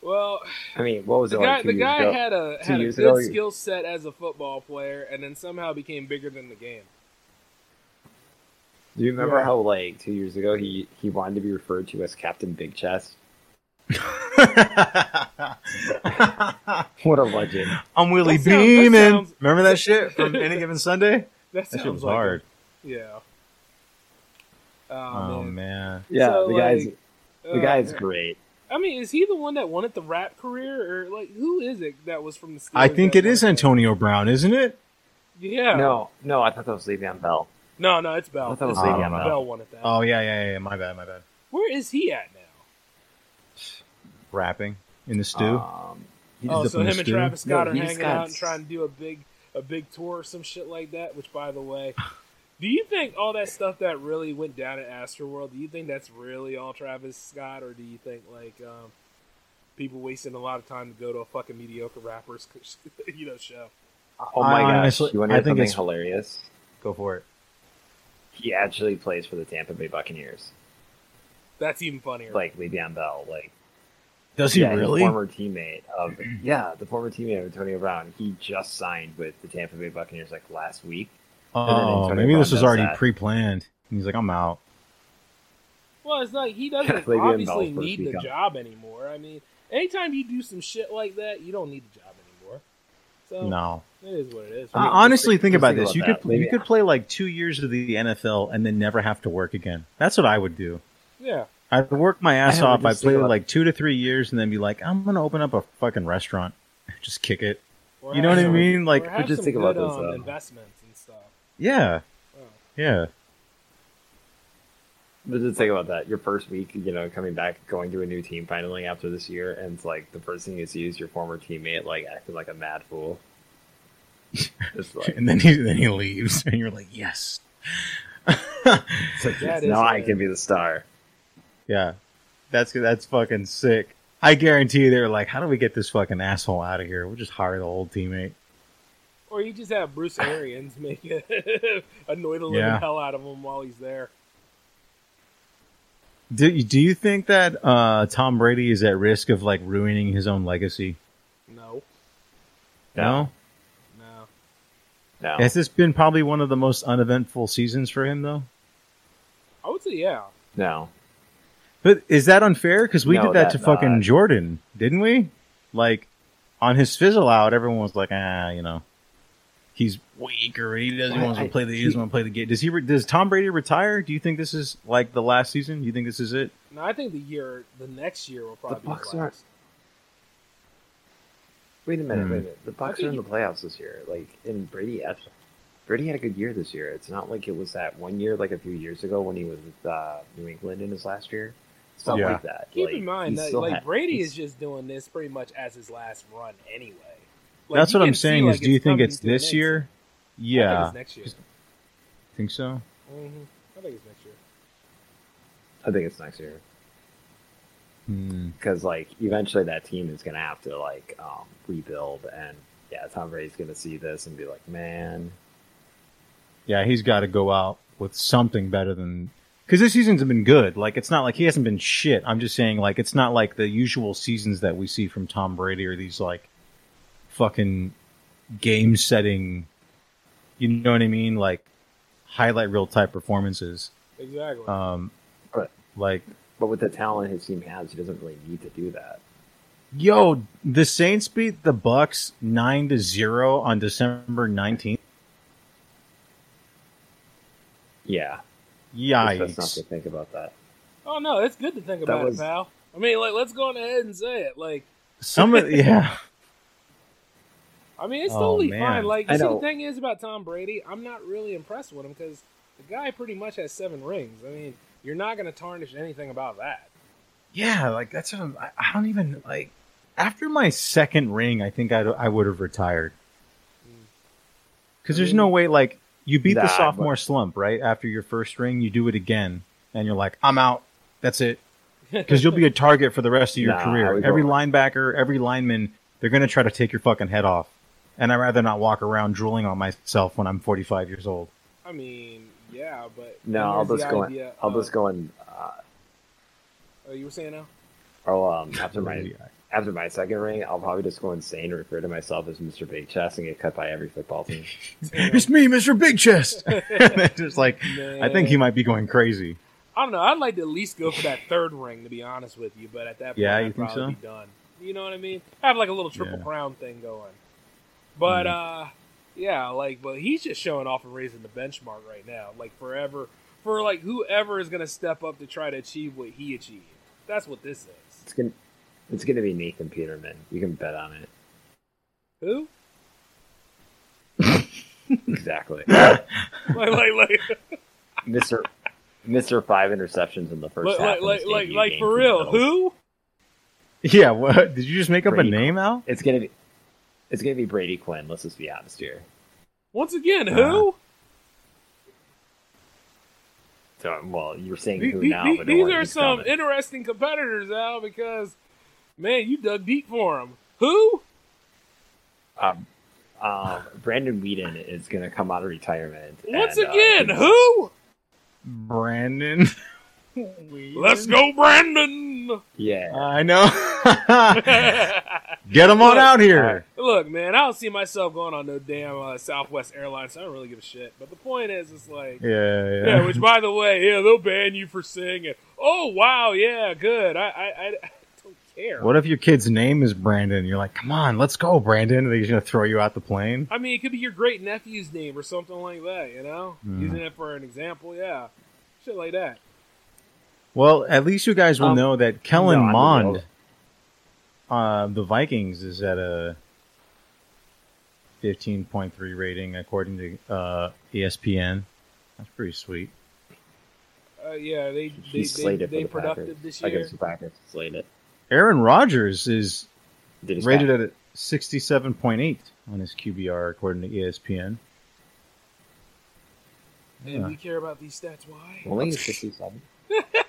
Well, I mean, what was the it like guy, two the guy ago? had a had a good ago, skill set as a football player, and then somehow became bigger than the game. Do you remember Yeah. how like two years ago he he wanted to be referred to as Captain Big Chest? What a legend! I'm Willie That sounds- Beamen. sounds- Remember that shit from Any Given Sunday? That, That shit was like hard. A, yeah. Oh, Oh man. man. Yeah, So, the guy's like, the uh, guy's great. I mean, is he the one that wanted the rap career, or like who is it that was from the? Steelers I think it is wanted Antonio Brown, isn't it? Yeah. No, no, I thought that was Le'Veon Bell. no, no, it's Bell. I thought it was It's Le'Veon Bell. Bell. wanted that. Oh yeah, yeah, yeah. My bad, my bad. Where is he at now? Rapping in the stew. Um, He Oh, just so up in him the and stew? Travis Scott No, are hanging got- out and trying to do a big, a big tour or some shit like that. Which, by the way, do you think all that stuff that really went down at Astroworld? Do you think that's really all Travis Scott, or do you think like um, people wasting a lot of time to go to a fucking mediocre rappers, you know, show? oh my I gosh! honestly- you want to I hear think something it's- hilarious? Go for it. He actually plays for the Tampa Bay Buccaneers, That's even funnier. like Le'Veon Bell. Like, Does he yeah, really? The former teammate of yeah, the former teammate of Antonio Brown. He just signed with the Tampa Bay Buccaneers like last week. Then Oh, maybe Brown this was already that. pre-planned. He's like, I'm out. well, it's like he doesn't Le'Veon obviously need the week job anymore. I mean, anytime you do some shit like that, you don't need the job anymore. So No. it is what it is. Uh, mean, honestly, think think about about this. You that. could you Maybe- could play like two years of the NFL and then never have to work again. That's what I would do. yeah. I'd work my ass I off. I'd play think like two to three years and then be like, I'm gonna open up a fucking restaurant. Just kick it. Or You know have what I mean? Like, or but have just some think about good, this, um, investments and stuff. Yeah, Oh. yeah. But just think about that. Your first week, you know, coming back, going to a new team finally after this year, and it's like the first thing you see is your former teammate like acting like a mad fool. Like, And then he then he leaves, and you're like, yes, it's like That yes, now I can be the star. yeah. That's that's fucking sick. I guarantee they're like, how do we get this fucking asshole out of here? We'll just hire the old teammate. Or you just have Bruce Arians make it annoy the living Yeah. hell out of him while he's there. Do you, do you think that uh, Tom Brady is at risk of like ruining his own legacy? No, No. no. No, Has this been probably one of the most uneventful seasons for him though? I would say yeah. no. But is that unfair? Because we No, did that, that to fucking not. Jordan, didn't we? Like on his fizzle out, everyone was like, ah, you know. He's weak or he doesn't want to play the he doesn't want to play the game. Does he? Re- does Tom Brady retire? Do you think this is like the last season? Do you think this is it? No, I think the year, the next year will probably the Bucs be the are- last. Wait a minute, Hmm. wait a minute. The Bucs are in the playoffs this year. Like, and Brady, had- Brady had a good year this year. It's not like it was that one year, like a few years ago when he was with uh, New England in his last year. It's not Yeah. like that. Keep Like, in mind that like had- Brady he's- is just doing this pretty much as his last run anyway. Like, That's what I'm can see, saying. like, Is do you think it's this end year? soon. I Yeah, think it's next year. think so. hmm I think it's next year. I think it's next year Hmm. because like eventually that team is gonna have to like um, rebuild, and yeah, Tom Brady's gonna see this and be like, man, Yeah, he's got to go out with something better than because this season's been good. Like it's not like he hasn't been shit. I'm just saying like it's not like the usual seasons that we see from Tom Brady or these like fucking game setting. You know what I mean? Like highlight reel type performances. Exactly. Um, but like but with the talent his team has, he doesn't really need to do that. yo, the Saints beat the Bucs nine to zero on December nineteenth. Yeah, It's best not Yikes! to think about that. oh no, it's good to think about was- it, pal. I mean, like, let's go on ahead and say it. Like, Some of yeah. I mean, it's Oh, totally man. fine. Like, you see, the thing is about Tom Brady, I'm not really impressed with him because the guy pretty much has seven rings. I mean, you're not going to tarnish anything about that. Yeah, like that's what I'm, I, I don't even like. After my second ring, I think I'd, I would have retired. Mm. Because there's no way, like you beat the sophomore but- slump right after your first ring, you do it again, and you're like, I'm out. That's it. Because you'll be a target for the rest of your Nah, career. Every linebacker, every lineman, they're gonna try to take your fucking head off. And I'd rather not walk around drooling on myself when I'm 45 years old. I mean, yeah, but No, I'll just go. In, idea I'll of- just go in. Uh, Oh, you were saying now? oh, um, after my after my second ring, I'll probably just go insane and refer to myself as Mr. Big Chest and get cut by every football team. it's me, Mr. Big Chest. Just like I think he might be going crazy. I don't know. I'd like to at least go for that third ring, to be honest with you. But at that point, Yeah, I'd you think probably so? be done. You know what I mean? I Have like a little triple Yeah. crown thing going. But Mhm. uh, yeah, like, but he's just showing off and raising the benchmark right now. Like forever, for like whoever is gonna step up to try to achieve what he achieved. That's what this is. It's gonna it's gonna be Nathan Peterman. You can bet on it. Who? Exactly, Like, like, like, Mr. Mr. Five interceptions in the first like, half. like, like, like, like for real? Who? Yeah, what did you just make up a Brady. name, Al? It's gonna be. It's gonna be Brady Quinn. Let's just be honest here. Once again, Uh, who? So, well, you're saying The- who the- now, the- but these are some coming. interesting competitors, Al, because man, you dug deep for them. Who? Um, um, Brandon Weeden is gonna come out of retirement. Once and, uh, again, he's- who? Brandon. Let's go, Brandon. Yeah, I know. Get them on Look, out here. Look, man, I don't see myself going on no damn uh, Southwest Airlines. So I don't really give a shit. But the point is, it's like, Yeah, yeah. yeah. Which, by the way, yeah, they'll ban you for singing. Oh wow, yeah, good. I, I, I, I don't care. What if your kid's name is Brandon? You're like, come on, let's go, Brandon. They're gonna throw you out the plane. I mean, it could be your great nephew's name or something like that. You know, Hmm. using it for an example. Yeah, shit like that. Well, at least you guys will Um, know that Kellen no, Mond, the uh, the Vikings, is at a 15.3 rating according to uh, ESPN. That's pretty sweet. Uh, yeah, they they, he's they, slated they for the productive Packers. this year. Against the Packers, slated. Aaron Rodgers is rated back. at 67.8 on his QBR according to ESPN. And Yeah. we care about these stats. Why? Only he's fifty-seven.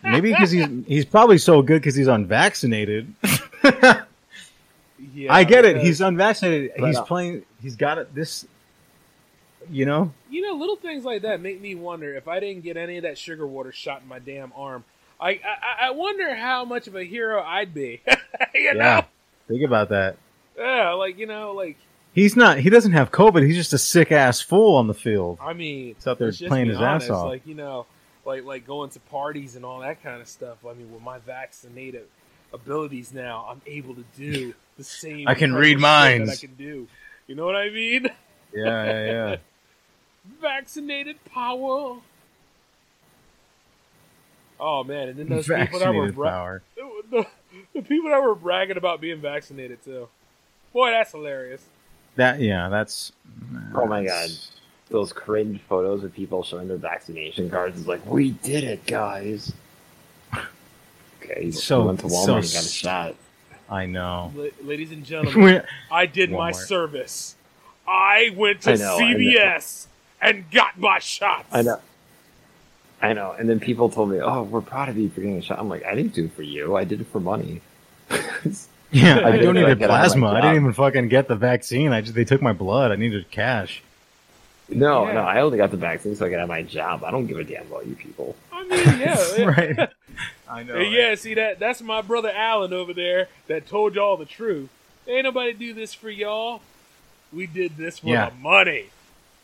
Maybe because he's he's probably so good because he's unvaccinated. Yeah, I get it. He's unvaccinated. But, he's uh, playing. He's got it. This, you know. You know, little things like that make me wonder if I didn't get any of that sugar water shot in my damn arm. I I, I wonder how much of a hero I'd be. you know? Think about that. Yeah, like you know, like He's not. He doesn't have COVID. He's just a sick ass fool on the field. I mean, He's out there playing his ass off. Like you know, like like going to parties and all that kind of stuff. I mean, with my vaccinated abilities now, I'm able to do the same. I can read shit that I can do. You know what I mean? Yeah, yeah, yeah. Vaccinated power. Oh man, and then those people that were bra- power. the, the people that were bragging about being vaccinated too. Boy, that's hilarious. That yeah, that's. Oh my god. Those cringe photos of people showing their vaccination cards is like, we did it, guys. Okay, So- so went to Walmart so and got a s- shot. I know. La- ladies and gentlemen, I did my service. I went to I know, I. CVS and got my shots. I know. I know. And then people told me, "Oh, we're proud of you for getting a shot." I'm like, "I didn't do it for you. I did it for money." Yeah, I I, did it donated to get out of my plasma. I didn't even fucking get the vaccine. I just they took my blood. I needed cash. No, Yeah. no, I only got the vaccine so I can have my job. I don't give a damn about you people. I mean, yeah, right. I know. Hey, yeah, see that that's my brother Alan over there that told y'all the truth. Ain't nobody do this for y'all. We did this for Yeah. the money.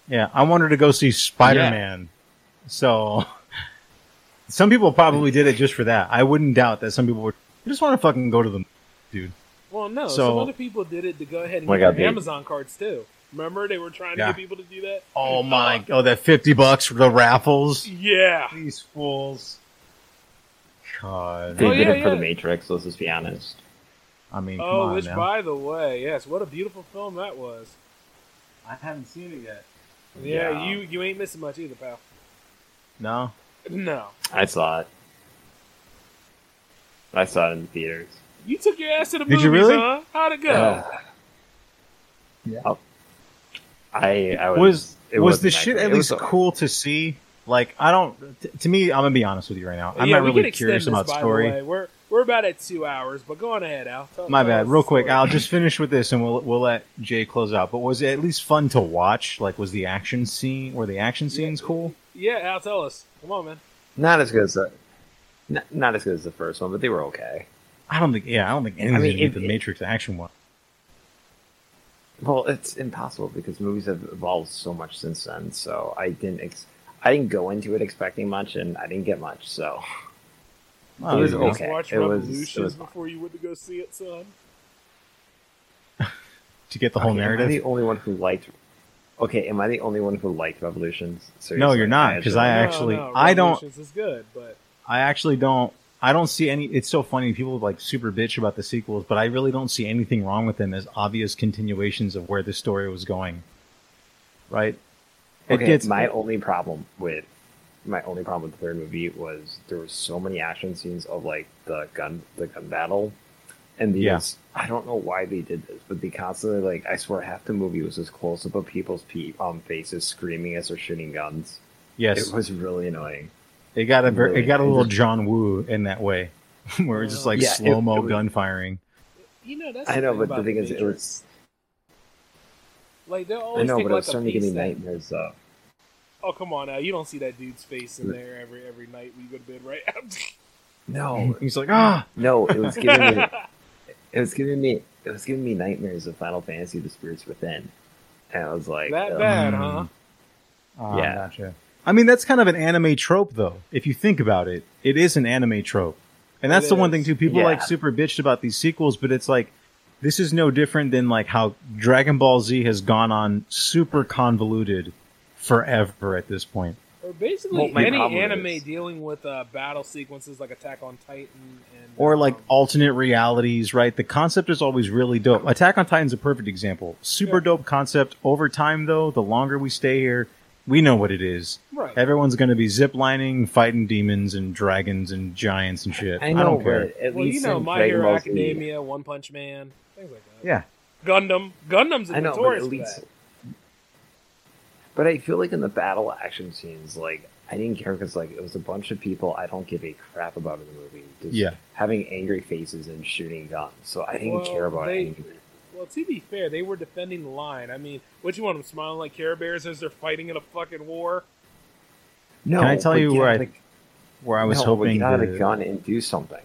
Yeah, I wanted to go see Spider Man. So some people probably did it just for that. I wouldn't doubt that some people would I just want to fucking go to the dude. Well, no, some other people did it to go ahead and My get God, their. Amazon cards too. Remember, they were trying to get people to do that. Oh my oh that fifty bucks for the raffles. Yeah, These fools. God. They Oh, did yeah, it for yeah. the Matrix. Let's just be honest. I mean, Oh, which, now. by the way, yes, what a beautiful film that was. I haven't seen it yet. Yeah, Yeah. you you ain't missing much either, pal. No. No, I saw it. I saw it in the theaters. you took your ass to the Did movies, you really? huh? How'd it go? Uh, yeah. I I was was it was the shit great. at least cool to see? Like I don't. T- to me, I'm gonna be honest with you right now. I'm yeah, not really curious this, about by the story. way. We're we're about at two hours, but go on ahead, Al. Tell- My bad. Real quick, story. I'll just finish with this, and we'll we'll let Jay close out. But was it at least fun to watch? Like, was the action scene? Were the action scenes cool? Yeah, Al, tell us. Come on, man. not as good as the not, not as good as the first one, but they were okay. I don't think. Yeah, I don't think anything mean, beat if- the Matrix action one. Well, it's impossible because movies have evolved so much since then. So I didn't ex- I didn't go into it expecting much, and I didn't get much. So Oh, it was there you okay. Watch It was, it was before you went to go see it, son. To get the whole Okay, Am I narrative. the only one who liked? Okay, am I the only one who liked Revolutions? No, you're not because I No, actually- no, I don't- Revolutions is good, but I actually don't. I don't see any. It's so funny. People like super bitch about the sequels, but I really don't see anything wrong with them as obvious continuations of where the story was going. Right? It Okay, gets my only problem with my only problem with the third movie was there were so many action scenes of like the gun the gun battle, and these Yeah. I don't know why they did this, but they constantly like I swear half the movie was this close up of people's pe- um, faces screaming as they're shooting guns. yes. It was really annoying. It got a ver- it got a little John Woo in that way, where it's just like Yeah, slow mo it was- gun firing. you know that's I know, but the thing is, it was like they'll I always know, take but it like was a starting to give me nightmares. Uh, Oh come on now, you don't see that dude's face in there every every night when you go to bed, right? no, He's like, ah, no, it was giving me it was giving me it was giving me nightmares of Final Fantasy: The Spirits Within, and I was like, that ugh. bad, huh? Ah, Yeah. gotcha. I mean, that's kind of an anime trope, though. If you think about it, it is an anime trope, and that's It the one thing too. People Yeah. like super bitched about these sequels, but it's like this is no different than like how Dragon Ball Z has gone on super convoluted forever at this point. Or basically Well, any anime is- dealing with uh, battle sequences like Attack on Titan and Or like um, alternate realities, right? The concept is always really dope. Attack on Titan's a perfect example. Super Yeah. dope concept. Over time, though, the longer we stay here, we know what it is. right. Everyone's going to be ziplining, fighting demons and dragons and giants and shit. I know, don't care. at well, least you know, My Dragon Hero Ball Z- Academia, One Punch Man, things like that. Yeah. Gundam, Gundam's I know, but notorious at least. But I feel like in the battle action scenes, like I didn't care because like it was a bunch of people I don't give a crap about in the movie. Just Yeah. having angry faces and shooting guns, so I didn't Well, care about they- any of it. Well, to be fair, they were defending the line. I mean, what you want them smiling like Care Bears as they're fighting in a fucking war? No, Can I tell you where I- the- Where I was no, but hoping. get out of the- the gun and do something.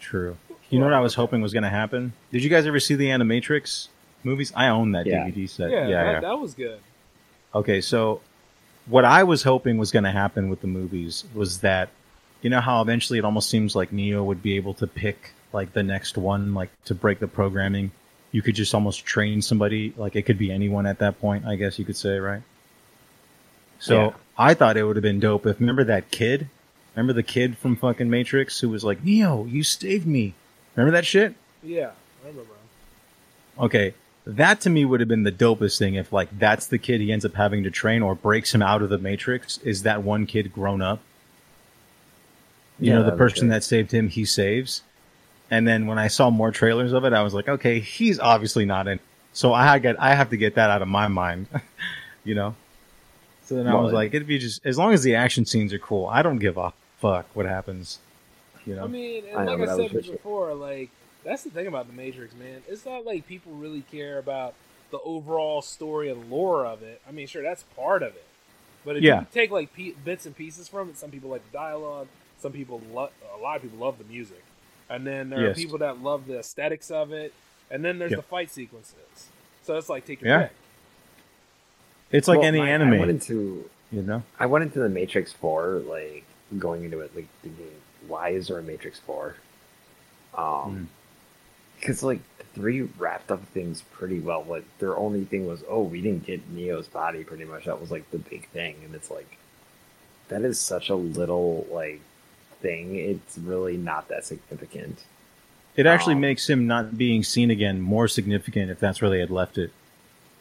True. You know what I was hoping was going to happen? Did you guys ever see the Animatrix movies? I own that Yeah. DVD set. Yeah, yeah. that, yeah. that was good. Okay, so what I was hoping was going to happen with the movies was that you know how eventually it almost seems like Neo would be able to pick like the next one, like to break the programming. You could just almost train somebody. Like it could be anyone at that point. I guess you could say, right? So Yeah. I thought it would have been dope if remember that kid, remember the kid from fucking Matrix who was like, Neo, you saved me. Remember that shit? Yeah, I remember. Okay, that to me would have been the dopest thing if like that's the kid he ends up having to train or breaks him out of the Matrix. Is that one kid grown up? You Yeah, know, the person that saved him, he saves. And then when I saw more trailers of it, I was like, okay, he's obviously not in. So I get, I have to get that out of my mind, you know. So then I was like, it'd be just as long as the action scenes are cool. I don't give a fuck what happens, you know. I mean, and I like but I I said was with you. before, like that's the thing about the Matrix, man. It's not like people really care about the overall story and lore of it. I mean, sure, that's part of it, but if Yeah. you take like pe- bits and pieces from it, some people like the dialogue, some people lo- a lot of people love the music, and then there are people that love the aesthetics of it, and then there's Yeah. the fight sequences. So it's like take your Yeah. pick. It's like Well, any my- anime, I went into you know. I went into the Matrix Four like going into it like thinking, why is there a Matrix Four? Hmm. Um, because like the three wrapped up things pretty well. Like their only thing was, oh, we didn't get Neo's body. Pretty much that was like the big thing, and it's like that is such a little like thing. It's really not that significant. It actually Um, makes him not being seen again more significant if that's where they had left it.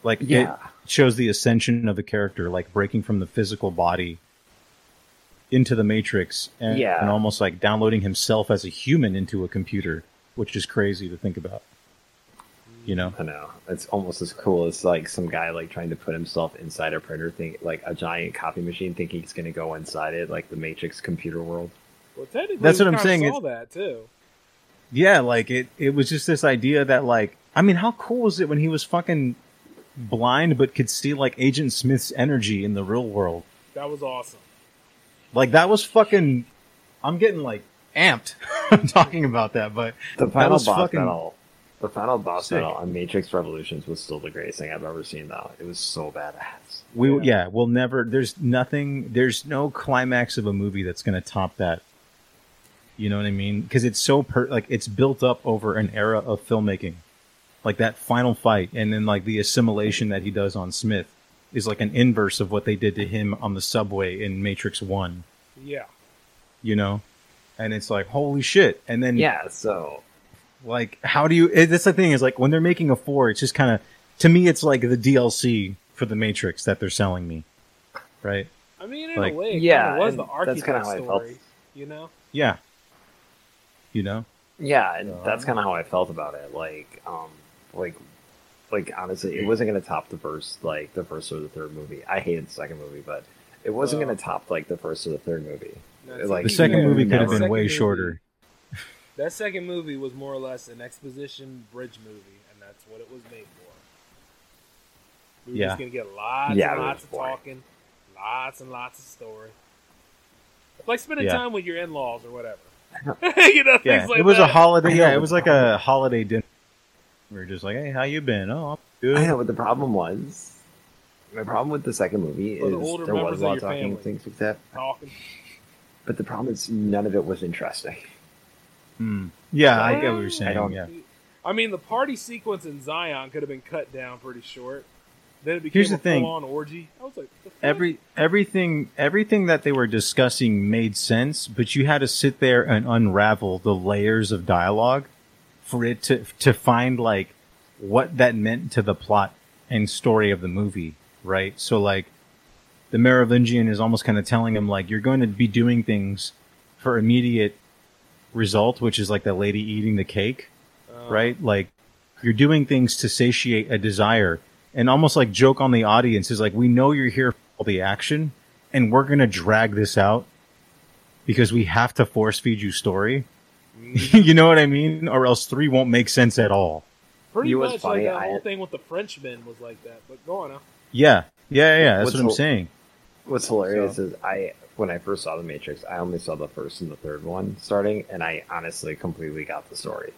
Like Yeah. it shows the ascension of the character, like breaking from the physical body into the matrix and, Yeah. and almost like downloading himself as a human into a computer, which is crazy to think about. You know? I know it's almost as cool as like some guy like trying to put himself inside a printer thing, like a giant copy machine, thinking he's going to go inside it, like the Matrix computer world. Well, technically, That's what I'm saying, Saw it's- that too. Yeah, like it it was just this idea that like I mean, how cool was it when he was fucking blind but could see like Agent Smith's energy in the real world? That was awesome. Like that was fucking. I'm getting like amped talking about that, but The that final was boss fucking. battle, the final boss sick. battle on Matrix Revolutions was still the greatest thing I've ever seen. Though it was so badass. We yeah. we'll never. There's nothing. There's no climax of a movie that's gonna top that. You know what I mean? Because it's so per like it's built up over an era of filmmaking, like that final fight, and then like the assimilation that he does on Smith is like an inverse of what they did to him on the subway in Matrix One. Yeah. You know, and it's like holy shit. And then Yeah, so like how do you it, that's the thing is like when they're making a four it's just kind of to me it's like the dlc for the matrix that they're selling me right I mean, in Like- a way, it Yeah, kinda was and the that's kinda how I felt. story. You know. yeah you know yeah, and that's kind of how I felt about it. Like, um, like, like honestly, it wasn't going to top the first, like the first or the third movie. I hated the second movie, but it wasn't Oh. going to top like the first or the third movie. No, like the second you movie could have been way movie- shorter That second movie was more or less an exposition bridge movie, and that's what it was made for. We were Yeah. just gonna get lots Yeah, and lots of boring. talking, lots and lots of story. Like spending Yeah. time with your in-laws or whatever. you know, yeah things like it was that. a holiday yeah it was like a holiday dinner we were just like hey how you been oh I'm good I know, but the problem was, my problem with the second movie For the is older there was a lot of of talking and family. things like that. talking. But the problem is, none of it was interesting. Hmm. yeah i get what you're I saying don't- yeah I mean, the party sequence in Zion could have been cut down pretty short. Then it became Here's the a thing. full-on orgy. I was like, the fuck? Every everything everything that they were discussing made sense, but you had to sit there and unravel the layers of dialogue for it to to find like what that meant to the plot and story of the movie, right? So like the Merovingian is almost kind of telling him like you're going to be doing things for immediate result, which is like the lady eating the cake, oh. right? Like you're doing things to satiate a desire and almost like joke on the audience is like we know you're here all the action and we're going to drag this out because we have to force feed you story. you know what I mean? Or else 3 won't make sense at all. Pretty You know what's much funny? like that I- whole thing with the Frenchmen was like that. But go on now. Yeah. Yeah, yeah, that's What's what I'm the- saying. What's hilarious is I, when I first saw The Matrix, I only saw the first and the third one starting, and I honestly completely got the story.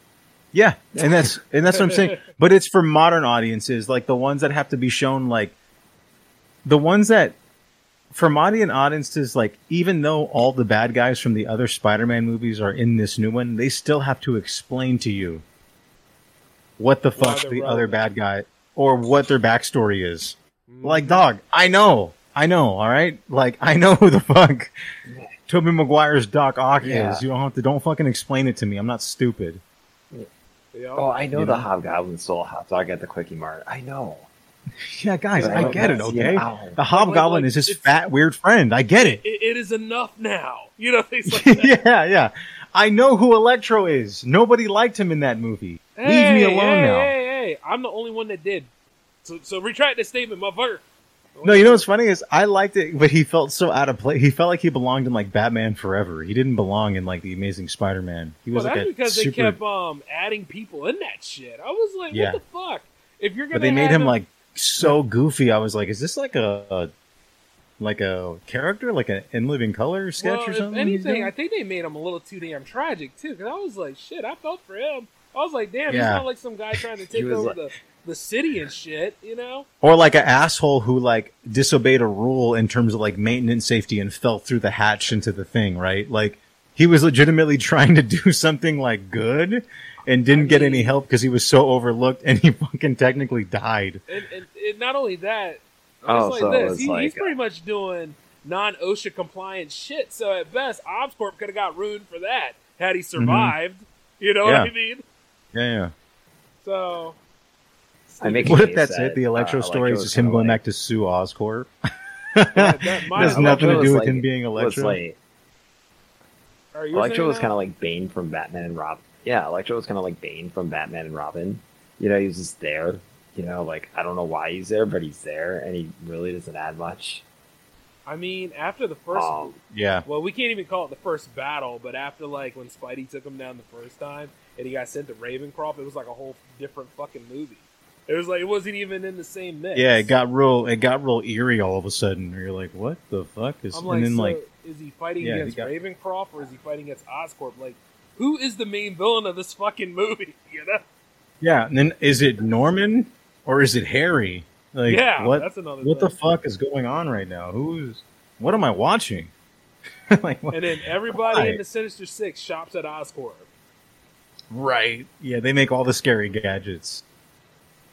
Yeah, and that's and that's what I'm saying. But it's for modern audiences, like the ones that have to be shown, like the ones that for modern audiences, like even though all the bad guys from the other Spider-Man movies are in this new one, they still have to explain to you what the fuck they're the other bad guy or what their backstory is. Mm-hmm. Like, dog, I know, I know, all right. Like, I know who the fuck Tobey Maguire's Doc Ock Yeah. is. You don't have to. Don't fucking explain it to me. I'm not stupid. Oh, I know You the know? Hobgoblin stole a hot dog at the Quickie Mart. I know. Yeah, guys, I I get it. Okay, owl. the Hobgoblin like, is his fat weird friend. I get it. It, it is enough now. You know things like that. yeah, yeah. I know who Electro is. Nobody liked him in that movie. Leave me alone hey, now. Hey, hey, I'm the only one that did. So, so retract this statement, motherfucker. No, you know what's funny is I liked it, but he felt so out of place. He felt like he belonged in like Batman Forever. He didn't belong in like the Amazing Spider-Man. He was well, like that's a because super. they kept um adding people in that shit. I was like, Yeah. what the fuck? If you're gonna, but they made have him like so goofy. I was like, is this like a, a like a character, like an in living color sketch well, or something? he's anything. I think they made him a little too damn tragic too. Because I was like, shit, I felt for him. I was like, damn, he's not like some guy trying to take over like- the the city and shit. You know? Or like an asshole who like disobeyed a rule in terms of like maintenance safety and fell through the hatch into the thing, right? Like he was legitimately trying to do something like good and didn't get any help because he was so overlooked and he fucking technically died. And, and, and not only that, Oh, like so this. it's He, like, he's pretty much doing non OSHA compliant shit. So at best, Oscorp could have got ruined for that had he survived. You know Mm-hmm. Yeah. what I mean? Yeah, yeah. So I make What if that's that, it? The Electro uh, story is just him going like- back to sue Oscorp. that might- It has nothing to do with like- him being was Electro. like- Are you Electro saying was kind of like Bane from Batman and Robin. Yeah, Electro was kind of like Bane from Batman and Robin. You know, he was just there. You know, like I don't know why he's there, but he's there, and he really doesn't add much. I mean, after the first, Um, Yeah. well, we can't even call it the first battle, but after like when Spidey took him down the first time and he got sent to Ravencroft, it was like a whole different fucking movie. It was like it wasn't even in the same mix. Yeah, it got real. It got real eerie all of a sudden. You're like, what the fuck is? I'm like, and then so like, is he fighting Yeah, he against got- Ravencroft or is he fighting against Oscorp? Like, who is the main villain of this fucking movie? You know? yeah, and then is it Norman or is it Harry? Like, Yeah, what? that's another What the fuck is going on right now? Who's? What am I watching? like, what? And then everybody Why? in the Sinister Six shops at Oscorp. right? Yeah, they make all the scary gadgets.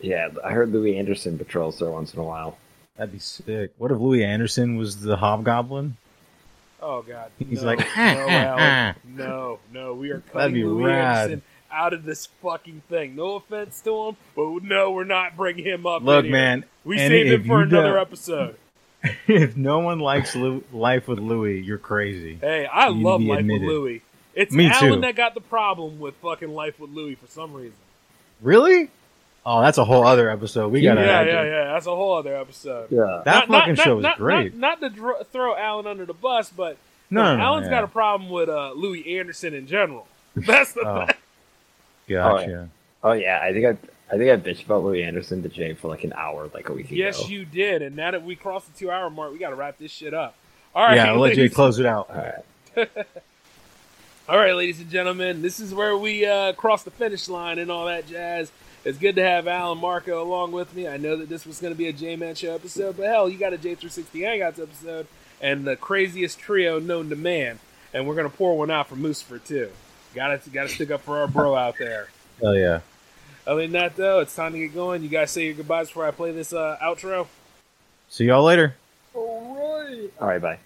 Yeah, I heard Louie Anderson patrols there once in a while. That'd be sick. What if Louie Anderson was the Hobgoblin? Oh god, He's no, like, no, Alan, no, no, we are cutting Louie rad. Anderson out of this fucking thing. No offense to him, but no, we're not bringing him up. Look, man, we saved him for another episode. if no one likes Lou- Life with Louie, you're crazy. Hey, I You love Life admitted. with Louie. It's Me Alan too. that got the problem with fucking Life with Louie for some reason. Really? Oh, that's a whole other episode. We gotta. yeah, yeah, yeah. That's a whole other episode. Yeah. That fucking show is not, great. Not, not to dr- throw Alan under the bus, but No, no, no, no, Alan's yeah. got a problem with uh, Louie Anderson in general. That's the Oh. thing. Gotcha. Oh yeah, I think I I think I bitched about Louie Anderson to Jay for like an hour, like a week ago. Yes, you did. And now that we crossed the two hour mark, we got to wrap this shit up. All right. yeah, I'll let Jay ladies- close it out. All right. All right, ladies and gentlemen, this is where we uh, cross the finish line and all that jazz. It's good to have Alan Marco along with me. I know that this was going to be a J Man Show episode, but hell, you got a J360 Hangouts episode and the craziest trio known to man. And we're going to pour one out for Moosifer, too. Got to got to stick up for our bro out there. Oh yeah. Other than that, though, it's time to get going. You guys say your goodbyes before I play this uh, outro. See y'all later. All right. All right, bye.